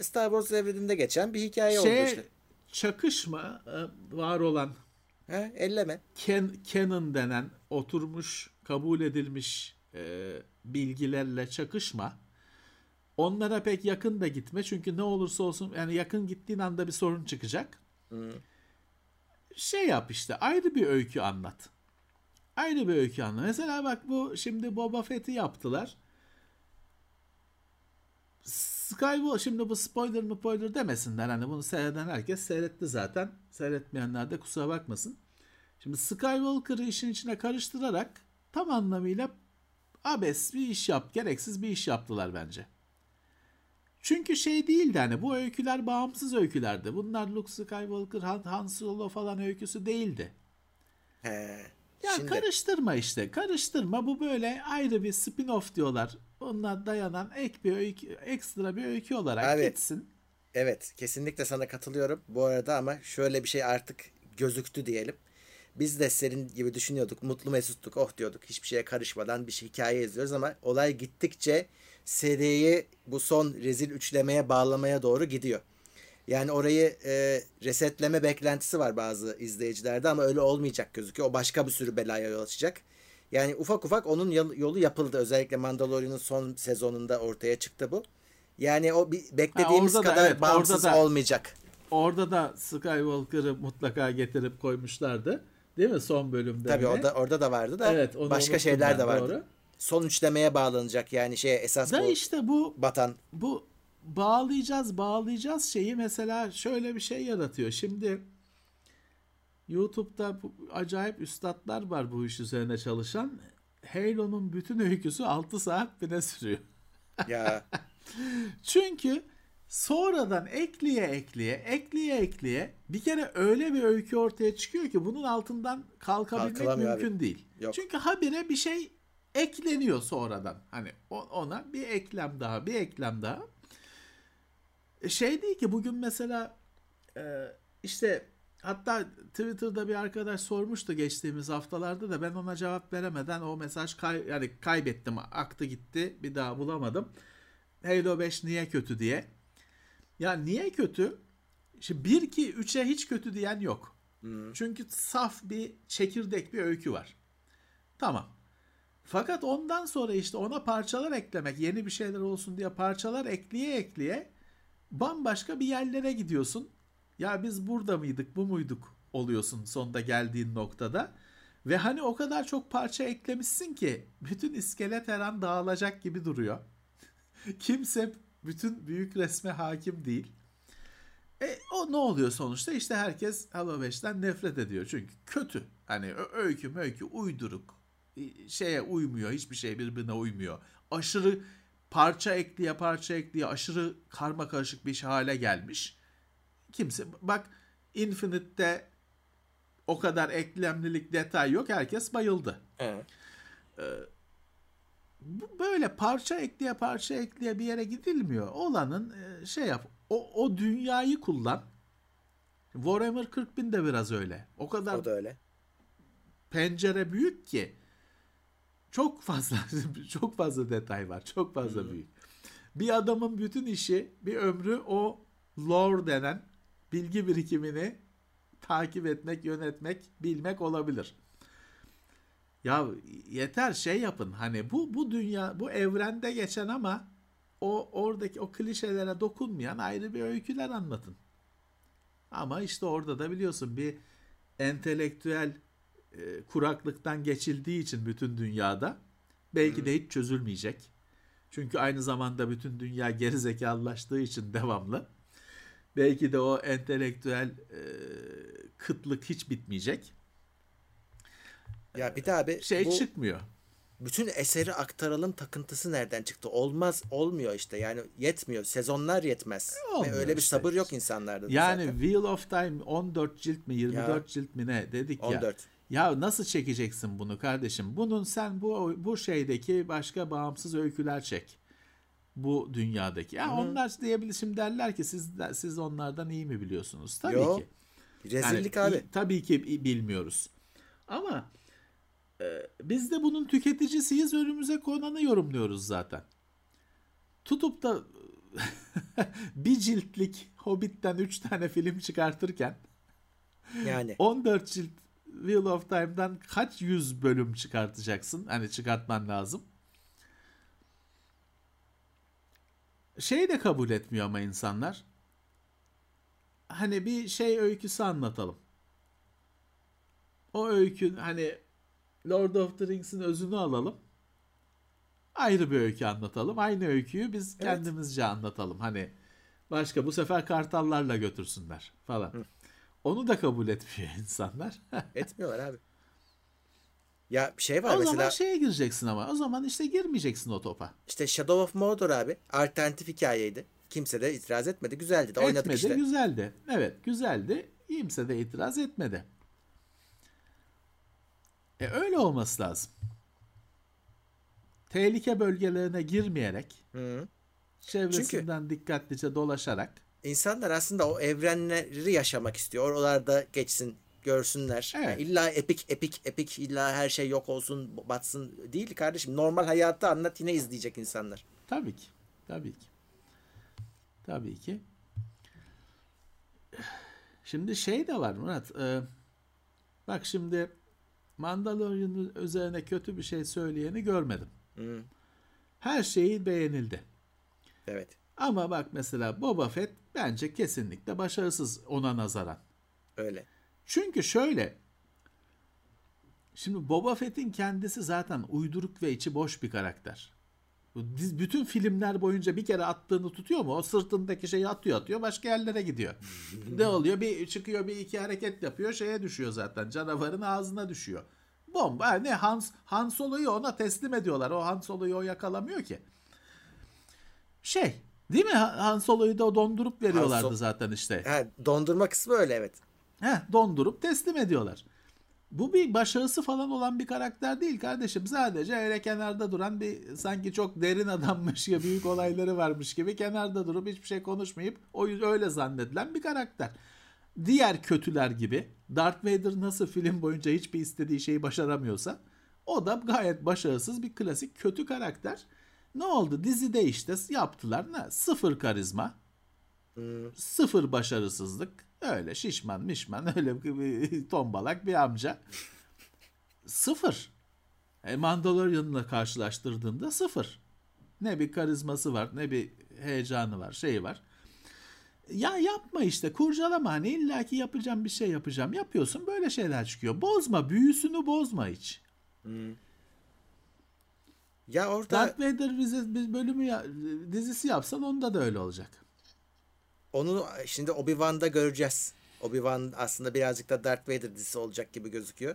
Star Wars evreninde geçen bir hikaye şey, oldu işte. Çakışma e, var olan He, elleme. Ken, canon denen oturmuş, kabul edilmiş e, bilgilerle çakışma. Onlara pek yakın da gitme. Çünkü ne olursa olsun yani yakın gittiğin anda bir sorun çıkacak. Hmm. Şey yap işte ayrı bir öykü anlat. Ayrı bir öykü anlat. Mesela bak bu şimdi Boba Fett'i yaptılar. Skywalker şimdi bu spoiler mı spoiler demesinler. Hani bunu seyreden herkes seyretti zaten. Seyretmeyenler de kusura bakmasın. Şimdi Skywalker'ı işin içine karıştırarak tam anlamıyla abes bir iş yap, gereksiz bir iş yaptılar bence. Çünkü şey değildi hani bu öyküler bağımsız öykülerdi. Bunlar Luke Skywalker, Han, Han Solo falan öyküsü değildi. He. Ya şimdi... karıştırma işte. Karıştırma. Bu böyle ayrı bir spin-off diyorlar. Onlar dayanan ek bir öykü, ekstra bir öykü olarak evet. gitsin. Evet, kesinlikle sana katılıyorum. Bu arada ama şöyle bir şey artık gözüktü diyelim. Biz de senin gibi düşünüyorduk. Mutlu mesuttuk. Oh diyorduk. Hiçbir şeye karışmadan bir şey, hikaye yazıyoruz ama olay gittikçe seriyi bu son rezil üçlemeye bağlamaya doğru gidiyor. Yani orayı e, resetleme beklentisi var bazı izleyicilerde ama öyle olmayacak gözüküyor. O başka bir sürü belaya yol açacak. Yani ufak ufak onun yolu yapıldı. Özellikle Mandalorian'ın son sezonunda ortaya çıktı bu. Yani o beklediğimiz ha, kadar da, evet, bağımsız orada da, olmayacak. Orada da Skywalker'ı mutlaka getirip koymuşlardı. Değil mi son bölümde? Tabii orada orada da vardı da evet, başka şeyler de vardı. Doğru. Son üçlemeye bağlanacak yani şey esas da bu. işte bu batan. Bu bağlayacağız bağlayacağız şeyi mesela şöyle bir şey yaratıyor. Şimdi YouTube'da acayip üstadlar var bu iş üzerine çalışan. Halo'nun bütün öyküsü 6 saat bile sürüyor. Ya. Çünkü sonradan ekleye ekleye ekleye ekleye bir kere öyle bir öykü ortaya çıkıyor ki bunun altından kalkabilmek mümkün abi. değil. Yok. Çünkü habire bir şey ekleniyor sonradan. Hani ona bir eklem daha bir eklem daha. E, şey değil ki bugün mesela e, işte hatta Twitter'da bir arkadaş sormuştu geçtiğimiz haftalarda da ben ona cevap veremeden o mesaj kay yani kaybettim. Aktı gitti. Bir daha bulamadım. Halo 5 niye kötü diye. Ya niye kötü? Şimdi 1 2 3'e hiç kötü diyen yok. Hmm. Çünkü saf bir çekirdek bir öykü var. Tamam. Fakat ondan sonra işte ona parçalar eklemek, yeni bir şeyler olsun diye parçalar ekleye ekleye bambaşka bir yerlere gidiyorsun. Ya biz burada mıydık, bu muyduk oluyorsun sonunda geldiğin noktada. Ve hani o kadar çok parça eklemişsin ki bütün iskelet her an dağılacak gibi duruyor. Kimse bütün büyük resme hakim değil. E, o ne oluyor sonuçta? İşte herkes Halo 5'ten nefret ediyor. Çünkü kötü. Hani öykü öykü uyduruk. Şeye uymuyor. Hiçbir şey birbirine uymuyor. Aşırı parça ekliye parça ekliye aşırı karma karışık bir hale gelmiş. Kimse bak Infinite'de o kadar eklemlilik detay yok. Herkes bayıldı. Evet. Ee, bu böyle parça ekleye parça ekleye bir yere gidilmiyor. Olanın e, şey yap. O, o dünyayı kullan. Warhammer 40 bin de biraz öyle. O kadar o da öyle. pencere büyük ki çok fazla çok fazla detay var. Çok fazla hmm. büyük. Bir adamın bütün işi, bir ömrü o lore denen bilgi birikimini takip etmek, yönetmek, bilmek olabilir. Ya yeter şey yapın. Hani bu bu dünya, bu evrende geçen ama o oradaki o klişelere dokunmayan ayrı bir öyküler anlatın. Ama işte orada da biliyorsun bir entelektüel e, kuraklıktan geçildiği için bütün dünyada belki de hiç çözülmeyecek. Çünkü aynı zamanda bütün dünya geri zekalılaştığı için devamlı. Belki de o entelektüel e, kıtlık hiç bitmeyecek. Ya bir daha bir şey bu, çıkmıyor. Bütün eseri aktaralım takıntısı nereden çıktı? Olmaz, olmuyor işte. Yani yetmiyor. Sezonlar yetmez. Olmuyor Ve öyle bir sabır yok insanlarda. Yani zaten. Wheel of Time 14 cilt mi 24 ya, cilt mi ne dedik 14. ya. Ya nasıl çekeceksin bunu kardeşim? Bunun sen bu bu şeydeki başka bağımsız öyküler çek. Bu dünyadaki. Ya Hı-hı. onlar diyebilirsin derler ki siz siz onlardan iyi mi biliyorsunuz? Tabii Yo. ki. Rezillik yani, abi. Tabii ki bilmiyoruz. Ama e, biz de bunun tüketicisiyiz. Önümüze konanı yorumluyoruz zaten. Tutup da bir ciltlik Hobbit'ten 3 tane film çıkartırken yani 14 cilt Wheel of Time'dan kaç yüz bölüm çıkartacaksın? Hani çıkartman lazım. Şey de kabul etmiyor ama insanlar. Hani bir şey öyküsü anlatalım. O öykü hani Lord of the Rings'in özünü alalım. Ayrı bir öykü anlatalım. Aynı öyküyü biz evet. kendimizce anlatalım. Hani başka bu sefer kartallarla götürsünler falan. Hı. Onu da kabul etmiyor insanlar. Etmiyorlar abi. Ya bir şey var o mesela. O zaman şeye gireceksin ama. O zaman işte girmeyeceksin o topa. İşte Shadow of Mordor abi. Alternatif hikayeydi. Kimse de itiraz etmedi. Güzeldi de oynadık etmedi, işte. güzeldi. Evet güzeldi. Kimse de itiraz etmedi. E öyle olması lazım. Tehlike bölgelerine girmeyerek Hı. çevresinden Çünkü... dikkatlice dolaşarak insanlar aslında o evrenleri yaşamak istiyor. Oralarda geçsin, görsünler. Evet. Yani illa epik epik epik illa her şey yok olsun, batsın değil kardeşim. Normal hayatı anlat yine izleyecek insanlar. Tabii ki. Tabii ki. Tabii ki. Şimdi şey de var Murat. E, bak şimdi Mandalorian'ın üzerine kötü bir şey söyleyeni görmedim. Hmm. Her şeyi beğenildi. Evet. Ama bak mesela Boba Fett bence kesinlikle başarısız ona nazaran. Öyle. Çünkü şöyle Şimdi Boba Fett'in kendisi zaten uyduruk ve içi boş bir karakter. Bütün filmler boyunca bir kere attığını tutuyor mu? O sırtındaki şeyi atıyor atıyor başka yerlere gidiyor. ne oluyor? Bir çıkıyor bir iki hareket yapıyor şeye düşüyor zaten. Canavarın ağzına düşüyor. Bomba ne Hans Han Solo'yu ona teslim ediyorlar. O Han Solo'yu o yakalamıyor ki. Şey Değil mi? Han Solo'yu da dondurup veriyorlardı Sol- zaten işte. He, dondurma kısmı öyle evet. He, dondurup teslim ediyorlar. Bu bir başarısı falan olan bir karakter değil kardeşim. Sadece öyle kenarda duran bir sanki çok derin adammış gibi büyük olayları varmış gibi kenarda durup hiçbir şey konuşmayıp o öyle zannedilen bir karakter. Diğer kötüler gibi Darth Vader nasıl film boyunca hiçbir istediği şeyi başaramıyorsa o da gayet başarısız bir klasik kötü karakter. Ne oldu? Dizide işte yaptılar. Ne? Sıfır karizma. Hmm. Sıfır başarısızlık. Öyle şişman mişman öyle bir tombalak bir amca. sıfır. E, Mandalorian'la karşılaştırdığında sıfır. Ne bir karizması var ne bir heyecanı var şeyi var. Ya yapma işte kurcalama hani illaki yapacağım bir şey yapacağım. Yapıyorsun böyle şeyler çıkıyor. Bozma büyüsünü bozma hiç. Hmm. Ya orada Darth Vader bize bir bölümü ya- dizisi yapsan onda da öyle olacak. onu şimdi Obi-Wan'da göreceğiz. Obi-Wan aslında birazcık da Darth Vader dizisi olacak gibi gözüküyor.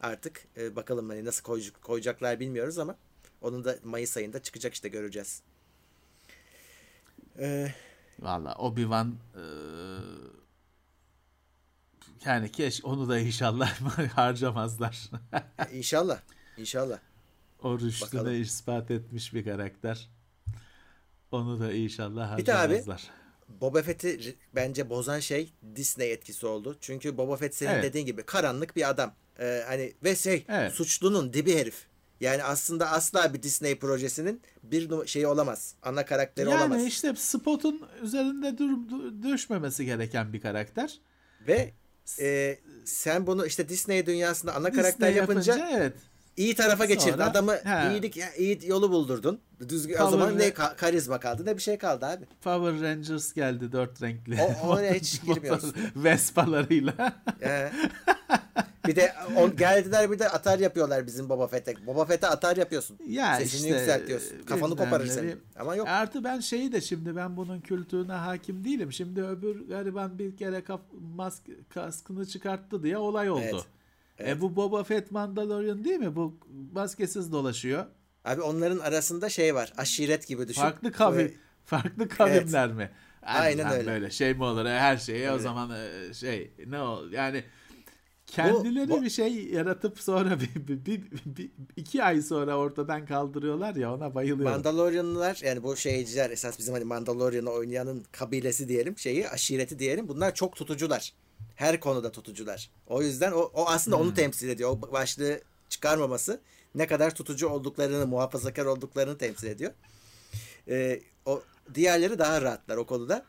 Artık e, bakalım hani nasıl koyacak, koyacaklar bilmiyoruz ama onun da Mayıs ayında çıkacak işte göreceğiz. Ee, Valla Obi-Wan eee, yani keş onu da inşallah harcamazlar. inşallah. İnşallah. O rüştünü Bakalım. ispat etmiş bir karakter. Onu da inşallah Bir de abi, harcamazlar. Boba Fett'i bence bozan şey Disney etkisi oldu. Çünkü Boba Fett senin Evet. dediğin gibi karanlık bir adam. Ee, hani ve şey Evet. suçlunun dibi herif. Yani aslında asla bir Disney projesinin bir şeyi olamaz. Ana karakteri Yani olamaz. işte spotun üzerinde düşmemesi gereken bir karakter. Ve e, sen bunu işte Disney dünyasında ana Disney karakter yapınca, evet. İyi tarafa geçirdin. Sonra- Adamı He. iyilik iyi yolu buldurdun. Düzgün o zaman ne ka- karizma kaldı ne bir şey kaldı abi. Power Rangers geldi dört renkli. O- oraya hiç girmiyoruz. Vespalarıyla. Ee, bir de on, geldiler bir de atar yapıyorlar bizim Boba Fett'e. Boba Fett'e atar yapıyorsun. Ya Sesini işte, yükseltiyorsun. Kafanı koparır seni. Ama yok. Artı ben şeyi de şimdi ben bunun kültürüne hakim değilim. Şimdi öbür gariban bir kere kaf, mask, kaskını çıkarttı diye olay oldu. Evet, E bu Boba Fett Mandalorian değil mi? Bu maskesiz dolaşıyor. Abi onların arasında şey var. Aşiret gibi düşün. Farklı kavim, Böyle- farklı kavimler mi? Yani Aynen öyle. Böyle şey mi olur? Her şeyi o Öyle. zaman e, şey ne ol yani kendileri bu- bir şey yaratıp sonra bir, bir, bir- bir- iki ay sonra ortadan kaldırıyorlar ya ona bayılıyorum. Mandalorianlılar yani bu şeyciler esas bizim hani Mandalorian'ı oynayanın kabilesi diyelim şeyi aşireti diyelim bunlar çok tutucular. Her konuda tutucular. O yüzden o, o aslında Hmm. onu temsil ediyor. O başlığı çıkarmaması ne kadar tutucu olduklarını, muhafazakar olduklarını temsil ediyor. Ee, o diğerleri daha rahatlar o konuda.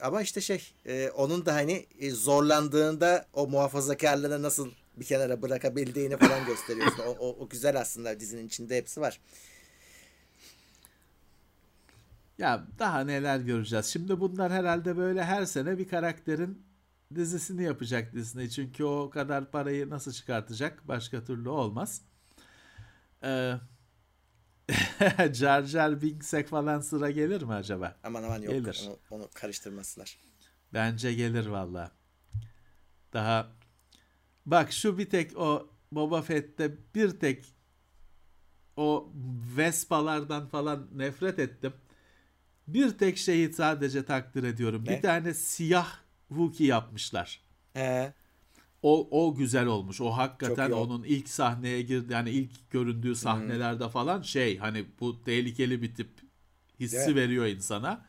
Ama işte şey e, onun da hani e, zorlandığında o muhafazakarlığını nasıl bir kenara bırakabildiğini falan gösteriyorsun. O, o, o güzel aslında dizinin içinde hepsi var. Ya daha neler göreceğiz. Şimdi bunlar herhalde böyle her sene bir karakterin dizisini yapacak Disney. Çünkü o kadar parayı nasıl çıkartacak? Başka türlü olmaz. Ee, Jar Jar Binks'e falan sıra gelir mi acaba? Aman aman yok. Gelir. Onu, onu karıştırmasınlar. Bence gelir valla. Daha bak şu bir tek o Boba Fett'te bir tek o Vespalardan falan nefret ettim. Bir tek şeyi sadece takdir ediyorum. Ne? Bir tane siyah Wookiee yapmışlar. He. O o güzel olmuş. O hakikaten onun ilk sahneye girdi yani ilk göründüğü Hmm. sahnelerde falan şey hani bu tehlikeli bir tip hissi Evet. veriyor insana.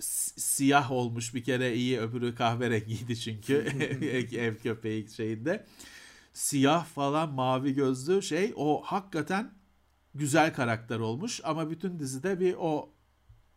S- siyah olmuş bir kere iyi öbürü kahverengiydi çünkü ev köpeği şeyinde. Siyah falan mavi gözlü şey o hakikaten güzel karakter olmuş ama bütün dizide bir o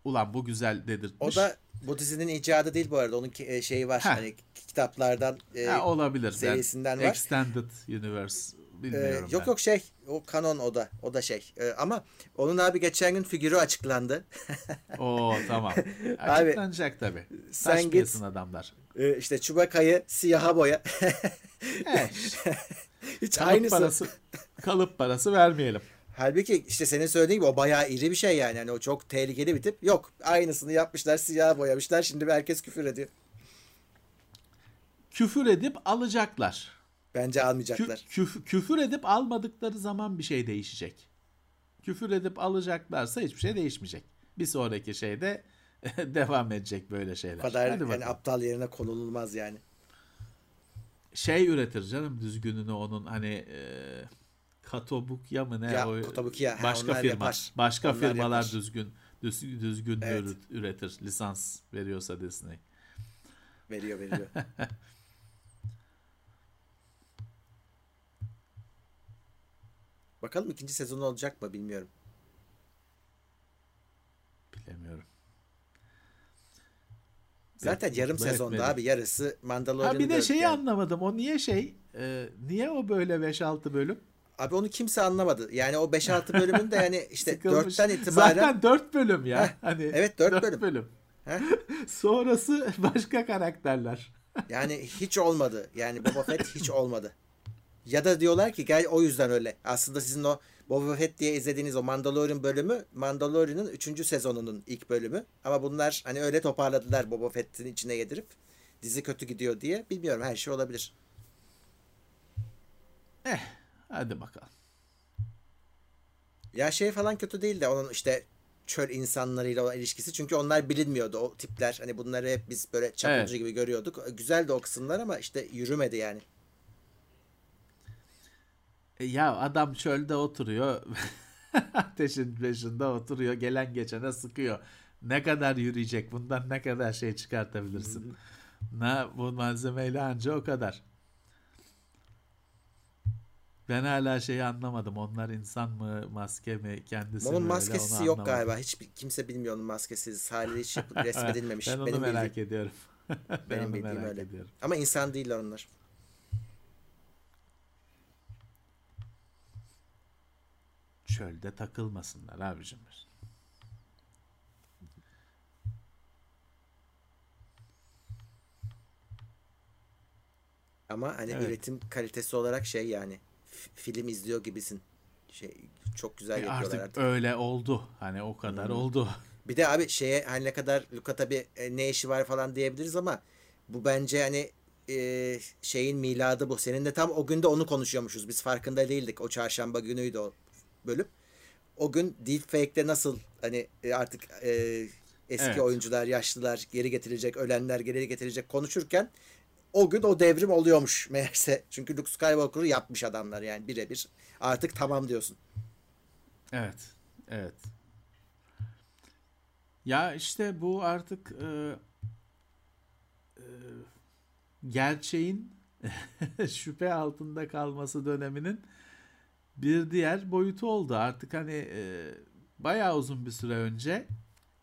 ulan bu güzel dedirtmiş. O da bu dizinin icadı değil bu arada. Onun e, şeyi var. Heh. Hani kitaplardan e, Ha, olabilir. Serisinden var. Extended Universe bilmiyorum yok ben. yok şey o kanon o da o da şey. E, ama onun abi geçen gün figürü açıklandı. Oo tamam. Açıklanacak tabii. sen Taş git- adamlar. e, işte Chewbacca'yı siyaha boya. Hiç kalıp aynısı. parası kalıp parası vermeyelim. Halbuki işte senin söylediğin gibi o bayağı iri bir şey yani. Hani o çok tehlikeli bir tip. Yok. Aynısını yapmışlar. Siyaha boyamışlar. Şimdi herkes küfür ediyor. Küfür edip alacaklar. Bence Kü- almayacaklar. küf- küfür edip almadıkları zaman bir şey değişecek. Küfür edip alacaklarsa hiçbir şey değişmeyecek. Bir sonraki şeyde devam edecek böyle şeyler. Bu kadar Hadi yani bakalım. aptal yerine konulmaz yani. şey üretir canım düzgününü onun hani e, Katobukya mı ne Ya, o Katobukya, ha, başka onlar firma yapar. başka Onlar firmalar yapar. düzgün düz, düzgün Evet. üret- üretir lisans veriyorsa Disney. Veriyor veriyor. Bakalım ikinci sezon olacak mı bilmiyorum. Bilemiyorum. Zaten Mutlu yarım sezonda etmedi. abi yarısı Mandalorian'ı Ha bir de şeyi anlamadım. O niye şey? e, niye o böyle 5-6 bölüm? Abi onu kimse anlamadı. Yani o 5-6 bölümün de yani işte Sıkılmış. 4'ten itibaren Zaten 4 bölüm ya. Heh, hani evet, dört dört bölüm. Heh. Sonrası başka karakterler. yani hiç olmadı. Yani Boba Fett hiç olmadı. Ya da diyorlar ki gel o yüzden öyle. Aslında sizin o Boba Fett diye izlediğiniz o Mandalorian bölümü Mandalorian'ın 3. sezonunun ilk bölümü. Ama bunlar hani öyle toparladılar Boba Fett'in içine yedirip dizi kötü gidiyor diye. Bilmiyorum her şey olabilir. Eh hadi bakalım. Ya şey falan kötü değil de onun işte çöl insanlarıyla olan ilişkisi. Çünkü onlar bilinmiyordu o tipler. Hani bunları hep biz böyle çapulcu Evet. gibi görüyorduk. Güzeldi o kısımlar ama işte yürümedi yani. E, Ya adam çölde oturuyor. Ateşin başında oturuyor. Gelen geçene sıkıyor. Ne kadar yürüyecek? Bundan ne kadar şey çıkartabilirsin? Ne bu malzemeyle anca o kadar. Ben hala şeyi anlamadım. Onlar insan mı, maske mi, kendisi Onun mi öyle maskesi onu yok anlamadım. galiba. Hiç kimse bilmiyor onun maskesiz. Haliyle hiç resmedilmemiş. Ben onu Benim merak bildiğim, ediyorum. ben benim onu bildiğim öyle. ediyorum. Ama insan değiller onlar. Çölde takılmasınlar abicim. Ama hani Evet. üretim kalitesi olarak şey yani film izliyor gibisin. Şey çok güzel E yapıyorlar artık, artık. öyle oldu. Hani o kadar oldu. Bir de abi şeye hani ne kadar Luka tabi e, ne işi var falan diyebiliriz ama bu bence hani e, şeyin miladı bu. Senin de tam o günde onu konuşuyormuşuz. Biz farkında değildik. O çarşamba günüydü o bölüm. O gün deepfake'de nasıl hani e, artık e, eski Evet. oyuncular, yaşlılar geri getirilecek, ölenler geri getirilecek konuşurken o gün o devrim oluyormuş meğerse. Çünkü Luke Skywalker'ı yapmış adamlar yani birebir. Artık tamam diyorsun. Evet. Evet. Ya işte bu artık e, e, gerçeğin şüphe altında kalması döneminin bir diğer boyutu oldu. Artık hani e, bayağı uzun bir süre önce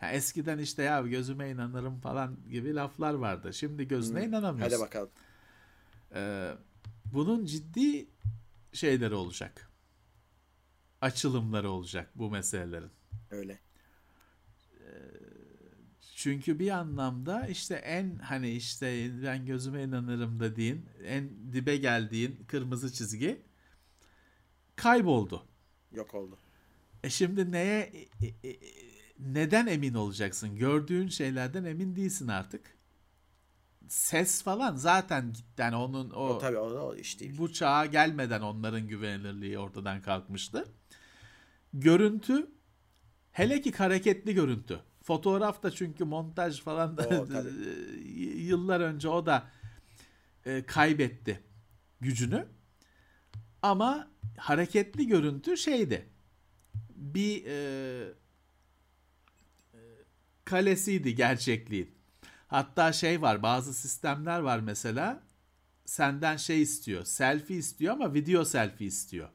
ya eskiden işte ya gözüme inanırım falan gibi laflar vardı. Şimdi gözüne inanamıyorsun. Hadi bakalım. Ee, bunun ciddi şeyleri olacak. Açılımları olacak bu meselelerin. Öyle. Çünkü bir anlamda işte en hani işte ben gözüme inanırım dediğin en dibe geldiğin kırmızı çizgi kayboldu. Yok oldu. E şimdi neye neden emin olacaksın? Gördüğün şeylerden emin değilsin artık. Ses falan zaten gitti. Yani onun o, O tabii o, o iş değil. bu çağa gelmeden onların güvenilirliği ortadan kalkmıştı. Görüntü hele ki hareketli görüntü. Fotoğraf da çünkü montaj falan da O, yıllar önce o da e, kaybetti gücünü. Ama hareketli görüntü şeydi. Bir e, e, kalesiydi gerçekliğin. Hatta şey var bazı sistemler var mesela senden şey istiyor. Selfie istiyor ama video selfie istiyor.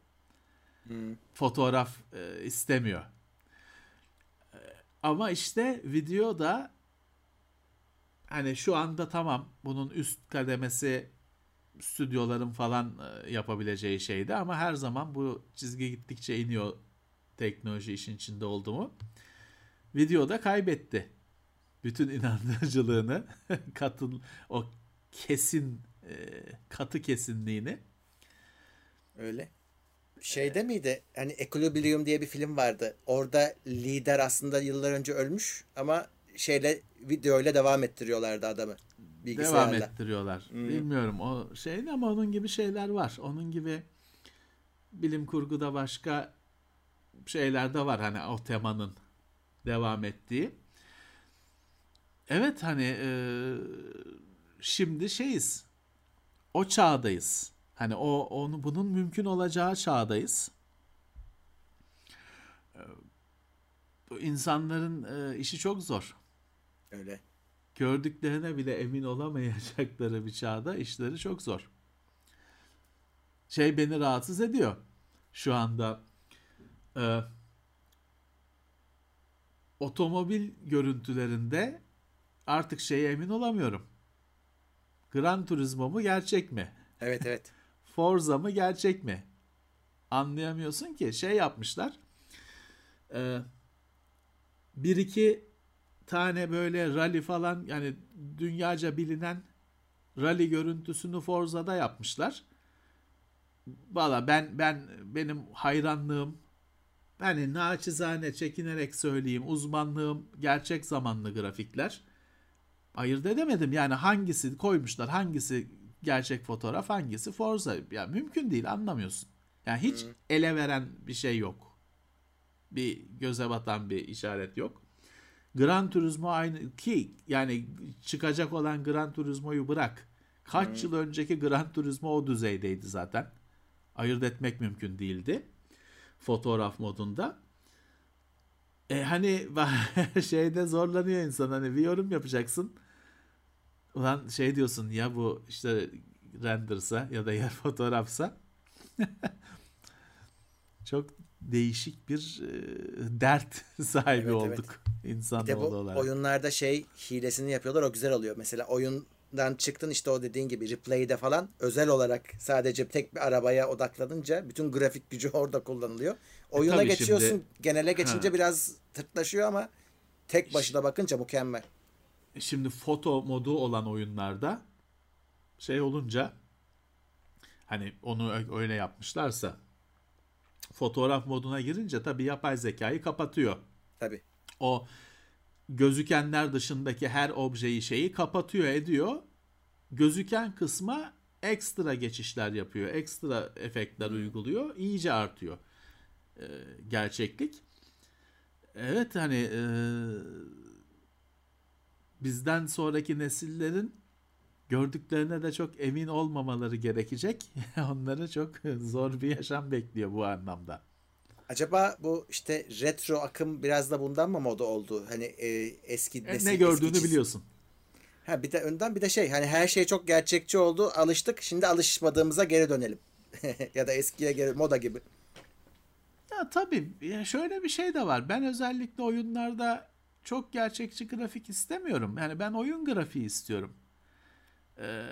Fotoğraf e, istemiyor. E, ama işte video da hani şu anda tamam bunun üst kademesi stüdyoların falan e, yapabileceği şeydi ama her zaman bu çizgi gittikçe iniyor teknoloji işin içinde oldu mu. Videoda kaybetti. Bütün inandırıcılığını, katıl o kesin e, katı kesinliğini. Öyle. Şeyde miydi? Hani Equilibrium diye bir film vardı. Orada lider aslında yıllar önce ölmüş ama şeyle videoyla devam ettiriyorlardı adamı. devam ettiriyorlar. Bilmiyorum o şey ama onun gibi şeyler var. Onun gibi bilim kurguda başka şeyler de var hani o temanın devam ettiği. Evet hani e, şimdi şeyiz. O çağdayız. Hani o onu bunun mümkün olacağı çağdayız. E, bu insanların e, işi çok zor Öyle. gördüklerine bile emin olamayacakları bir çağda işleri çok zor. Şey beni rahatsız ediyor. Şu anda e, otomobil görüntülerinde artık şeye emin olamıyorum. Gran Turismo mu gerçek mi? Evet evet. Forza mı gerçek mi? Anlayamıyorsun ki şey yapmışlar. Ee, bir iki tane böyle rally falan yani dünyaca bilinen rally görüntüsünü Forza'da yapmışlar. Valla ben ben benim hayranlığım hani naçizane çekinerek söyleyeyim uzmanlığım gerçek zamanlı grafikler. Ayırt edemedim yani hangisi koymuşlar hangisi gerçek fotoğraf hangisi Forza. Ya mümkün değil anlamıyorsun. Yani hiç hmm. ele veren bir şey yok. Bir göze batan bir işaret yok. Gran Turismo aynı ki yani çıkacak olan Gran Turismo'yu bırak. Kaç hmm. yıl önceki Gran Turismo o düzeydeydi zaten. Ayırt etmek mümkün değildi. Fotoğraf modunda. E hani şeyde zorlanıyor insan hani bir yorum yapacaksın. Ulan şey diyorsun ya bu işte rendersa ya da yer fotoğrafsa çok değişik bir e, dert sahibi evet, olduk evet. insanoğlu olarak. Oyunlarda şey hilesini yapıyorlar o güzel oluyor. Mesela oyundan çıktın işte o dediğin gibi replay'de falan özel olarak sadece tek bir arabaya odaklanınca bütün grafik gücü orada kullanılıyor. E, Oyuna e, geçiyorsun şimdi, genele geçince ha. biraz tırtlaşıyor ama tek başına bakınca mükemmel. Şimdi foto modu olan oyunlarda şey olunca hani onu öyle yapmışlarsa fotoğraf moduna girince tabii yapay zekayı kapatıyor. Tabii. O gözükenler dışındaki her objeyi şeyi kapatıyor ediyor. Gözüken kısma ekstra geçişler yapıyor. Ekstra efektler uyguluyor. iyice artıyor. Ee, gerçeklik. Evet hani e, bizden sonraki nesillerin gördüklerine de çok emin olmamaları gerekecek. Onları çok zor bir yaşam bekliyor bu anlamda. Acaba bu işte retro akım biraz da bundan mı moda oldu? Hani e, eski e, nesil, ne gördüğünü eski biliyorsun. Ha bir de önden bir de şey hani her şey çok gerçekçi oldu. Alıştık. Şimdi alışmadığımıza geri dönelim. ya da eskiye geri moda gibi. Ya tabii şöyle bir şey de var. Ben özellikle oyunlarda çok gerçekçi grafik istemiyorum. Yani ben oyun grafiği istiyorum. Ee,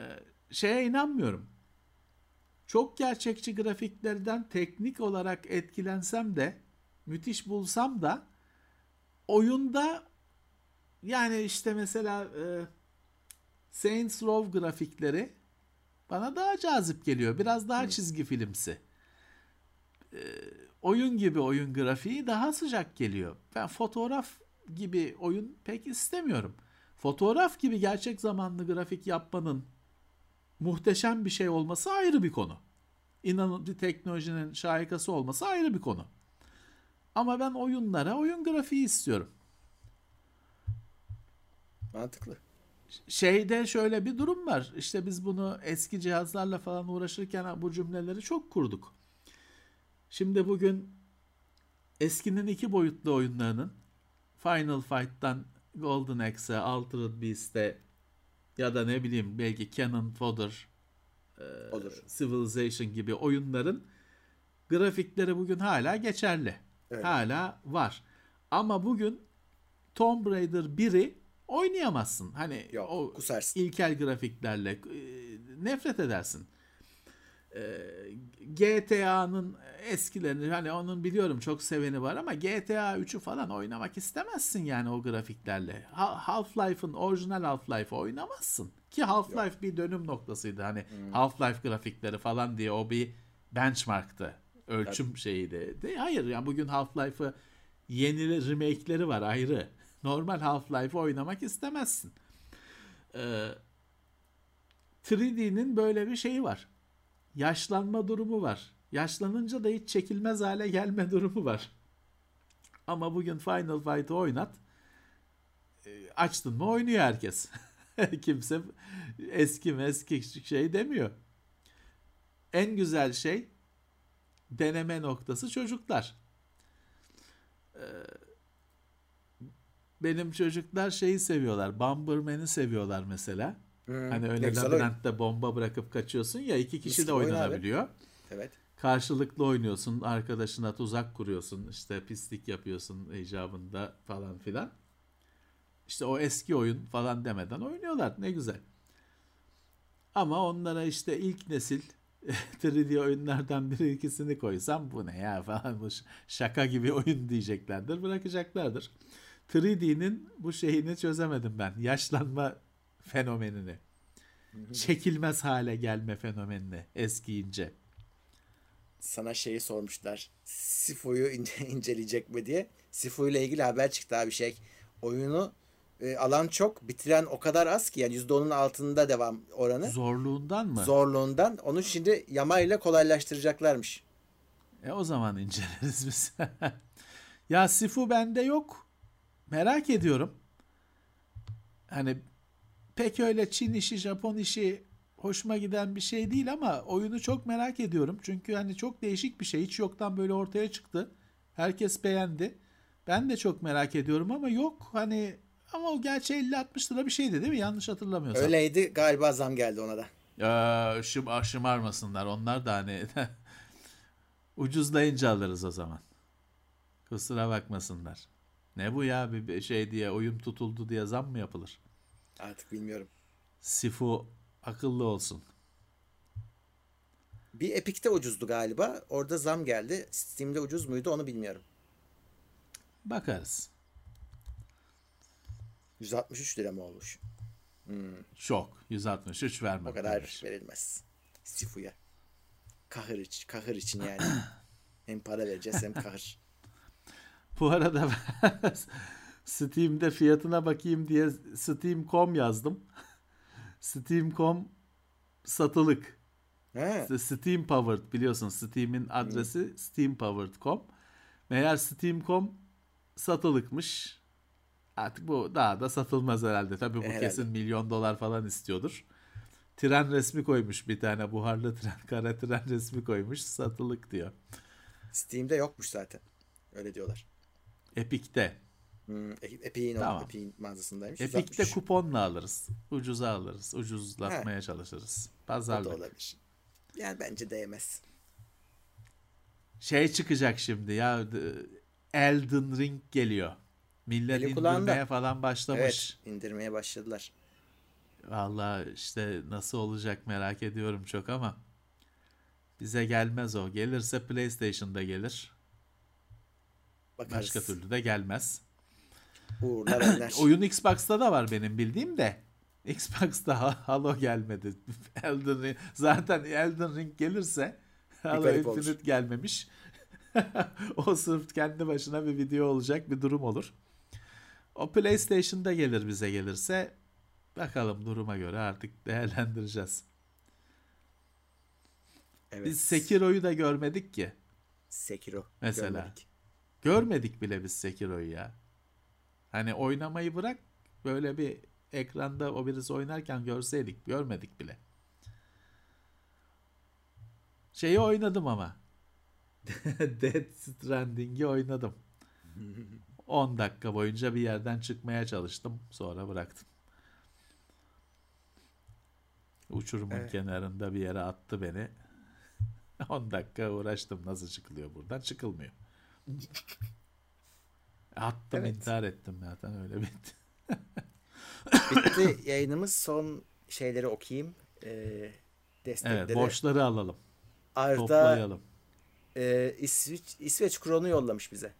şeye inanmıyorum. Çok gerçekçi grafiklerden teknik olarak etkilensem de müthiş bulsam da oyunda yani işte mesela e, Saints Row grafikleri bana daha cazip geliyor. Biraz daha çizgi filmsi. E, oyun gibi oyun grafiği daha sıcak geliyor. Ben fotoğraf gibi oyun pek istemiyorum. Fotoğraf gibi gerçek zamanlı grafik yapmanın muhteşem bir şey olması ayrı bir konu. İnanın bir teknolojinin şahikası olması ayrı bir konu. Ama ben oyunlara oyun grafiği istiyorum. Mantıklı. Şeyde şöyle bir durum var. İşte biz bunu eski cihazlarla falan uğraşırken bu cümleleri çok kurduk. Şimdi bugün eskinin iki boyutlu oyunlarının Final Fight'tan Golden Axe, Altered Beast'e ya da ne bileyim belki Cannon Fodder, e, Civilization gibi oyunların grafikleri bugün hala geçerli. Evet. Hala var. Ama bugün Tomb Raider 1'i oynayamazsın. Hani Yok, o kusarsın. ilkel grafiklerle e, nefret edersin. Ee, GTA'nın eskilerini hani onun biliyorum çok seveni var ama GTA 3'ü falan oynamak istemezsin yani o grafiklerle. Half-Life'ın orijinal Half-Life'ı oynamazsın. Ki Half-Life bir dönüm noktasıydı. Hani hmm. Half-Life grafikleri falan diye o bir benchmarktı. Ölçüm evet. şeyiydi. De, hayır yani bugün Half-Life'ı yeni remake'leri var ayrı. Normal Half-Life'ı oynamak istemezsin. Ee, 3D'nin böyle bir şeyi var yaşlanma durumu var. Yaşlanınca da hiç çekilmez hale gelme durumu var. Ama bugün Final Fight'ı oynat. E, açtın mı oynuyor herkes. Kimse eski eski şey demiyor. En güzel şey deneme noktası çocuklar. E, benim çocuklar şeyi seviyorlar. Bomberman'i seviyorlar mesela. Hmm, hani öyle labirentte bomba bırakıp kaçıyorsun ya iki kişi Mis de oynanabiliyor. Evet. Karşılıklı oynuyorsun, arkadaşına tuzak kuruyorsun, işte pislik yapıyorsun icabında falan filan. İşte o eski oyun falan demeden oynuyorlar. Ne güzel. Ama onlara işte ilk nesil 3D oyunlardan biri ikisini koysam bu ne ya falan bu şaka gibi oyun diyeceklerdir bırakacaklardır. 3D'nin bu şeyini çözemedim ben. Yaşlanma fenomenini. Çekilmez hale gelme fenomenini eskiyince. sana şeyi sormuşlar. Sifu'yu ince, inceleyecek mi diye. Sifu ile ilgili haber çıktı abi şey. Oyunu e, alan çok, bitiren o kadar az ki yani %10'un altında devam oranı. Zorluğundan mı? Zorluğundan. Onu şimdi yama ile kolaylaştıracaklarmış. E o zaman inceleriz biz. ya Sifu bende yok. Merak ediyorum. Hani pek öyle Çin işi, Japon işi hoşuma giden bir şey değil ama oyunu çok merak ediyorum. Çünkü hani çok değişik bir şey. Hiç yoktan böyle ortaya çıktı. Herkes beğendi. Ben de çok merak ediyorum ama yok hani ama o gerçi 50-60 lira bir şeydi değil mi? Yanlış hatırlamıyorsam. Öyleydi galiba zam geldi ona da. Ee, şım, ah, şımarmasınlar. Onlar da hani ucuzlayınca alırız o zaman. Kusura bakmasınlar. Ne bu ya bir şey diye oyun tutuldu diye zam mı yapılır? Artık bilmiyorum. Sifu akıllı olsun. Bir Epic'te ucuzdu galiba. Orada zam geldi. Steam'de ucuz muydu onu bilmiyorum. Bakarız. 163 lira mı olmuş? Çok. 163 vermek. O kadar demiş. verilmez. Sifu'ya. Kahır, için, kahır için yani. hem para vereceğiz hem kahır. Bu arada Steam'de fiyatına bakayım diye Steam.com yazdım. Steam.com satılık. He. Steam Powered biliyorsun Steam'in adresi steampowered.com. Meğer Steam.com satılıkmış. Artık bu daha da satılmaz herhalde. Tabii bu Herhalde. kesin milyon dolar falan istiyordur. Tren resmi koymuş bir tane buharlı tren, kara tren resmi koymuş. Satılık diyor. Steam'de yokmuş zaten. Öyle diyorlar. Epic'te. Hmm, Epic'in Tamam. Epic'in mağazasındaymış. Epic'te 163. kuponla alırız. Ucuza alırız. Ucuzlatmaya çalışırız. O da Pazarlık. olabilir. Yani bence değmez. Şey çıkacak şimdi ya Elden Ring geliyor. Millet Eli kulağında. indirmeye falan başlamış. Evet. indirmeye başladılar. Vallahi işte nasıl olacak merak ediyorum çok ama bize gelmez o. Gelirse PlayStation'da gelir. Bakarız. Başka türlü de gelmez. Uğurlar. Oyun Xbox'ta da var benim bildiğim de. Xbox'ta Ha- Halo gelmedi. Elden Ring, zaten Elden Ring gelirse Halo garip olur. Infinite gelmemiş. o sırf kendi başına bir video olacak bir durum olur. O PlayStation'da gelir bize gelirse bakalım duruma göre artık değerlendireceğiz. evet. Biz Sekiro'yu da görmedik ki. Sekiro. Mesela. görmedik. Görmedik bile biz Sekiro'yu ya. Hani oynamayı bırak böyle bir ekranda o birisi oynarken görseydik görmedik bile. Şeyi oynadım ama. Dead Stranding'i oynadım. 10 dakika boyunca bir yerden çıkmaya çalıştım. Sonra bıraktım. Uçurumun Evet. kenarında bir yere attı beni. 10 dakika uğraştım. Nasıl çıkılıyor buradan? Çıkılmıyor. Attım Evet. intihar ettim zaten öyle bitti. Bitti yayınımız. Son şeyleri okuyayım. Ee, destekleri. Evet borçları alalım. Arda Toplayalım. e, İsviç, İsveç kronu yollamış bize.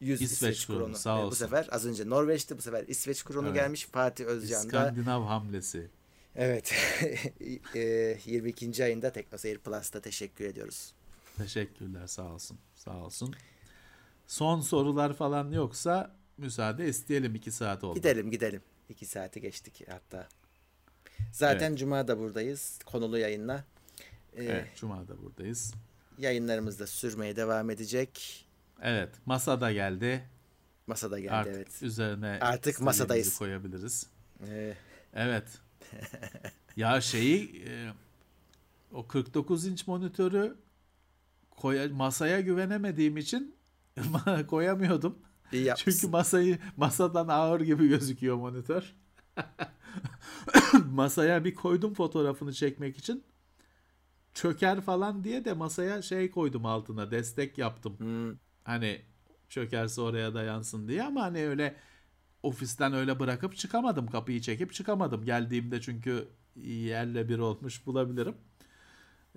100 İsveç İsveç, kronu, kronu. sağ Ee, bu sefer az önce Norveç'te bu sefer İsveç kronu Evet. gelmiş. Fatih Özcan da İskandinav hamlesi. evet e, 22. ayında Teknoseyir Plus'ta teşekkür ediyoruz. Teşekkürler sağ olsun. Sağ olsun. Son sorular falan yoksa müsaade isteyelim 2 saat oldu. Gidelim gidelim. 2 saati geçtik hatta. Zaten Cuma da buradayız. Konulu yayınla. Ee, Evet, Cuma'da buradayız. Yayınlarımız da sürmeye devam edecek. Evet, masada geldi. Masada geldi Artık evet. üzerine Artık masadayız. koyabiliriz. Ee, Evet. ya şeyi e, o 49 inç monitörü koya, masaya güvenemediğim için koyamıyordum. iyi yapmışsın. Çünkü masayı masadan ağır gibi gözüküyor monitör. Masaya bir koydum fotoğrafını çekmek için. Çöker falan diye de masaya şey koydum altına destek yaptım. Hmm, Hani çökerse oraya dayansın diye ama hani öyle ofisten öyle bırakıp çıkamadım. Kapıyı çekip çıkamadım. Geldiğimde çünkü yerle bir olmuş bulabilirim.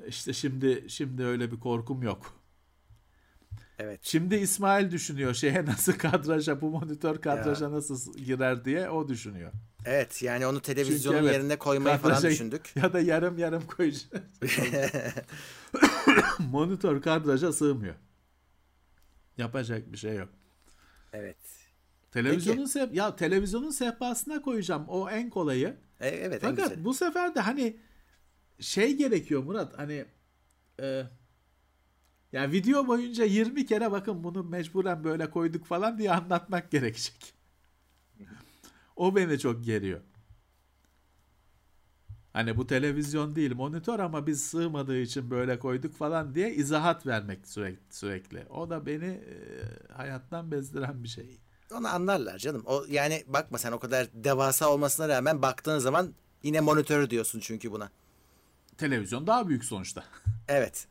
İşte şimdi şimdi öyle bir korkum yok. Evet. Şimdi İsmail düşünüyor şeye nasıl kadraja bu monitör kadraja nasıl girer diye o düşünüyor. Evet yani onu televizyonun Çünkü evet, yerine koymayı falan düşündük. Ya da yarım yarım koyacağız. monitör kadraja sığmıyor. Yapacak bir şey yok. Evet. Televizyonun seh- ya televizyonun sehpasına koyacağım o en kolayı. E, evet en Fakat güzeli. bu sefer de hani şey gerekiyor Murat hani e, ya video boyunca 20 kere bakın bunu mecburen böyle koyduk falan diye anlatmak gerekecek. O beni çok geriyor. Hani bu televizyon değil monitör ama biz sığmadığı için böyle koyduk falan diye izahat vermek sürekli sürekli. O da beni e, hayattan bezdiren bir şey. Onu anlarlar canım. O yani bakma sen o kadar devasa olmasına rağmen baktığın zaman yine monitör diyorsun çünkü buna. Televizyon daha büyük sonuçta. Evet.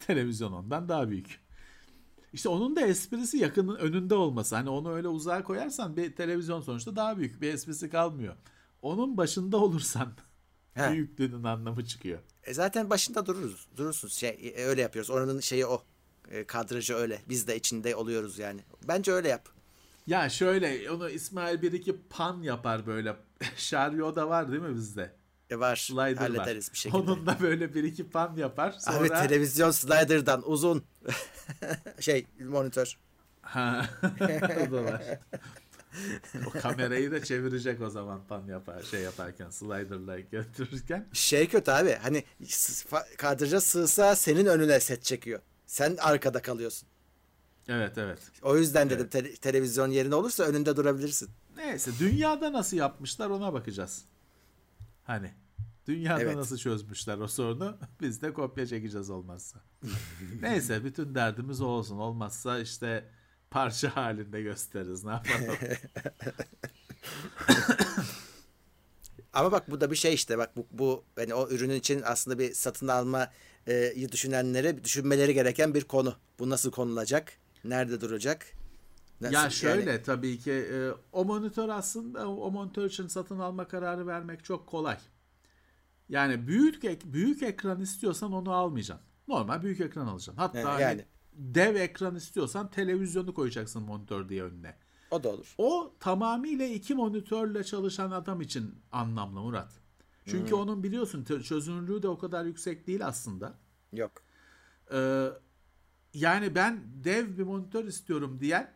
Televizyon ondan daha büyük. İşte onun da esprisi yakının önünde olması. Hani onu öyle uzağa koyarsan bir televizyon sonuçta daha büyük. Bir esprisi kalmıyor. Onun başında olursan He. büyüklüğünün anlamı çıkıyor. E zaten başında dururuz. Durursun. Şey, e, öyle yapıyoruz. Oranın şeyi o. E, kadrajı öyle. Biz de içinde oluyoruz yani. Bence öyle yap. Ya şöyle onu İsmail bir iki pan yapar böyle. Şaryo da var değil mi bizde? Var. Slider hallederiz var. bir şekilde. Onun da böyle bir iki pan yapar. Sonra... Abi televizyon slider'dan uzun. şey monitör. Ha, o da var. o kamerayı da çevirecek o zaman pan yapar şey yaparken slider'la götürürken. Şey kötü abi. Hani kadraja sığsa senin önüne set çekiyor. Sen arkada kalıyorsun. Evet evet. O yüzden dedim te- televizyon yerine olursa önünde durabilirsin. Neyse dünyada nasıl yapmışlar ona bakacağız. Hani dünyada Evet. nasıl çözmüşler o sorunu biz de kopya çekeceğiz olmazsa. Neyse bütün derdimiz o olsun. Olmazsa işte parça halinde gösteririz. Ne yapalım? Ama bak bu da bir şey işte bak bu, bu hani o ürünün için aslında bir satın alma e, düşünenlere düşünmeleri gereken bir konu. Bu nasıl konulacak? Nerede duracak? Nasıl- ya yani- şöyle tabii ki e, o monitör aslında o monitör için satın alma kararı vermek çok kolay. Yani büyük ek- büyük ekran istiyorsan onu almayacaksın. Normal büyük ekran alacaksın. Hatta He, hani yani. dev ekran istiyorsan televizyonu koyacaksın monitör diye önüne. o da olur. O tamamıyla iki monitörle çalışan adam için anlamlı Murat. Çünkü onun biliyorsun çözünürlüğü de o kadar yüksek değil aslında. Yok. Ee, yani ben dev bir monitör istiyorum diyen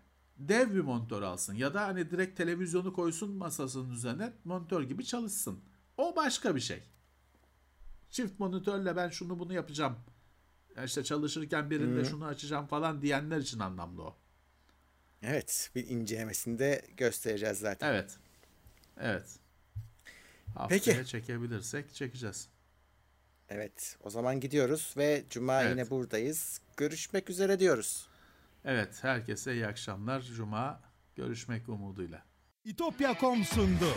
dev bir monitör alsın. Ya da hani direkt televizyonu koysun masasının üzerine monitör gibi çalışsın. O başka bir şey. Çift monitörle ben şunu bunu yapacağım. Ya İşte çalışırken birinde şunu açacağım falan diyenler için anlamlı o. Evet. Bir incelemesini de göstereceğiz zaten. Evet. Evet. Haftaya Peki. çekebilirsek çekeceğiz. Evet. O zaman gidiyoruz ve cuma Evet. yine buradayız. Görüşmek üzere diyoruz. Evet, herkese iyi akşamlar. Cuma görüşmek umuduyla. İtopya.com sundu.